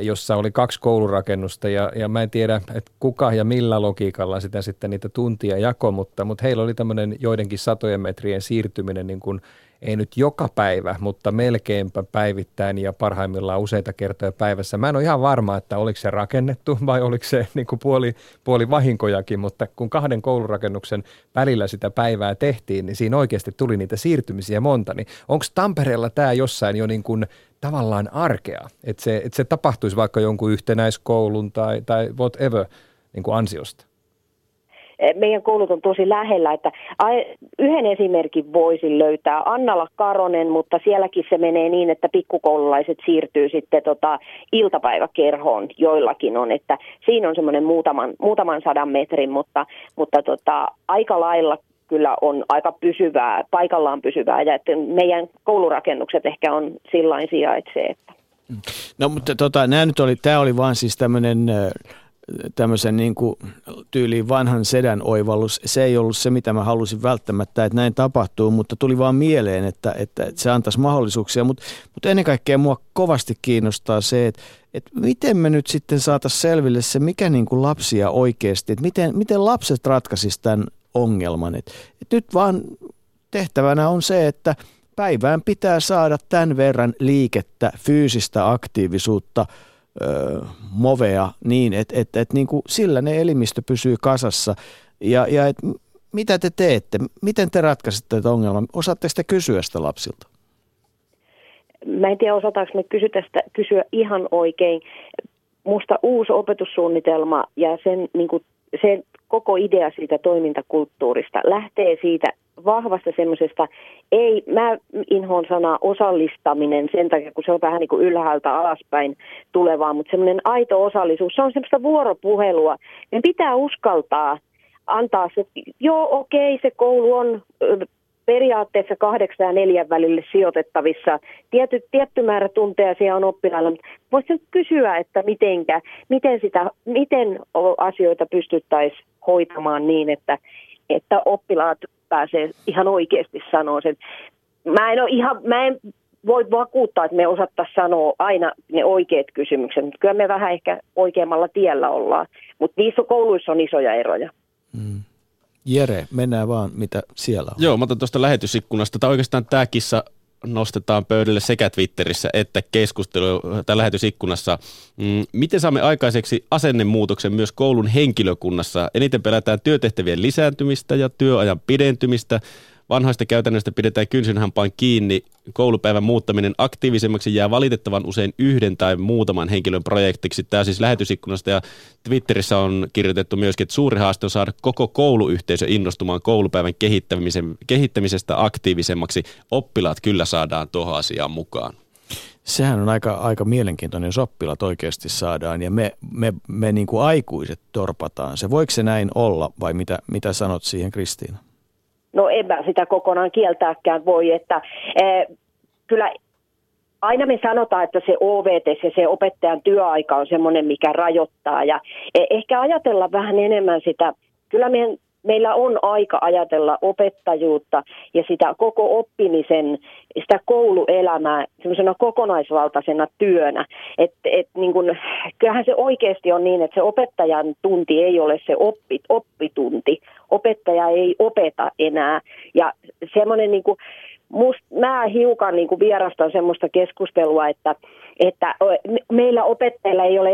Speaker 3: jossa oli kaksi koulurakennusta ja, ja mä en tiedä, että kuka ja millä logiikalla sitä sitten niitä tuntia jako, mutta, mutta heillä oli tämmöinen joidenkin satojen metrien siirtyminen niin kuin, ei nyt joka päivä, mutta melkeinpä päivittäin ja parhaimmillaan useita kertoja päivässä. Mä en ole ihan varma, että oliko se rakennettu *laughs* vai oliko se niin kuin puoli, puoli vahinkojakin, mutta kun kahden koulurakennuksen välillä sitä päivää tehtiin, niin siinä oikeasti tuli niitä siirtymisiä monta. Niin onko Tampereella tämä jossain jo niin kuin tavallaan arkea, että se, että se tapahtuisi vaikka jonkun yhtenäiskoulun tai, tai whatever niin kuin ansiosta?
Speaker 10: Meidän koulut on tosi lähellä, että yhden esimerkin voisin löytää. Annala Karonen, mutta sielläkin se menee niin, että pikkukoululaiset siirtyy sitten tota iltapäiväkerhoon, joillakin on, että siinä on semmoinen muutaman, muutaman sadan metrin, mutta, mutta tota, aika lailla kyllä on aika pysyvää, paikallaan pysyvää ja että meidän koulurakennukset ehkä on sillain sijaitsee. Että.
Speaker 2: No mutta tota, nämä nyt oli, tämä oli vaan siis tämmöinen tämmöisen niin kuin tyyliin vanhan sedän oivallus. Se ei ollut se, mitä mä halusin välttämättä, että näin tapahtuu, mutta tuli vaan mieleen, että, että, että se antaisi mahdollisuuksia. Mutta, mutta ennen kaikkea mua kovasti kiinnostaa se, että, että miten me nyt sitten saataisiin selville se, mikä niin kuin lapsia oikeasti, että miten, miten lapset ratkaisisivat tämän ongelman. Et, et nyt vaan tehtävänä on se, että päivään pitää saada tämän verran liikettä, fyysistä aktiivisuutta, movea niin, että et, et, niin kuin sillä ne elimistö pysyy kasassa. Ja, ja et, mitä te teette? Miten te ratkaisette tätä ongelmaa? Osaatteko te kysyä sitä lapsilta?
Speaker 10: Mä en tiedä, osataanko me kysyä, tästä, kysyä ihan oikein. Musta uusi opetussuunnitelma ja sen, niin kuin, sen koko idea siitä toimintakulttuurista lähtee siitä vahvasta semmoisesta, ei, mä inhoon sanaa osallistaminen sen takia, kun se on vähän niin kuin ylhäältä alaspäin tulevaa, mutta semmoinen aito osallisuus, se on semmoista vuoropuhelua. Me pitää uskaltaa antaa se, joo okei, se koulu on periaatteessa kahdeksan ja neljän välille sijoitettavissa. Tiety, tietty määrä tunteja siellä on oppilailla, mutta voisi kysyä, että mitenkä, miten, sitä, miten asioita pystyttäisiin hoitamaan niin, että, että oppilaat pääsee ihan oikeasti sanoa sen. Mä en, ole ihan, mä en voi vakuuttaa, että me osattaisiin sanoa aina ne oikeat kysymykset, mutta kyllä me vähän ehkä oikeammalla tiellä ollaan. Mutta niissä kouluissa on isoja eroja. Mm.
Speaker 2: Jere, mennään vaan mitä siellä on.
Speaker 4: Joo, mä otan tuosta lähetysikkunasta. Tai oikeastaan tämä kissa nostetaan pöydälle sekä Twitterissä että keskustelu tai lähetysikkunassa. Mm, miten saamme aikaiseksi asennemuutoksen myös koulun henkilökunnassa? Eniten pelätään työtehtävien lisääntymistä ja työajan pidentymistä. Vanhoista käytännöistä pidetään kynsinhampaan kiinni. Koulupäivän muuttaminen aktiivisemmaksi jää valitettavan usein yhden tai muutaman henkilön projektiksi. Tämä siis lähetysikkunasta ja Twitterissä on kirjoitettu myöskin, että suuri haaste on saada koko kouluyhteisö innostumaan koulupäivän kehittämisestä aktiivisemmaksi. Oppilaat kyllä saadaan tuohon asiaan mukaan.
Speaker 2: Sehän on aika, aika mielenkiintoinen, jos oppilaat oikeasti saadaan ja me, me, me niin kuin aikuiset torpataan se. Voiko se näin olla vai mitä, mitä sanot siihen Kristiina?
Speaker 10: No en mä sitä kokonaan kieltääkään voi, että eh, kyllä aina me sanotaan, että se OVT ja se opettajan työaika on semmoinen, mikä rajoittaa ja eh, ehkä ajatella vähän enemmän sitä, kyllä meidän meillä on aika ajatella opettajuutta ja sitä koko oppimisen, sitä kouluelämää semmoisena kokonaisvaltaisena työnä. Et, et niin kun, kyllähän se oikeasti on niin, että se opettajan tunti ei ole se oppi, oppitunti. Opettaja ei opeta enää. Ja semmoinen niin kuin, must, mä hiukan niin vierastan semmoista keskustelua, että, että meillä opettajilla ei ole,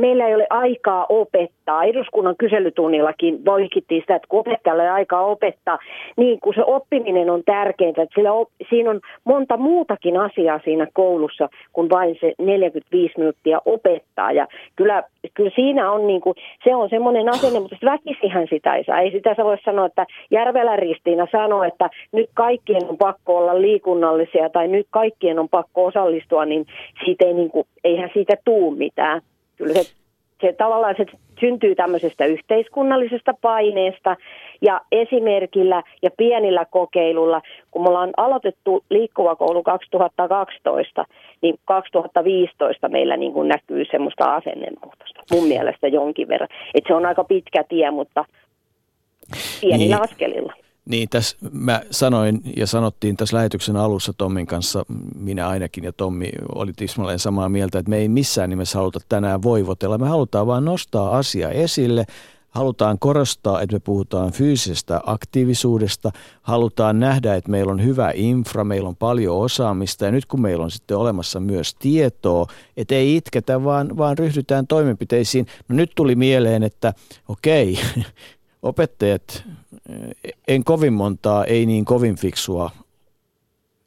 Speaker 10: meillä ei ole aikaa opettaa. Eduskunnan kyselytunnillakin voikittiin sitä, että kun opettajalla ei ole aikaa opettaa, niin kun se oppiminen on tärkeintä, että sillä op, siinä on monta muutakin asiaa siinä koulussa, kuin vain se 45 minuuttia opettaa. Ja kyllä, kyllä siinä on, niin kuin, se on semmoinen asenne, mutta väkisihän sitä ei saa. Ei sitä voi sanoa, että Järvelä Ristiina sanoo, että nyt kaikkien on pakko olla liikunnallisia tai nyt kaikkien on pakko osallistua, niin siitä ei niin kuin, eihän siitä tuu mitään. Kyllä se, se tavallaan se syntyy tämmöisestä yhteiskunnallisesta paineesta ja esimerkillä ja pienillä kokeilulla, kun me ollaan aloitettu liikkuva koulu 2012, niin 2015 meillä niin kuin näkyy semmoista asennemuutosta mun mielestä jonkin verran. Et se on aika pitkä tie, mutta pienillä niin. askelilla.
Speaker 2: Niin, tässä mä sanoin ja sanottiin tässä lähetyksen alussa Tommin kanssa, minä ainakin ja Tommi oli tismalleen samaa mieltä, että me ei missään nimessä haluta tänään voivotella. Me halutaan vaan nostaa asia esille, halutaan korostaa, että me puhutaan fyysisestä aktiivisuudesta, halutaan nähdä, että meillä on hyvä infra, meillä on paljon osaamista ja nyt kun meillä on sitten olemassa myös tietoa, että ei itketä, vaan, vaan ryhdytään toimenpiteisiin. No nyt tuli mieleen, että okei, *laughs* opettajat, en kovin montaa, ei niin kovin fiksua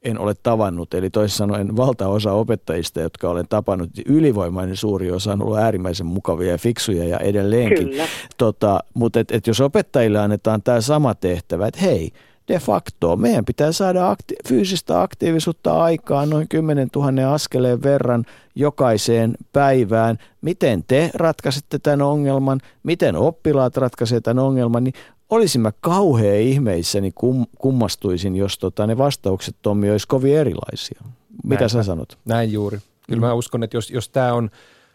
Speaker 2: en ole tavannut. Eli toisin sanoen valtaosa opettajista, jotka olen tapannut, ylivoimainen suuri osa on ollut äärimmäisen mukavia ja fiksuja ja edelleenkin. Tota, mutta et, et jos opettajille annetaan tämä sama tehtävä, että hei, de facto meidän pitää saada akti- fyysistä aktiivisuutta aikaan noin 10 000 askeleen verran jokaiseen päivään. Miten te ratkaisette tämän ongelman, miten oppilaat ratkaisevat tämän ongelman, niin olisin mä kauhean ihmeissäni kum, kummastuisin, jos tota, ne vastaukset Tommi olisi kovin erilaisia. Mitä
Speaker 3: näin,
Speaker 2: sä sanot?
Speaker 3: Näin juuri. Kyllä mm. mä uskon, että jos, jos tämä on,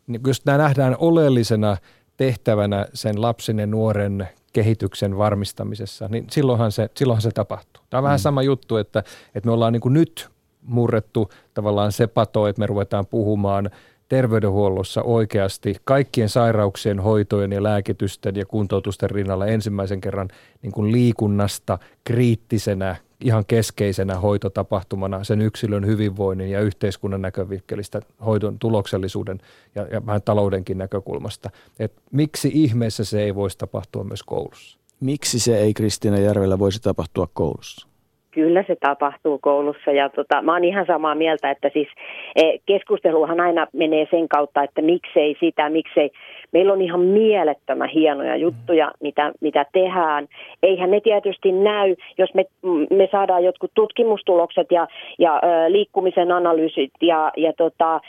Speaker 3: niin jos tämä nähdään oleellisena tehtävänä sen lapsen ja nuoren kehityksen varmistamisessa, niin silloinhan se, silloinhan se tapahtuu. Tämä on mm. vähän sama juttu, että, että me ollaan niin nyt murrettu tavallaan se pato, että me ruvetaan puhumaan terveydenhuollossa oikeasti kaikkien sairauksien hoitojen ja lääkitysten ja kuntoutusten rinnalla ensimmäisen kerran niin kuin liikunnasta kriittisenä, ihan keskeisenä hoitotapahtumana sen yksilön hyvinvoinnin ja yhteiskunnan näkövinkkelistä hoidon tuloksellisuuden ja, ja vähän taloudenkin näkökulmasta. Et miksi ihmeessä se ei voisi tapahtua myös koulussa?
Speaker 2: Miksi se ei Kristiina Järvellä voisi tapahtua koulussa?
Speaker 10: Kyllä se tapahtuu koulussa ja tota, mä oon ihan samaa mieltä, että siis e, keskusteluhan aina menee sen kautta, että miksei sitä, miksei. Meillä on ihan mielettömän hienoja juttuja, mitä, mitä tehdään. Eihän ne tietysti näy, jos me, me saadaan jotkut tutkimustulokset ja, ja ö, liikkumisen analyysit ja, ja tota,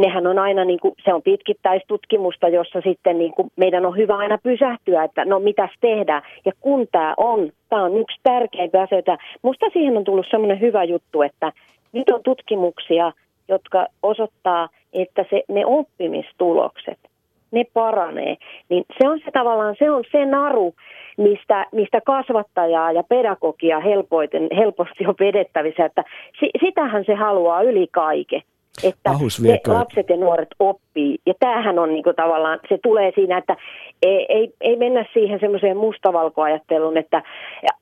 Speaker 10: nehän on aina, niin kuin, se on pitkittäistutkimusta, jossa sitten niin kuin, meidän on hyvä aina pysähtyä, että no mitäs tehdään. Ja kun tämä on, tämä on yksi tärkeimpiä asioita. Musta siihen on tullut semmoinen hyvä juttu, että nyt on tutkimuksia, jotka osoittaa, että se, ne oppimistulokset, ne paranee. Niin se on se tavallaan, se on se naru, mistä, mistä kasvattajaa ja pedagogia helpoiten, helposti on vedettävissä, että si, sitähän se haluaa yli kaiken että ne lapset ja nuoret oppii. Ja tämähän on niin kuin tavallaan, se tulee siinä, että ei, ei, ei mennä siihen semmoiseen mustavalkoajatteluun, että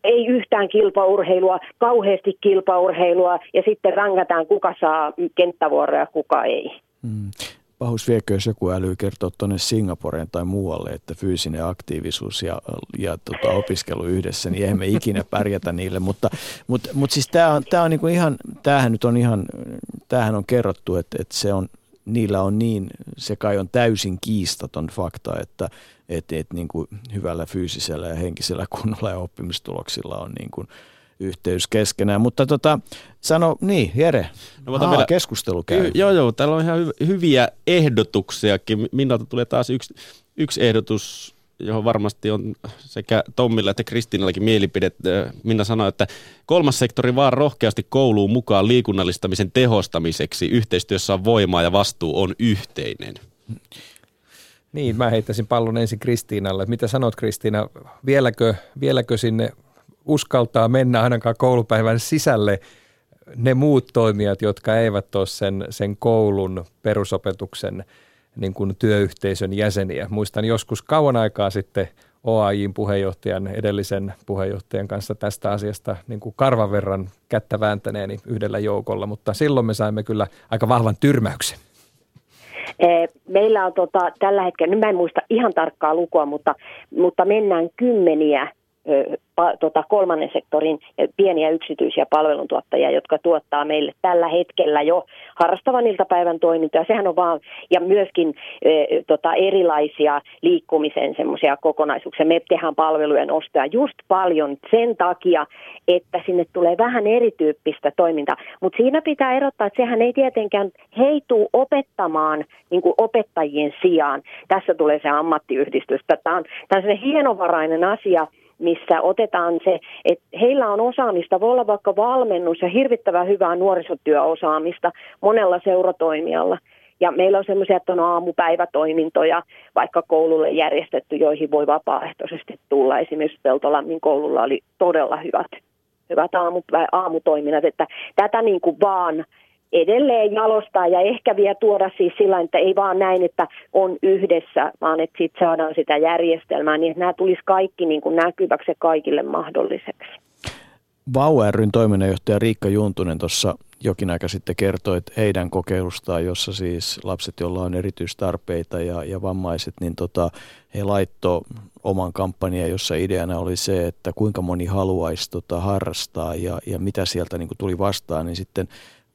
Speaker 10: ei yhtään kilpaurheilua, kauheasti kilpaurheilua ja sitten rangataan kuka saa kenttävuoroja, kuka ei.
Speaker 2: Hmm pahus viekö, jos joku älyy kertoa tuonne Singaporeen tai muualle, että fyysinen aktiivisuus ja, ja tota, opiskelu yhdessä, niin emme ikinä pärjätä niille. Mutta, mutta, mutta siis tämä on, tää on niinku ihan, tämähän nyt on ihan, tämähän on kerrottu, että, että se on, niillä on niin, se kai on täysin kiistaton fakta, että, että, että niin kuin hyvällä fyysisellä ja henkisellä kunnolla ja oppimistuloksilla on niin kuin, yhteys keskenään. Mutta tota, sano, niin Jere, no, Haa, vielä, keskustelu käy.
Speaker 4: Y- joo, joo, täällä on ihan hy- hyviä ehdotuksiakin. Minnalta tulee taas yksi, yksi ehdotus, johon varmasti on sekä Tommilla että Kristiinallakin mielipide. Minna sanoi, että kolmas sektori vaan rohkeasti kouluun mukaan liikunnallistamisen tehostamiseksi. Yhteistyössä on voimaa ja vastuu on yhteinen.
Speaker 3: Niin, mä heittäisin pallon ensin Kristiinalle. Mitä sanot Kristiina, vieläkö, vieläkö sinne uskaltaa mennä ainakaan koulupäivän sisälle ne muut toimijat, jotka eivät ole sen, sen koulun perusopetuksen niin kuin työyhteisön jäseniä. Muistan joskus kauan aikaa sitten OAJin puheenjohtajan, edellisen puheenjohtajan kanssa tästä asiasta niin kuin karvan verran kättä vääntäneeni yhdellä joukolla, mutta silloin me saimme kyllä aika vahvan tyrmäyksen.
Speaker 10: Meillä on tota, tällä hetkellä, nyt mä en muista ihan tarkkaa lukua, mutta, mutta mennään kymmeniä tota, kolmannen sektorin pieniä yksityisiä palveluntuottajia, jotka tuottaa meille tällä hetkellä jo harrastavan iltapäivän toimintoja. Sehän on vaan, ja myöskin e, tota, erilaisia liikkumisen semmoisia kokonaisuuksia. Me tehdään palvelujen ostoja just paljon sen takia, että sinne tulee vähän erityyppistä toimintaa. Mutta siinä pitää erottaa, että sehän ei tietenkään heitu opettamaan niin opettajien sijaan. Tässä tulee se ammattiyhdistys. Tämä on, tämä on hienovarainen asia, missä otetaan se, että heillä on osaamista, voi olla vaikka valmennus ja hirvittävän hyvää nuorisotyöosaamista monella seuratoimijalla. Ja meillä on semmoisia, että on aamupäivätoimintoja vaikka koululle järjestetty, joihin voi vapaaehtoisesti tulla. Esimerkiksi Peltolammin koululla oli todella hyvät, hyvät aamutoiminnat, että tätä niin kuin vaan edelleen jalostaa ja ehkä vielä tuoda siis sillä että ei vaan näin, että on yhdessä, vaan että sitten saadaan sitä järjestelmää niin, että nämä tulisi kaikki niin kuin näkyväksi ja kaikille mahdolliseksi.
Speaker 2: Vau ryn toiminnanjohtaja Riikka Juntunen tuossa jokin aika sitten kertoi, että heidän kokeilustaan, jossa siis lapset, joilla on erityistarpeita ja, ja vammaiset, niin tota, he laitto oman kampanjan, jossa ideana oli se, että kuinka moni haluaisi tota, harrastaa ja, ja mitä sieltä niin tuli vastaan, niin sitten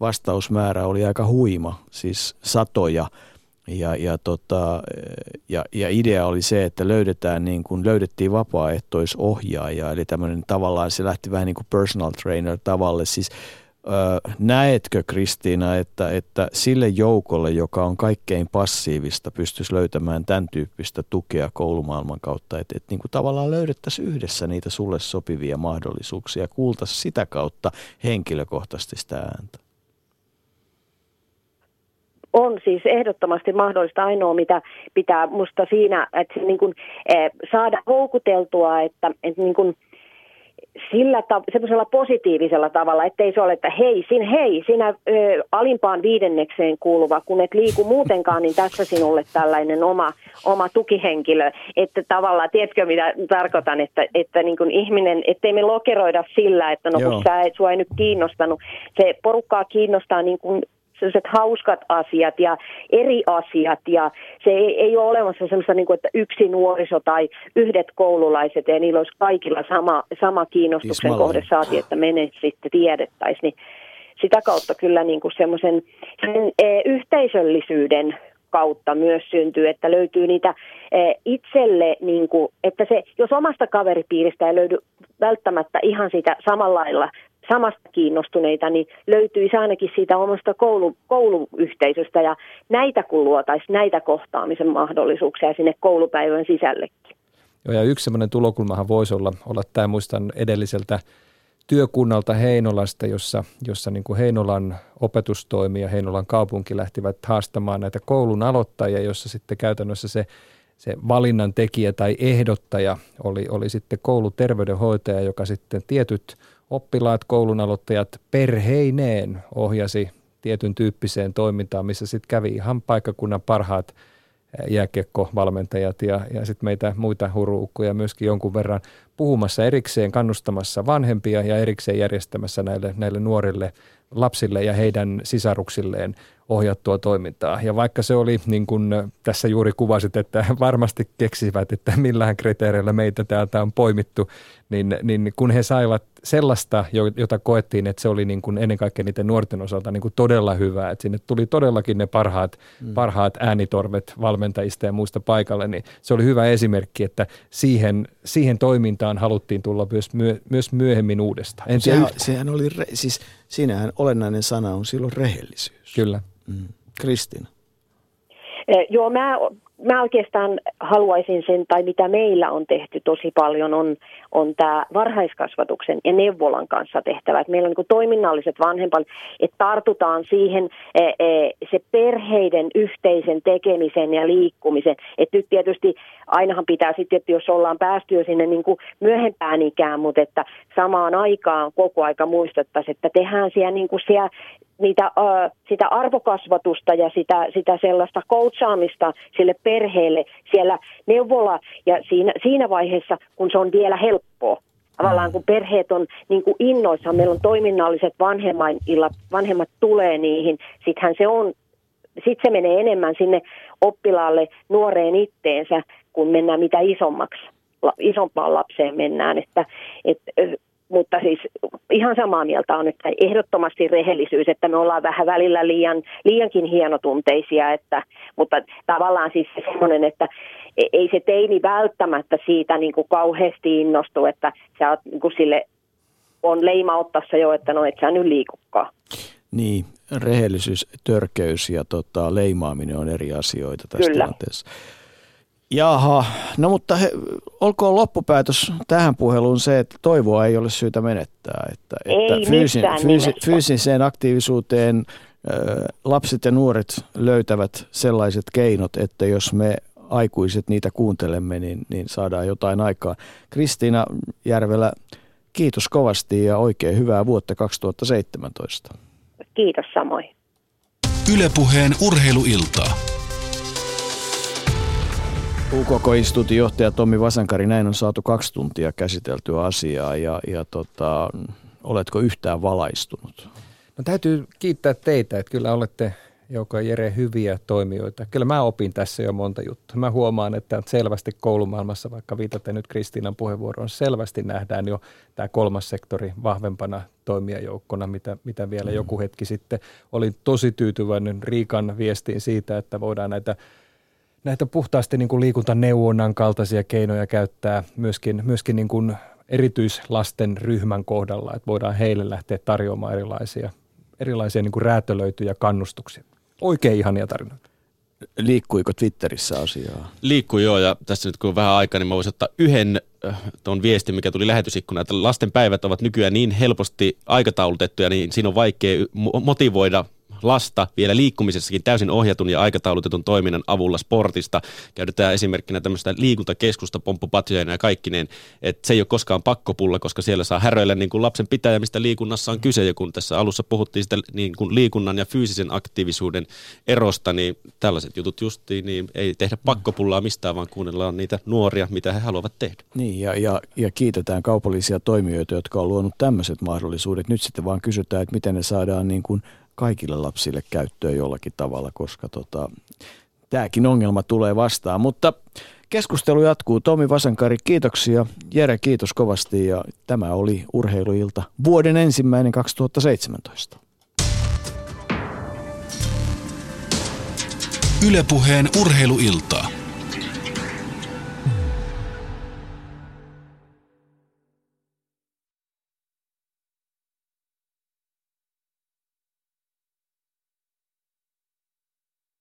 Speaker 2: vastausmäärä oli aika huima, siis satoja. Ja, ja, tota, ja, ja idea oli se, että löydetään niin kuin, löydettiin vapaaehtoisohjaaja, eli tämmöinen tavallaan se lähti vähän niin kuin personal trainer tavalle. Siis ö, näetkö Kristiina, että, että sille joukolle, joka on kaikkein passiivista, pystyisi löytämään tämän tyyppistä tukea koulumaailman kautta, että, että niin kuin tavallaan löydettäisiin yhdessä niitä sulle sopivia mahdollisuuksia, kuultaisiin sitä kautta henkilökohtaisesti sitä ääntä?
Speaker 10: On siis ehdottomasti mahdollista. Ainoa, mitä pitää musta siinä, että niin kuin, eh, saada houkuteltua, että, että niin kuin, sillä ta- semmoisella positiivisella tavalla, ettei se ole, että hei, sin, hei sinä ö, alimpaan viidennekseen kuuluva, kun et liiku muutenkaan, niin tässä sinulle tällainen oma, oma tukihenkilö. Että tavallaan, tiedätkö mitä tarkoitan, että, että niin kuin ihminen, ettei me lokeroida sillä, että no kun sä et, sua ei nyt kiinnostanut. Se porukkaa kiinnostaa niin kuin sellaiset hauskat asiat ja eri asiat ja se ei, ei ole olemassa semmoista, niin kuin, että yksi nuoriso tai yhdet koululaiset ja niillä olisi kaikilla sama, sama kiinnostuksen Ismalle. kohde saati, että mene sitten tiedettäisiin, niin sitä kautta kyllä niin kuin semmoisen sen, e, yhteisöllisyyden kautta myös syntyy, että löytyy niitä e, itselle, niin kuin, että se, jos omasta kaveripiiristä ei löydy välttämättä ihan sitä samalla lailla samasta kiinnostuneita, niin löytyisi ainakin siitä omasta koulu, kouluyhteisöstä ja näitä kun luotaisiin näitä kohtaamisen mahdollisuuksia sinne koulupäivän sisällekin.
Speaker 3: Joo, ja yksi sellainen tulokulmahan voisi olla, olla tämä muistan edelliseltä työkunnalta Heinolasta, jossa, jossa niin kuin Heinolan opetustoimi ja Heinolan kaupunki lähtivät haastamaan näitä koulun aloittajia, jossa sitten käytännössä se, se valinnan tekijä tai ehdottaja oli, oli sitten kouluterveydenhoitaja, joka sitten tietyt – oppilaat, koulun aloittajat perheineen ohjasi tietyn tyyppiseen toimintaan, missä sitten kävi ihan paikkakunnan parhaat jääkiekkovalmentajat ja, ja sitten meitä muita huruukkuja myöskin jonkun verran puhumassa erikseen, kannustamassa vanhempia ja erikseen järjestämässä näille, näille nuorille lapsille ja heidän sisaruksilleen ohjattua toimintaa. Ja vaikka se oli, niin kuin tässä juuri kuvasit, että varmasti keksivät, että millähän kriteereillä meitä täältä on poimittu, niin, niin kun he saivat sellaista, jota koettiin, että se oli niin kuin ennen kaikkea niiden nuorten osalta niin kuin todella hyvää, että sinne tuli todellakin ne parhaat, mm. parhaat äänitorvet valmentajista ja muista paikalle, niin se oli hyvä esimerkki, että siihen, siihen toimintaan haluttiin tulla myös, myö, myös myöhemmin uudestaan.
Speaker 2: En sehän, sehän oli, re, siis siinähän olennainen sana on silloin rehellisyys.
Speaker 3: Kyllä.
Speaker 2: Mm. Kristina.
Speaker 10: Eh, joo, mä mä oikeastaan haluaisin sen, tai mitä meillä on tehty tosi paljon, on, on tämä varhaiskasvatuksen ja neuvolan kanssa tehtävä. Et meillä on niin toiminnalliset vanhempat, että tartutaan siihen e, e, se perheiden yhteisen tekemisen ja liikkumisen. Et nyt tietysti ainahan pitää sitten, että jos ollaan päästy jo sinne niin kuin myöhempään ikään, mutta että samaan aikaan koko aika muistettaisiin, että tehdään siellä, niin siellä niitä, uh, sitä arvokasvatusta ja sitä, sitä sellaista koutsaamista sille perheelle siellä neuvola ja siinä, siinä vaiheessa, kun se on vielä helppoa. Tavallaan kun perheet on niin kuin innoissaan, meillä on toiminnalliset vanhemmat, vanhemmat tulee niihin, sittenhän se on, sit se menee enemmän sinne oppilaalle nuoreen itteensä, kun mennään mitä isommaksi, isompaan lapseen mennään. Että, et, mutta siis ihan samaa mieltä on, että ehdottomasti rehellisyys, että me ollaan vähän välillä liian, liiankin hienotunteisia, että, mutta tavallaan siis semmoinen, että e, ei se teini välttämättä siitä niin kuin kauheasti innostu, että sä oot niin kuin sille on leima ottassa jo, että no et sä nyt liikukaan.
Speaker 2: Niin, rehellisyys, törkeys ja tota, leimaaminen on eri asioita tässä
Speaker 10: Kyllä.
Speaker 2: tilanteessa. Jaha, no mutta he, olkoon loppupäätös tähän puheluun se, että toivoa ei ole syytä menettää. Että,
Speaker 10: Ei
Speaker 2: että fyysi,
Speaker 10: missään
Speaker 2: fyysi, fyysiseen aktiivisuuteen ö, lapset ja nuoret löytävät sellaiset keinot, että jos me aikuiset niitä kuuntelemme, niin, niin saadaan jotain aikaa. Kristiina Järvelä, kiitos kovasti ja oikein hyvää vuotta 2017.
Speaker 10: Kiitos samoin.
Speaker 1: Ylepuheen urheiluiltaa.
Speaker 2: UKK-instituutin johtaja Tommi Vasankari, näin on saatu kaksi tuntia käsiteltyä asiaa ja, ja tota, oletko yhtään valaistunut?
Speaker 3: No täytyy kiittää teitä, että kyllä olette Jouko ja Jere hyviä toimijoita. Kyllä mä opin tässä jo monta juttua. Mä huomaan, että selvästi koulumaailmassa, vaikka viitatte nyt Kristiinan puheenvuoroon, selvästi nähdään jo tämä kolmas sektori vahvempana toimijajoukkona, mitä, mitä vielä mm. joku hetki sitten. Olin tosi tyytyväinen Riikan viestiin siitä, että voidaan näitä näitä puhtaasti niin kuin liikuntaneuvonnan kaltaisia keinoja käyttää myöskin, myöskin niin kuin erityislasten ryhmän kohdalla, että voidaan heille lähteä tarjoamaan erilaisia, erilaisia niin kuin räätälöityjä kannustuksia. Oikein ihania tarinoita.
Speaker 2: Liikkuiko Twitterissä asiaa?
Speaker 4: Liikkuu joo, ja tässä nyt kun on vähän aikaa, niin mä voisin ottaa yhden äh, tuon viestin, mikä tuli lähetysikkuna, että lasten päivät ovat nykyään niin helposti aikataulutettuja, niin siinä on vaikea mo- motivoida lasta vielä liikkumisessakin täysin ohjatun ja aikataulutetun toiminnan avulla sportista. Käytetään esimerkkinä tämmöistä liikuntakeskusta pomppupatjoina ja kaikkineen, että se ei ole koskaan pakkopulla, koska siellä saa häröillä niin kuin lapsen pitäjä, mistä liikunnassa on kyse. Ja kun tässä alussa puhuttiin sitä niin kuin liikunnan ja fyysisen aktiivisuuden erosta, niin tällaiset jutut justiin, niin ei tehdä pakkopullaa mistään, vaan kuunnellaan niitä nuoria, mitä he haluavat tehdä.
Speaker 2: Niin, ja, ja, ja kiitetään kaupallisia toimijoita, jotka on luonut tämmöiset mahdollisuudet. Nyt sitten vaan kysytään, että miten ne saadaan niin kuin kaikille lapsille käyttöön jollakin tavalla, koska tota, tämäkin ongelma tulee vastaan. Mutta keskustelu jatkuu. Tomi Vasankari, kiitoksia. Jere, kiitos kovasti ja tämä oli Urheiluilta vuoden ensimmäinen 2017.
Speaker 1: Ylepuheen urheiluiltaa.